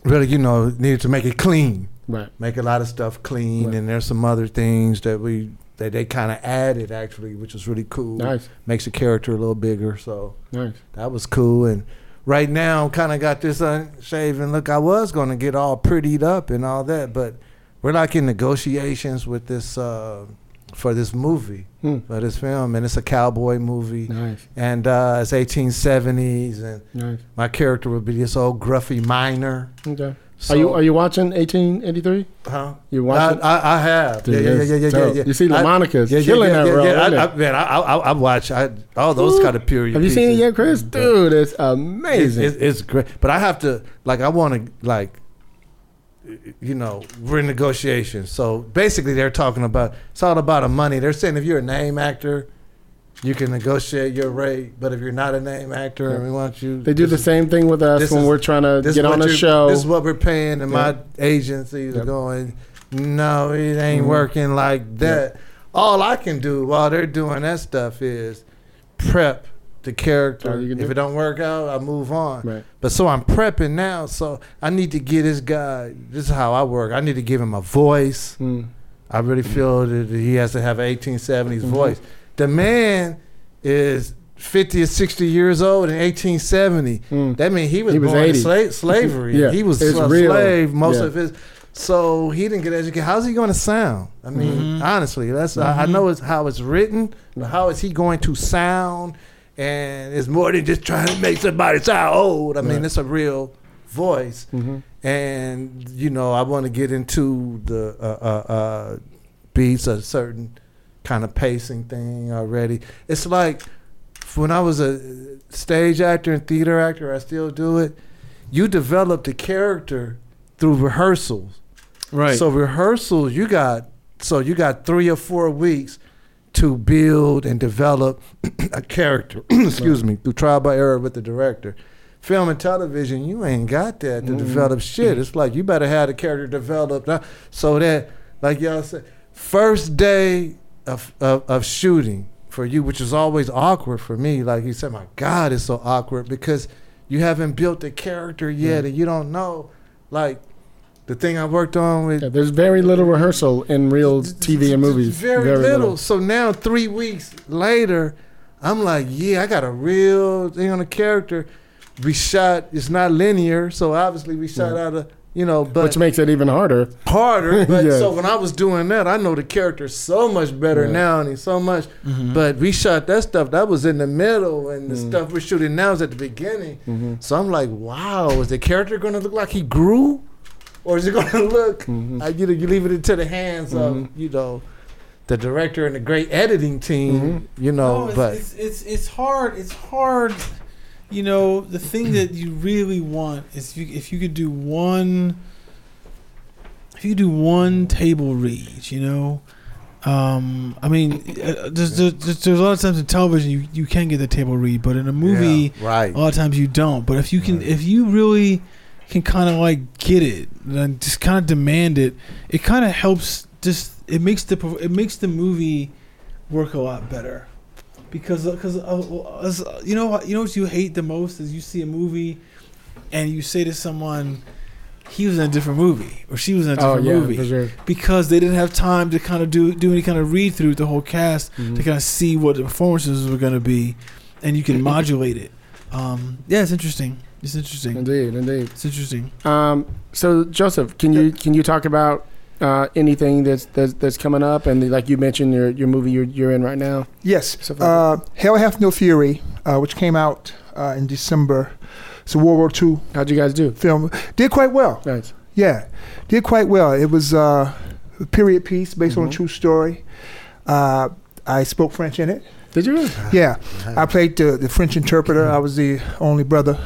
really, you know, needed to make it clean right. make a lot of stuff clean Right. and there's some other things that we that they kind of added actually which was really cool Nice. makes the character a little bigger so Nice. that was cool and right now kind of got this unshaven look i was going to get all prettied up and all that but we're like in negotiations with this uh for this movie Hmm. for this film and it's a cowboy movie Nice. and uh it's 1870s and Nice. my character would be this old gruffy miner Okay. So, are you are you watching 1883? huh You I, watching? I, I have. Dude, yeah, yeah, yeah, yeah, yeah, yeah. You see, I- LaMonica's yeah, yeah, killing yeah, that role. yeah. I. I, man, I, I, I watch I, all those kind of period. Have you seen it yet, Chris? Dude, it's amazing. It's, it's great, but I have to like I want to like you know we're in negotiations. So basically, they're talking about it's all about the money. They're saying if you're a name actor. You can negotiate your rate, but if you're not a name actor and we want you, they do the is- same thing with us this when is- we're trying to get on what a you're- show. This is what we're paying, and my agencies are Yep. going. No, it ain't Mhm. working like that. All I can do while they're doing that stuff is prep the character. You can If do. it don't work out, I move on. Right. But so I'm prepping now. So I need to get this guy. This is how I work. I need to give him a voice. Mm. I really feel that he has to have an 1870s Mhm. voice. The man is 50 or 60 years old in 1870. Mm. That means he was, He was born 80. in sla- slavery. Yeah, He was it's a real. slave most Yeah. of his. So he didn't get educated. How's he going to sound? I mean, Mhm. honestly, that's I, I Mm-hmm. know it's how it's written. But how is he going to sound? And it's more than just trying to make somebody sound old. I mean, Right. it's a real voice Mhm. and you know I want to get into the uh, uh, uh, beats of certain kind of pacing thing already. It's like when I was a stage actor and theater actor, I still do it. You develop the character through rehearsals. Right. So rehearsals, you got so you got three or four weeks to build and develop a character. Excuse me, through trial by error with the director. Film and television, you ain't got that to develop shit. It's like you better have the character developed uh, so that, like y'all said, first day of, of of shooting for you, which is always awkward for me. Like you said, my God, it's so awkward because you haven't built the character yet, and you don't know, like. The thing I worked on with Yeah, there's very little rehearsal in real TV and movies. very, very little. So now three weeks later, I'm like, yeah, I got a real thing on the character. We shot. It's not linear, so obviously we shot Yeah. out of you know, but which makes it even harder. harder. But Yeah. so when I was doing that, I know the character so much better Right. now, and he's so much. Mhm. But we shot that stuff that was in the middle, and the Mm. stuff we're shooting now is at the beginning. hmm So I'm like, wow, is the character going to look like he grew, or is it going to look? Mhm. Uh, you know, you leave it into the hands of you know the director and the great editing team. Mhm. You know, No, it's, but it's, it's it's hard. It's hard. You know, the thing that you really want is if you, if you could do one, if you do one table read, you know. Um, I mean, uh, there's, there's, there's a lot of times in television you, you can get the table read, but in a movie, Yeah, right? a lot of times you don't. But if you can, Right. if you really can kind of like get it and just kind of demand it, it kind of helps. Just it makes the it makes the movie work a lot better. Because because uh, you know you know what you hate the most is you see a movie and you say to someone he was in a different movie or she was in a Oh, different yeah, movie sure. because they didn't have time to kind of do do any kind of read through the whole cast Mm-hmm. to kind of see what the performances were going to be and you can modulate it um, yeah it's interesting it's interesting Indeed, indeed. it's interesting Um, so Joseph, can you can you talk about uh, anything that's, that's that's coming up and like you mentioned your your movie you're you're in right now? Yes. Like Uh, Hell Hath No Fury, uh, which came out uh, in December. It's a World War II How'd you guys do? film. Did quite well. Nice. Yeah, did quite well. It was uh, a period piece based on a Mhm. true story. Uh, I spoke French in it. Did you really? Yeah, I played the, the French interpreter. I was the only brother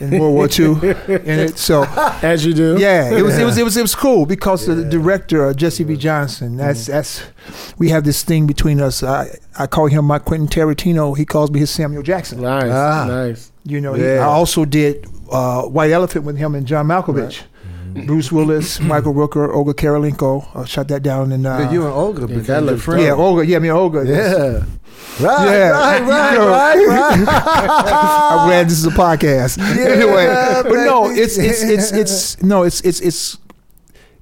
in World War II in it. So As you do. yeah, it was it was it was it was cool because the director uh, Jesse V. Johnson. That's that's we have this thing between us. I I call him my Quentin Tarantino. He calls me his Samuel Jackson. Nice. Ah. Nice. You know, he, I also did uh, White Elephant with him and John Malkovich. Bruce Willis, Michael Rooker, Olga Kurylenko. I shut that down and uh, Yeah, you and Olga Yeah, became that looks friends. yeah, Olga. Yeah, I mean Olga. Yeah. Right, Yeah. right, right, You know. right, right. I'm glad this is a podcast. anyway, but no, it's it's it's it's no, it's it's it's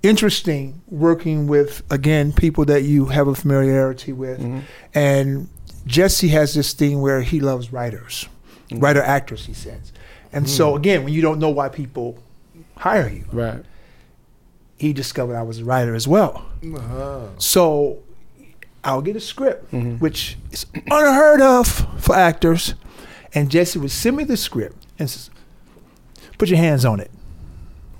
interesting working with again people that you have a familiarity with, Mhm. and Jesse has this thing where he loves writers, Mhm. writer actors. He says, and so again, when you don't know why people hire you, Right. he discovered I was a writer as well. Uh-huh. So I'll get a script, Mhm. which is unheard of for actors. And Jesse would send me the script and says, "Put your hands on it."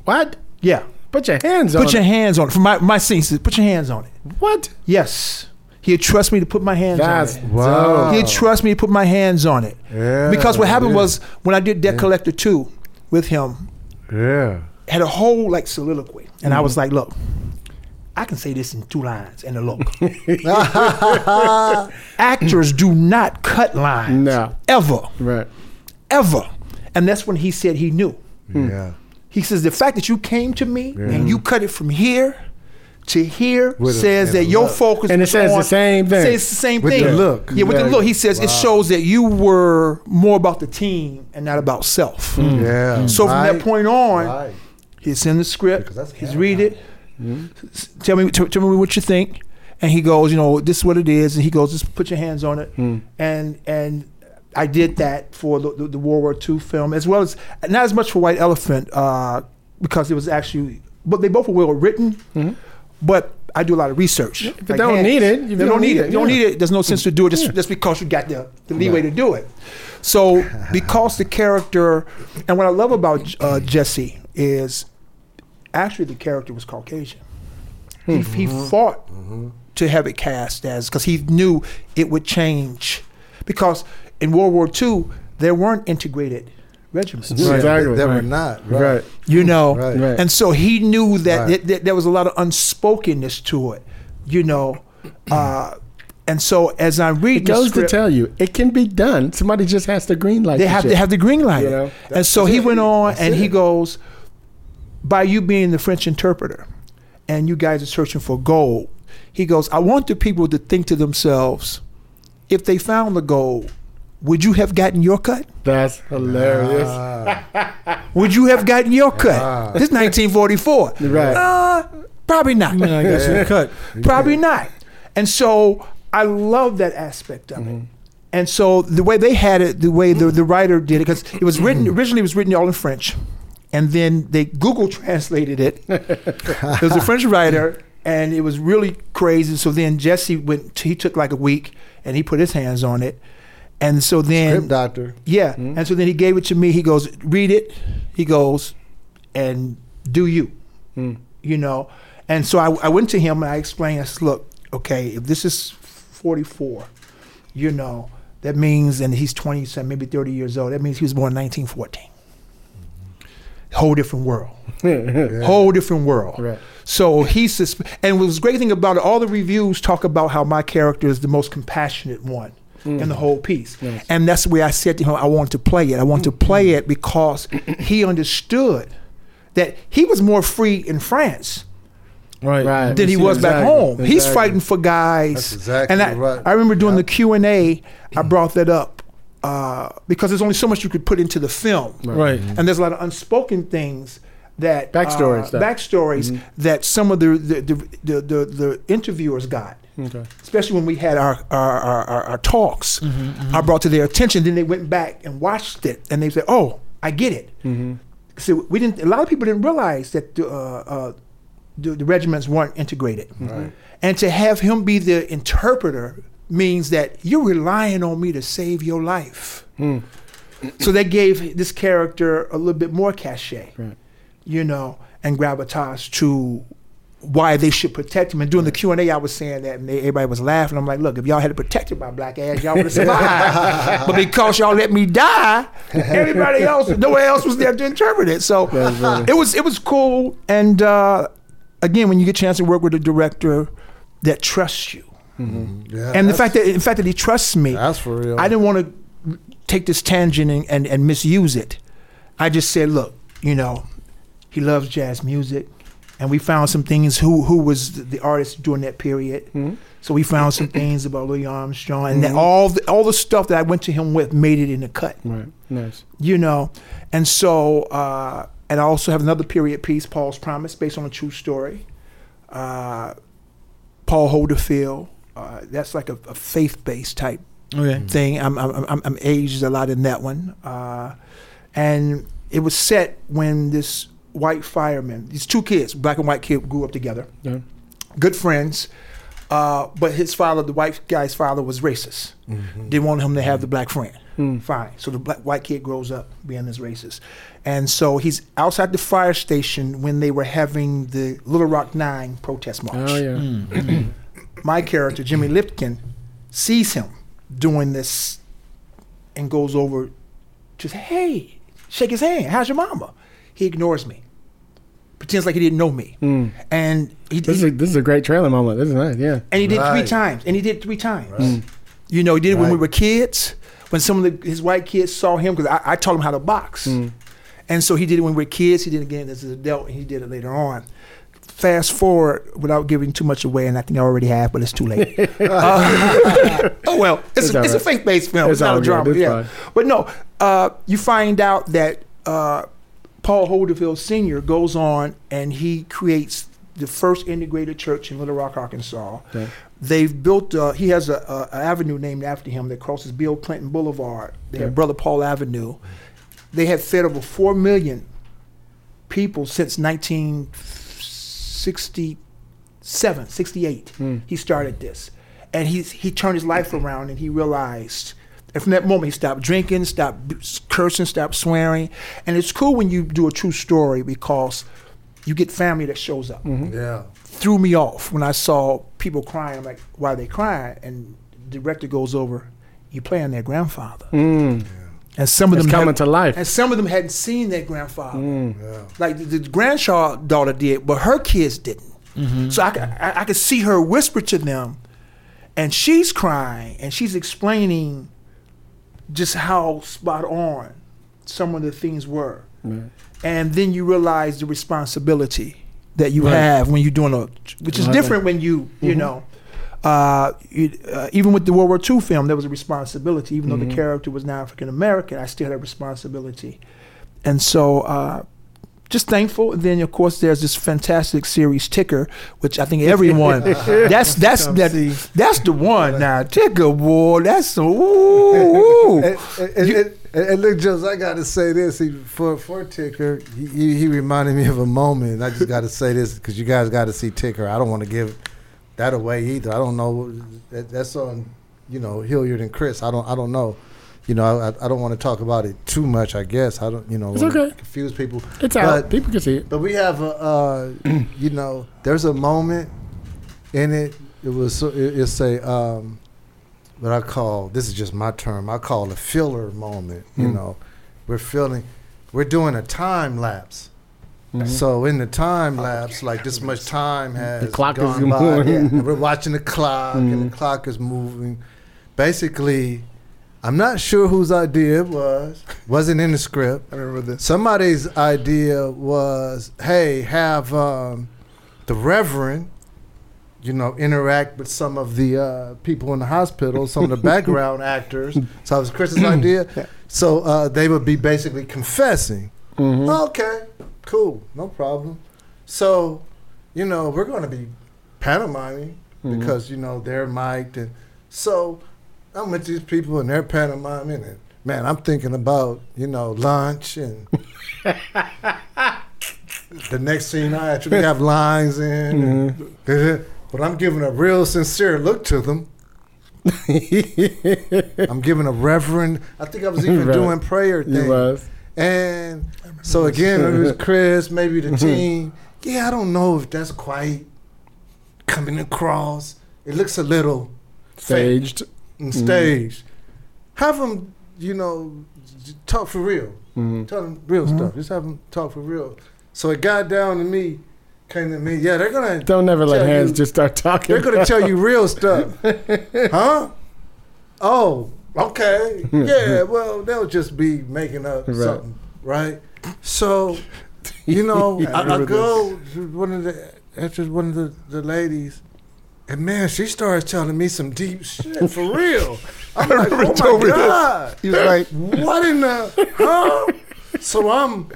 What? Yeah, Put your hands on put your it. hands on it. For my my scene, says, "Put your hands on it." What? Yes, he'd trust me to put my hands That's on it. Wow. He'd trust me to put my hands on it Yeah, because what happened yeah. was when I did Debt Collector two with him, yeah. had a whole like soliloquy, and I was mm-hmm. like, "Look." I can say this in two lines and a look. Actors do not cut lines. No. Ever. Right. ever. And that's when he said he knew. Yeah. He says the fact that you came to me Yeah. and you cut it from here to hear With says and that a your look. focus And it was says the same thing. Says the same With thing. the look. Yeah, with Yeah. the look. He says it shows that you were more about the team and not about self. Mm. Mm. Yeah. So from that point on, Right. he's in the script. He's read it. S- Tell me, t- tell me what you think. And he goes, you know, this is what it is. And he goes, just put your hands on it. Mm. And and I did that for the, the, the World War II film, as well as not as much for White Elephant, uh, because it was actually, but they both were well written. Mm-hmm. But I do a lot of research. If you don't need it, if you don't need it. You don't need it. There's no sense to do it just, just because you got the, the leeway to do it. So because the character, and what I love about uh, Jesse is actually the character was Caucasian. He, hmm. he mm-hmm. fought mm-hmm. to have it cast as because he knew it would change because in World War II there weren't integrated regiments. Right. Exactly. They, they were not. Right. Right. You know, Right. Right. and so he knew that, Right. that, that there was a lot of unspokenness to it. You know, uh, and so as I'm It reading the goes to tell you it can be done. Somebody just has the green light. they the have shit. they have the green light. You know? and so he went on and he goes, by you being the French interpreter, and you guys are searching for gold. He goes, I want the people to think to themselves, if they found the gold, would you have gotten your cut? That's hilarious. Would you have gotten your cut? Ah. This is 1944. Right. Uh, probably not. I mean, I guess you cut. Probably not. And so I love that aspect of it. Mm-hmm. And so the way they had it, the way the, the writer did it, because it was written mm-hmm. originally, it was written all in French, and then they Google translated it. it was a French writer, and it was really crazy. So then Jesse went. He took like a week, and he put his hands on it. And so then Script doctor. yeah. Hmm? And so then he gave it to me. He goes, read it. He goes, and do you. Hmm. You know? And so I, I went to him and I explained, I said, look, okay, if this is 44, you know, that means, and he's 27, maybe 30 years old, that means he was born in 1914. Whole different world. Whole different world. Right. So he susp- and what was great thing about it, all the reviews talk about how my character is the most compassionate one in the whole piece. Yes. And that's the way I said to him, I want to play it. I want to play it because he understood that he was more free in France Right. Right. than he Yeah, was back exactly. home. He's fighting for guys. That's exactly and I, right. I remember doing the Q and A. I brought that up uh, because there's only so much you could put into the film, Right. and there's a lot of unspoken things that Backstory uh, stuff. backstories that some of the the, the the the the interviewers got. Okay. Especially when we had our our, our, our, our talks, mm-hmm, mm-hmm. I brought to their attention. Then they went back and watched it, and they said, "Oh, I get it." Mm-hmm. So we didn't. A lot of people didn't realize that the, uh, uh, the, the regiments weren't integrated, and to have him be the interpreter means that you're relying on me to save your life. Hmm. So they gave this character a little bit more cachet, you know, and gravitas to why they should protect him. And during the Q and A, I was saying that, and they, everybody was laughing. I'm like, look, if y'all had protected my black ass, y'all would have survived. but because y'all let me die, everybody else, nobody else was there to interpret it. So it was it was cool. And uh, again, when you get a chance to work with a director that trusts you, Yeah, and the fact that in fact that he trusts me, That's for real. I didn't want to take this tangent and, and, and misuse it. I just said, look, you know, he loves jazz music, and we found some things who who was the, artist during that period. Mm-hmm. So we found some things about Louis Armstrong, and that all the, all the stuff that I went to him with made it in the cut Right. Nice. you know. And so, uh, and I also have another period piece, Paul's Promise, based on a true story. Uh, Paul Holderfield, uh, that's like a, a faith-based type Okay. thing. I'm, I'm, I'm, I'm aged a lot in that one. Uh, and it was set when this white fireman, these two kids, black and white kid, grew up together, Yeah. good friends. Uh, but his father, the white guy's father, was racist. Mm-hmm. Didn't want him to have the mm-hmm. black friend. Mm. Fine. So the black white kid grows up being this racist, and so he's outside the fire station when they were having the Little Rock Nine protest march Oh yeah. Mm. my character Jimmy Lipkin sees him doing this and goes over to say, "Hey, shake his hand. How's your mama?" He ignores me, pretends like he didn't know me, and he, This is a, this is a great trailer moment. This is nice. Yeah. and he did three times, and he did three times. You know, he did it when we were kids. When some of the, his white kids saw him, because I, I taught him how to box, and so he did it when we were kids. He did it again as an adult, and he did it later on. Fast forward, without giving too much away, and I think I already have, but it's too late. Uh, oh well, it's, It's a, all it's a faith-based film. It's, It's not a drama. Yeah, fine. but no, uh, you find out that uh, Paul Holderfield Sr. goes on and he creates the first integrated church in Little Rock, Arkansas. Okay. They've built. Uh, he has a, avenue named after him that crosses Bill Clinton Boulevard. They have Okay. Brother Paul Avenue. They have fed over four million people since 1967, 68. He started this, and he he turned his life around, and he realized. And from that moment, he stopped drinking, stopped cursing, stopped swearing. And it's cool when you do a true story because you get family that shows up mm-hmm. Yeah. threw me off when I saw people crying. I'm like, why are they crying? And the director goes over, you playing their grandfather. Mm. And some of It's them coming had- to life. And some of them hadn't seen their grandfather. Mm. Yeah. Like the, the grandchild daughter did, but her kids didn't. Mm-hmm. So I, I, I could see her whisper to them, and she's crying and she's explaining just how spot on some of the things were. And then you realize the responsibility that you Right. have when you're doing a, which is Right. different when you, you know, uh, you, uh, even with the World War II film, there was a responsibility. Even though the character was not African American, I still had a responsibility. And so, uh, just thankful. Then, of course, there's this fantastic series Ticker, which I think everyone that's that's that, that's the one now. Ticker, boy, that's the ooh. And, and, and, and, and look, Jones, I got to say this. He, for for Ticker, he, he, reminded me of a moment. I just got to say this because you guys got to see Ticker. I don't want to give that away either. I don't know. That, that's on, you know, Hilliard and Chris. I don't. I don't know. You know, I, I don't want to talk about it too much. I guess I don't. You know, It's okay. Confuse people. It's out. But- People can see it. But we have a, uh, you know, there's a moment in it. It was it's a um, what I call this is just my term. I call it a filler moment. You Mm. know, we're feeling, we're doing a time lapse. Mhm. So in the time lapse, like this much time has the clock is gone by, moving. yeah, and we're watching the clock, and Mhm. the clock is moving. Basically, I'm not sure whose idea it was. Wasn't in the script. I remember this. Somebody's idea was, hey, have um, the reverend, you know, interact with some of the uh, people in the hospital, some of the background actors. So it was Chris's idea. So uh, they would be basically confessing. Okay, cool, no problem. So, you know, we're going to be pantomiming because you know they're mic'd, and so I'm with these people and they're pantomiming, and man, I'm thinking about you know lunch and. the next scene I actually have lines in, and- but I'm giving a real sincere look to them. I'm giving a reverend. I think I was even Right. doing prayer was. And so again, it was Chris, maybe the team. Yeah, I don't know if that's quite coming across. It looks a little fake And staged. Mm-hmm. Have them, you know, talk for real. Mm-hmm. Tell them real stuff. Mm-hmm. Just have them talk for real. So it got down to me, came to me. Yeah, they're gonna Don't never let hands you- just start talking. they're gonna tell you real stuff, huh? Oh, okay. Yeah. Well, they'll just be making up Right. something, right? So, you know, I, I go to one of the after one of the, the ladies, and man, she starts telling me some deep shit for real. I'm like, remember oh told my god. He was like, what in the huh? So I'm,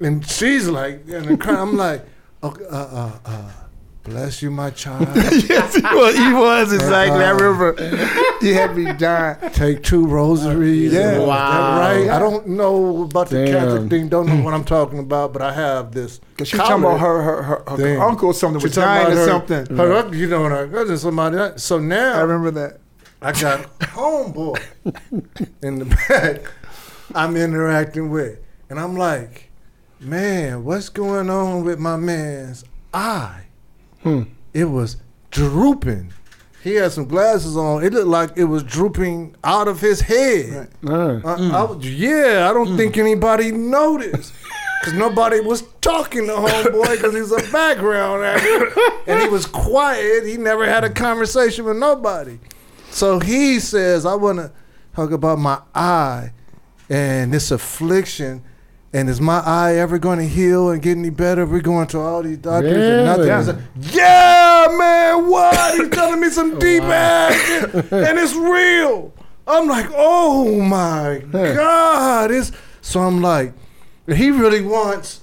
and she's like, and I'm like, okay, uh, uh, uh, bless you, my child. yes, he was. He was uh, exactly. I remember. He had me dying. Take two rosaries. Yeah. and- Wow. Right? I don't know about the Catholic thing. Don't know what I'm talking about, but I have this. Cause she talking about her her, her, her uncle or something She was talking dying about or her- something. Her, uncle, you know, her cousin, somebody. So now I remember that. I got homeboy in the back I'm interacting with. And I'm like, man, what's going on with my man's eye? Hmm. It was drooping. He had some glasses on. It looked like it was drooping out of his head. Uh, I- I was- yeah, I don't hmm. think anybody noticed. Because nobody was talking to homeboy because he's a background actor. And he was quiet. He never had a conversation with nobody. So he says, I want to talk about my eye and this affliction. And is my eye ever going to heal and get any better? We're going to all these doctors and nothing. Really? I said, yeah, man, what? He's telling me some deep ass shit, and it's real. I'm like, oh my God. It's, so I'm like, he really wants,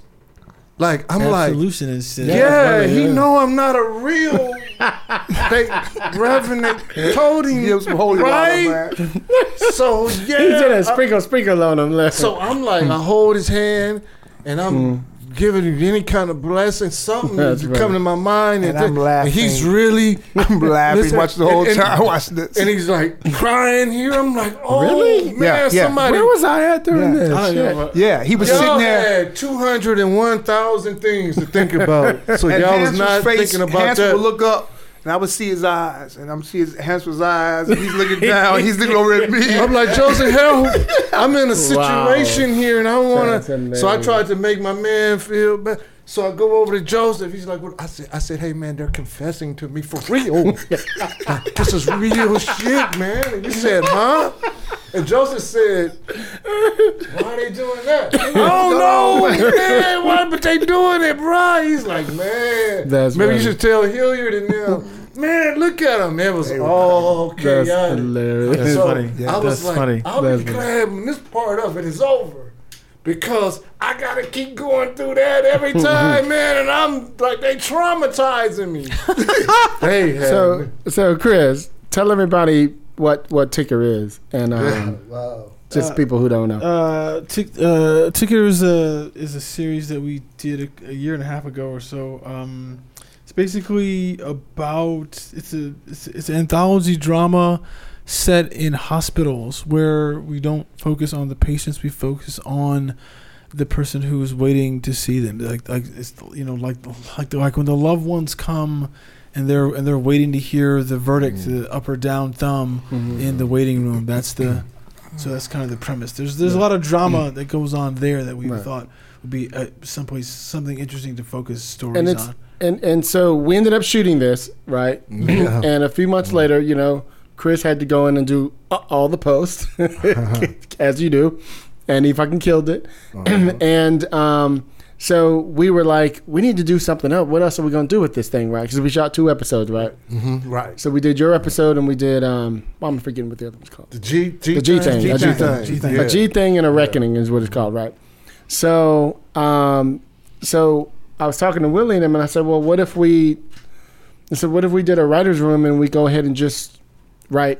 like, I'm like, solution and shit. yeah, funny, he know I'm not a real they, Reverend they told him, Give some holy right? water. So he did a I- sprinkle, sprinkle on him. Left. so I'm like, I hold his hand, and I'm mm. Giving him any kind of blessing, something That's that's right. coming to my mind, And and, I'm laughing. and he's really, I'm laughing, Listen, watching the whole and- and- time. Watch this. and he's like crying here. I'm like, oh Really? man, Yeah, yeah. somebody. Where was I at during Yeah. this? Oh, I don't Shit. know. yeah, he was Y'all sitting there. had 201,000 things to think about. So y'all was Hans's not face, thinking about Hans that. would look up, and I would see his eyes, and I'm see his Hans's eyes, and he's looking down, he's looking over at me. I'm like Joseph, help! I'm in a situation here, and I want to. So I tried to make my man feel better. So I go over to Joseph. He's like, "What?" I said, "I said, hey man, they're confessing to me for real. this is real shit, man." And he said, "Huh?" And Joseph said, "Why are they doing that?" I don't know, man. Why? But they doing it, bro. He's like, "Man, That's maybe you funny. should tell Hilliard and them." Man, look at him. It was all That's hilarious. That's So funny. Yeah, I was that's like, funny. I'll That's be funny. glad when this part of it is over. Because I gotta keep going through that every time, man, and I'm like they traumatizing me. they have So, so Chris, tell everybody what what ticker is, and um, wow. just people who don't know. Uh, Tick, uh, Ticker is a is a series that we did a, a year and a half ago or so. Um, it's basically about it's a it's, it's an anthology drama set in hospitals where we don't focus on the patients, we focus on the person who is waiting to see them. Like like it's you know like like like when the loved ones come. And they're and they're waiting to hear the verdict, mm. the up or down thumb mm-hmm. in the waiting room. That's the so that's kind of the premise. There's there's a lot of drama mm. that goes on there that we Right. thought would be at some someplace something interesting to focus stories and it's on. and and so we ended up shooting this right, Yeah. and a few months mm. later, you know, Chris had to go in and do uh, all the posts, as you do, and he fucking killed it. Oh, and um, So we were like, we need to do something else. What else are we gonna do with this thing, right? Because we shot two episodes, right? Mm-hmm. Right. So we did your episode and we did um. Well, I'm forgetting what the other one's called. The G, G The G thing, G a G thing. G thing. A G thing and a reckoning is what it's called, right? So, um, so I was talking to Willie and him, and I said, well, what if we? I said, what if we did a writers' room and we go ahead and just write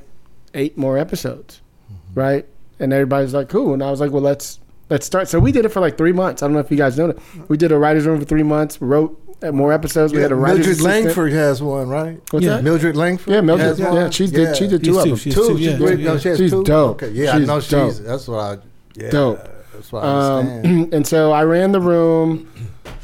eight more episodes, Mm-hmm. right? And everybody's like, cool. And I was like, well, let's let's start. So we did it for like three months. I don't know if you guys know that. We did a writers' room for three months. Wrote uh, more episodes. We Yeah, had a writers' Mildred assistant. Langford has one, right? What's Yeah. that? Mildred Langford. Yeah, Mildred. has Yeah, one? she did. She did two She's of them. She's Two. two, She's yeah, great. No, she has She's two. dope. Okay, yeah, I She's dope. That's what I. Yeah, Dope. That's what I understand. Um, and so I ran the room,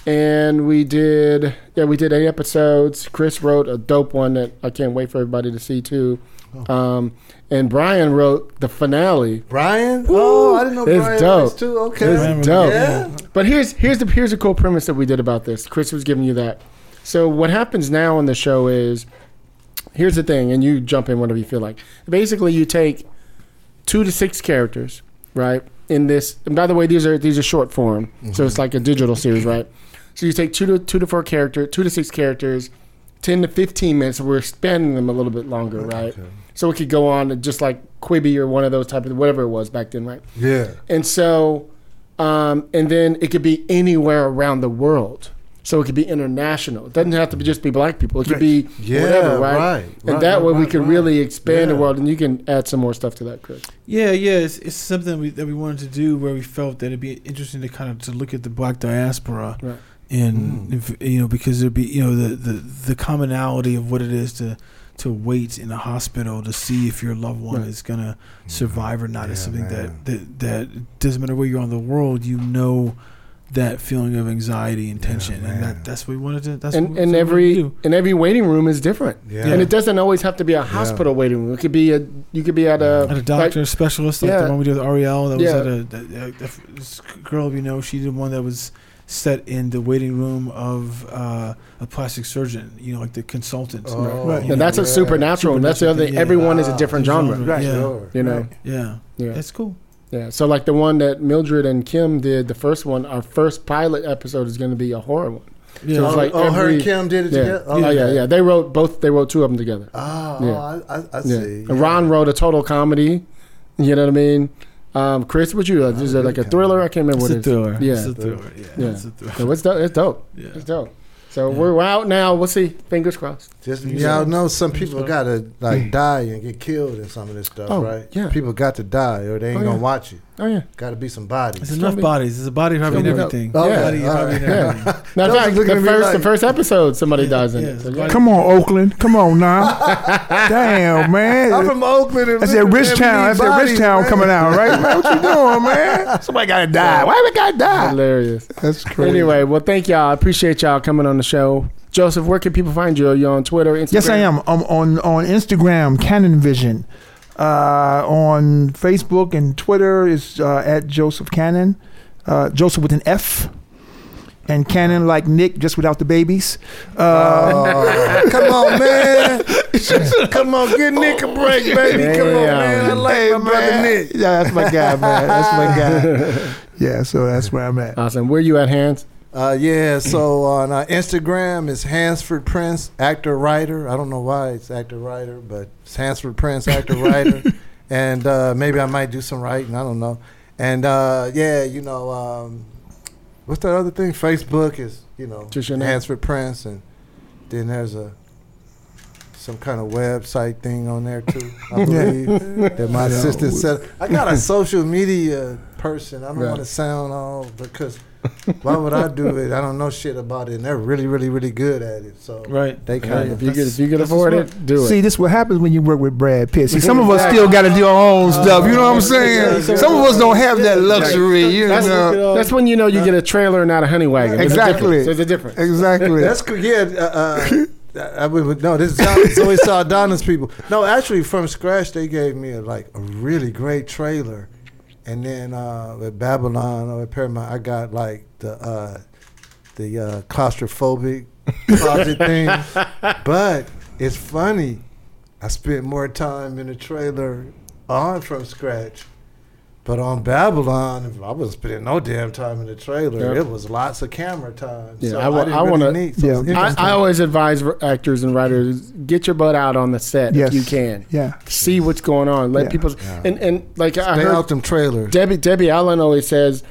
and we did yeah we did eight episodes. Chris wrote a dope one that I can't wait for everybody to see too. Oh. Um, and Brian wrote the finale. Brian. Oh, I didn't know It's Brian dope. was too. Okay. It's dope. Yeah. But here's here's the here's a cool premise that we did about this. Chris was giving you that. So what happens now on the show is here's the thing, and you jump in whenever you feel like. Basically, you take two to six characters, right? In this, and by the way, these are these are short form, so it's like a digital series, right? So you take two to two to four character, two to six characters, ten to fifteen minutes. We're spanning them a little bit longer, right? So we could go on just like Quibi or one of those type of whatever it was back then, right? Yeah. And so, um, and then it could be anywhere around the world. So it could be international. It doesn't have to be just be black people. It could be Yeah, whatever, right? right, and right, that right, way we right, can right. really expand the world, and you can add some more stuff to that, Chris. Yeah, yeah, it's, it's something we, that we wanted to do where we felt that it'd be interesting to kind of to look at the black diaspora, Right. and hmm. if, you know because there'd be you know the, the the commonality of what it is to to wait in a hospital to see if your loved one Right. is gonna mm-hmm. survive or not is something man. that, that that doesn't matter where you're on the world, you know that feeling of anxiety and tension, and that that's what we wanted to. That's and what, and that's what we every do. and every waiting room is different. Yeah. And it doesn't always have to be a hospital waiting room. It could be a you could be at a, At a doctor specialist, like yeah. the one we did with Ariel, that was at a that, that, that, this girl you know, she did one that was set in the waiting room of uh, a plastic surgeon, you know, like the consultants. Oh, Right. You and know, that's a Yeah. supernatural. and that's the other thing. Yeah. Everyone is a Ah, different genre. genre. Right. Yeah. Sure. You know. yeah, Yeah. it's cool. Yeah. So like the one that Mildred and Kim did, the first one, our first pilot episode is going to be a horror one. Yeah, So it's Oh, like oh, her and Kim did it Yeah. together. Oh, yeah, yeah. They wrote both. They wrote two of them together. Oh, Yeah. oh, I, I, I Yeah. see. Ron wrote a total comedy. You know what I mean? Um, Chris, what you? Uh, is it like a thriller? I can't remember it's what a it is. thriller. Yeah. it's a thriller. Yeah, Yeah. it's a thriller. So it's dope. It's dope. Yeah. It's dope. So we're, we're out now. We'll see. Fingers crossed. Just Yeah. y'all know some people gotta like die and get killed in some of this stuff, Oh, right? yeah. People got to die or they ain't Oh, gonna yeah. watch it. Oh yeah. Got to be some bodies. There's gonna enough be- bodies. There's a body probably in gonna be dope. everything. Oh, Body yeah. probably in everything. Now, in Those fact, are the at first like- the first episode, somebody dies in Yeah, it. So, it's yeah. like- Come on, Oakland. Come on now. Damn, man. I'm from Oakland. And That's that rich town. That's that rich town coming out, right? Man, what you doing, man? Somebody gotta die. Why we gotta die? Hilarious. That's crazy. Anyway, well, thank y'all. I appreciate y'all coming on the show. Joseph, where can people find you? Are you on Twitter, Instagram? Yes, I am. I'm on on Instagram, Canon Vision. Uh, on Facebook and Twitter is uh, at Joseph Cannon. Uh, Joseph with an F. And Cannon like Nick, just without the babies. Uh, Oh, come on, man. come on, give Nick a break, baby. Come on, man. I like my brother Nick. yeah, that's my guy, man. That's my guy. Yeah, so that's where I'm at. Awesome. Where you at, Hans? Uh, yeah, so on uh, Instagram is Hansford Prince, actor writer. I don't know why it's actor writer, but it's Hansford Prince, actor writer. And uh, maybe I might do some writing. I don't know. And uh, yeah, you know, um, what's that other thing? Facebook is, you know, Just your name. Hansford Prince, and then there's a some kind of website thing on there too. I believe that my assistant said. I got a social media person. I don't Right. want to sound all because why would I do it? I don't know shit about it, and they're really, really, really good at it. So Right. they Hey, kind if of you could, if you could that's afford it, do it. See, this what happens when you work with Brad Pitt. See, some of us still got to do our own stuff. You know what I'm saying? Some of us don't have that luxury. You that's, know. that's when you know you get a trailer, and not a honey wagon. Exactly. difference. There's a difference. Exactly. That's cool. Yeah. Uh, uh, I would no. This is Zoe Saldana's people. No, actually, from scratch, they gave me a, like a really great trailer, and then uh, at Babylon or at Paramount, I got like the uh, the uh, claustrophobic closet thing. But it's funny. I spent more time in the trailer on from scratch But on Babylon, I wasn't spending no damn time in the trailer. Yeah. it was lots of camera time. Yeah, so I wa- I really wanna- so Yeah. I- I, always advise actors and writers get your butt out on the set Yes. if you can. Yeah. See what's going on. Let Yeah. people Yeah. and and like I Stay heard out them trailers. Debbie Debbie Allen always says,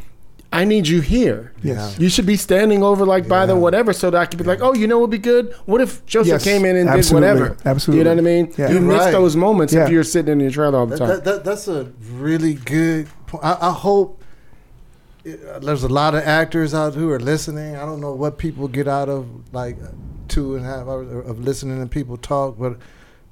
"I need you here." Yes. You should be standing over like by the whatever, so that I could be like, "Oh, you know, what would be good. What if Joseph Yes, came in and absolutely, did whatever?" absolutely. You know what I mean? Yeah. You You're miss right. those moments Yeah. if you're sitting in your trailer all the time. that, that, that's a really good point. I, I hope uh, there's a lot of actors out who are listening. I don't know what people get out of like two and a half hours of listening to people talk, but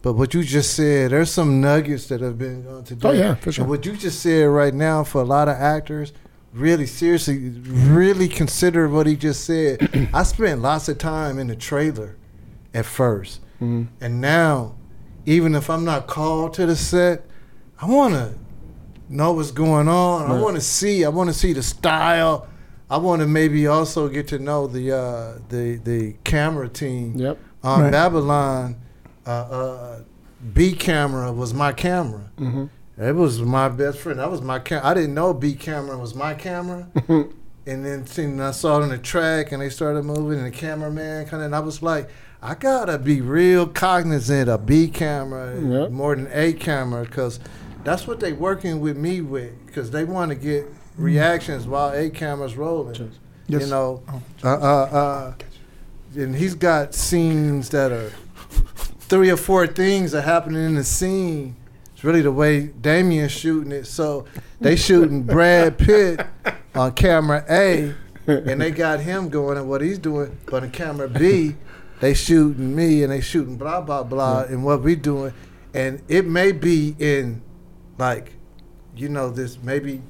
but what you just said, there's some nuggets that have been going today. Oh, yeah, for sure. And what you just said right now for a lot of actors, really seriously, really consider what he just said. I spent lots of time in the trailer at 1st Mhm. and now, even if I'm not called to the set, I want to know what's going on. I want to see. I want to see the style. I want to maybe also get to know the uh, the the camera team. Yep. On Right. Babylon, uh, uh, B camera was my camera. hmm It was my best friend. That was my camera. I didn't know B camera was my camera. and then seen, I saw it on the track, and they started moving, and the cameraman kind of. And I was like, I gotta be real cognizant of B camera Yep. more than A camera, because that's what they working with me with, because they want to get reactions while A camera's rolling. Yes. You know, Oh, uh, uh, uh, and he's got scenes that are three or four things are happening in the scene. It's really the way Damien's shooting it. So they shooting Brad Pitt on camera A, and they got him going at what he's doing. But on camera B, they shooting me and they shooting blah blah blah and what we doing. And it may be in like, you know, this maybe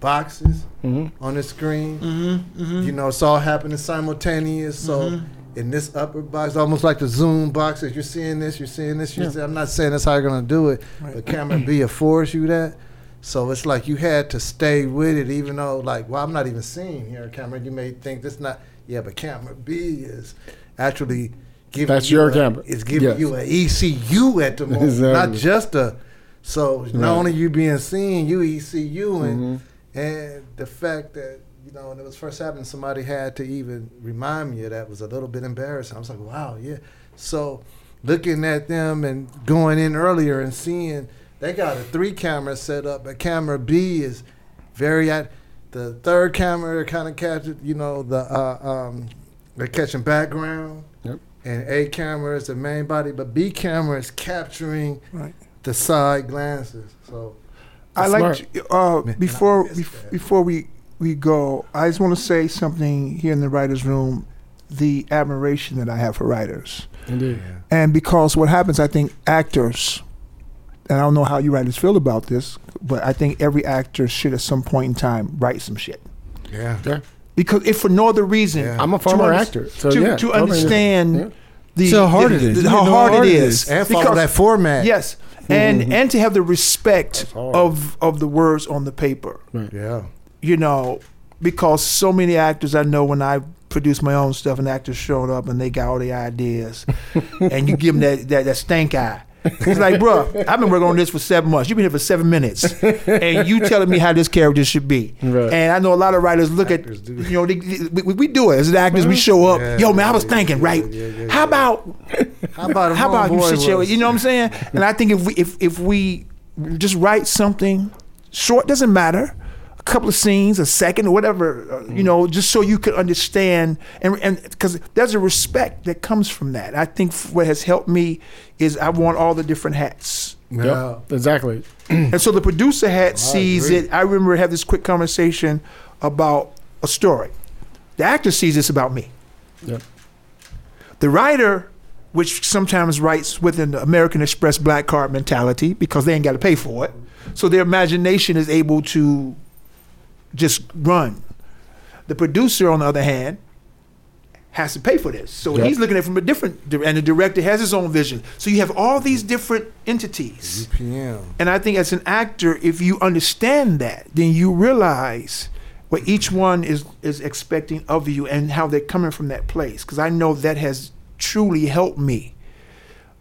boxes hmm on the screen. Mm-hmm, You know, it's all happening simultaneous. So in this upper box, almost like the Zoom boxes, you're seeing this, you're seeing this. You're Yeah. seeing, I'm not saying that's how you're gonna do it, Right. but camera B affords you that. So it's like you had to stay with it, even though, like, well, I'm not even seeing here, camera. You may think this not, yeah, but camera B is actually giving That's you your a- camera. It's giving Yes. you an ECU at the moment, not just a. So Right. not only you being seen, you ECU and Mhm. and the fact that, you know, when it was first happening, somebody had to even remind me of that was a little bit embarrassing. I was like, wow, yeah. So looking at them and going in earlier and seeing they got a three camera set up, but camera B is very at the third camera kind of captured, you know, the uh, um, they're catching background. Yep. And A camera is the main body, but B camera is capturing Right. the side glances. So I like uh, before bef- before we we go. I just want to say something here in the writers' room. The admiration that I have for writers, Indeed. and because what happens, I think actors, and I don't know how you writers feel about this, but I think every actor should at some point in time write some shit. yeah. Yeah. Because if for no other reason, Yeah. I'm a former actor, so to, yeah, to understand understand. the See how hard the- it is. the- You how know hard, how hard it it is, is. And follow Because- that format. Yes, and mm-hmm. and to have the respect of of the words on the paper. Yeah. You know, because so many actors I know when I produced my own stuff and actors showed up and they got all the ideas, and you give them that, that, that stank eye. It's like, bro, I've been working on this for seven months. You've been here for seven minutes, and you telling me how this character should be. Right. And I know a lot of writers look Actors at, do. you know, they, we, we- we do it as actors. We mm-hmm. show up. Yeah, Yo, man, I was thinking, yeah, right? yeah, yeah, how about How about how about you sit your, was, you know what I'm saying? And I think if we if if we just write something short, doesn't matter, a couple of scenes, a second, or whatever, uh, you know, just so you can understand, and and because there's a respect that comes from that. I think what has helped me is I want all the different hats. Yeah. Yep. Exactly. And so the producer hat sees agree. it. I remember have this quick conversation about a story. The actor sees this about me. Yep. The writer, which sometimes writes within the American Express black card mentality because they ain't got to pay for it, so their imagination is able to just run. The producer, on the other hand, has to pay for this. So Yep. he's looking at it from a different, and the director has his own vision. So you have all these different entities. UPM. And I think as an actor, if you understand that, then you realize what each one is is expecting of you and how they're coming from that place. Because I know that has truly helped me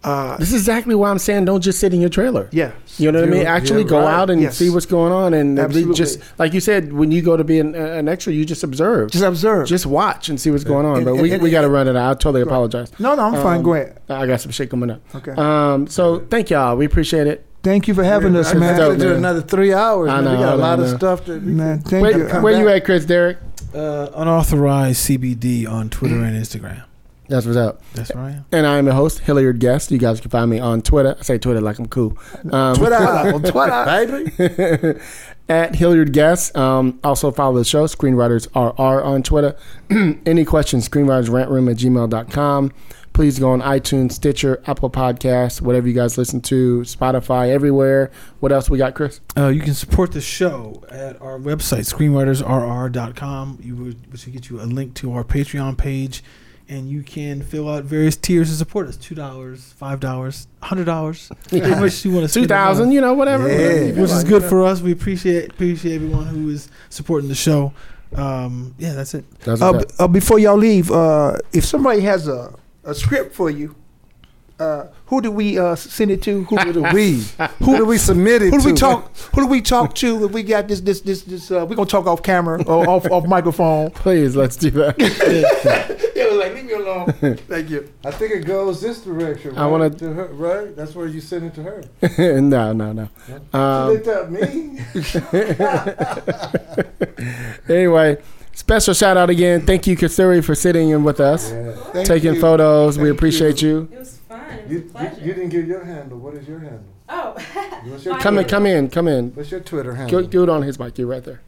Uh, This is exactly why I'm saying don't just sit in your trailer. yeah. You know what I mean? Actually, go right. out and Yes. see what's going on, and Absolutely. just like you said, when you go to be an, an extra, you just observe, Just observe. just watch and see what's going on. And- But and- we, and- we got to run it out. I totally apologize. no, no, I'm fine. Um, Go ahead. I got some shit coming up. Okay. Um. So thank y'all. We appreciate it. Thank you for having us, I man. dope, could do man. another three hours. I man. know, we got I a lot know. of stuff to. Man, thank Where, you. where you at, Chris Derek? Uh, unauthorized CBD on Twitter and Instagram. That's what's up. That's right. And I am the host, Hilliard Guess. You guys can find me on Twitter. I say Twitter like I'm cool. Um, Twitter, on Twitter. Baby, at Hilliard Guess. Um, also follow the show, Screenwriters RR on Twitter. Any questions, screenwritersrantroom at gmail.com. Please go on iTunes, Stitcher, Apple Podcasts, whatever you guys listen to, Spotify, everywhere. What else we got, Chris? Uh, you can support the show at our website, screenwritersrr.com, you would, which will get you a link to our Patreon page. And you can fill out various tiers to support us $2, $5, $100. How much you want to 2000, month. you know, whatever. Yeah. whatever which is good for us. We appreciate appreciate everyone who is supporting the show. Um, yeah, that's it. That's Uh, what's b- uh, before y'all leave, uh, if somebody has a, a script for you, uh, who do we uh, send it to? Who, who do we? Who do we submit it who do we to? talk? Who do we talk to? If we got this, this, this, this, uh, we gonna talk off camera or off, off microphone. Please, let's do that. It was like, leave me alone. Thank you. I think it goes this direction. I right? wanna- her, right? That's where you send it to her. no, no, no. She Um, looked at me. anyway, special shout out again. Thank you, Kasturi, for sitting in with us, Yeah. Taking you. photos. we appreciate you. It was fun. It You, a you, you didn't give your handle. What is your handle? oh. What's your My Come in, come in, come in. What's your Twitter Go, handle? do it on his mic. You're right there.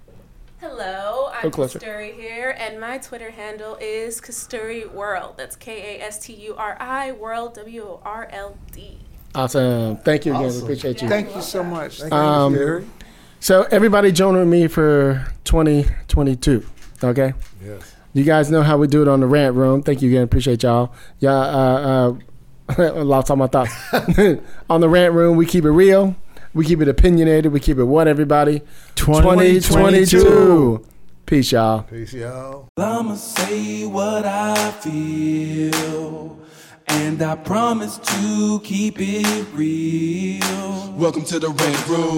Hello, I'm. Kasturi here, and my Twitter handle is Kasturi World. That's K A S T U R I World W O R L D. Awesome. Thank you again. We Awesome. appreciate you. Thank you so much. Thank Um, you, Gary. So everybody join with me for 2022. Okay. Yes. You guys know how we do it on the rant room. Thank you again. Appreciate y'all. Y'all, uh, uh, lost all my thoughts. on the rant room, we keep it real. We keep it opinionated. We keep it what, everybody? 2022. Peace, y'all. Peace, y'all. I'ma say what I feel. And I promise to keep it real. Welcome to the Red Room.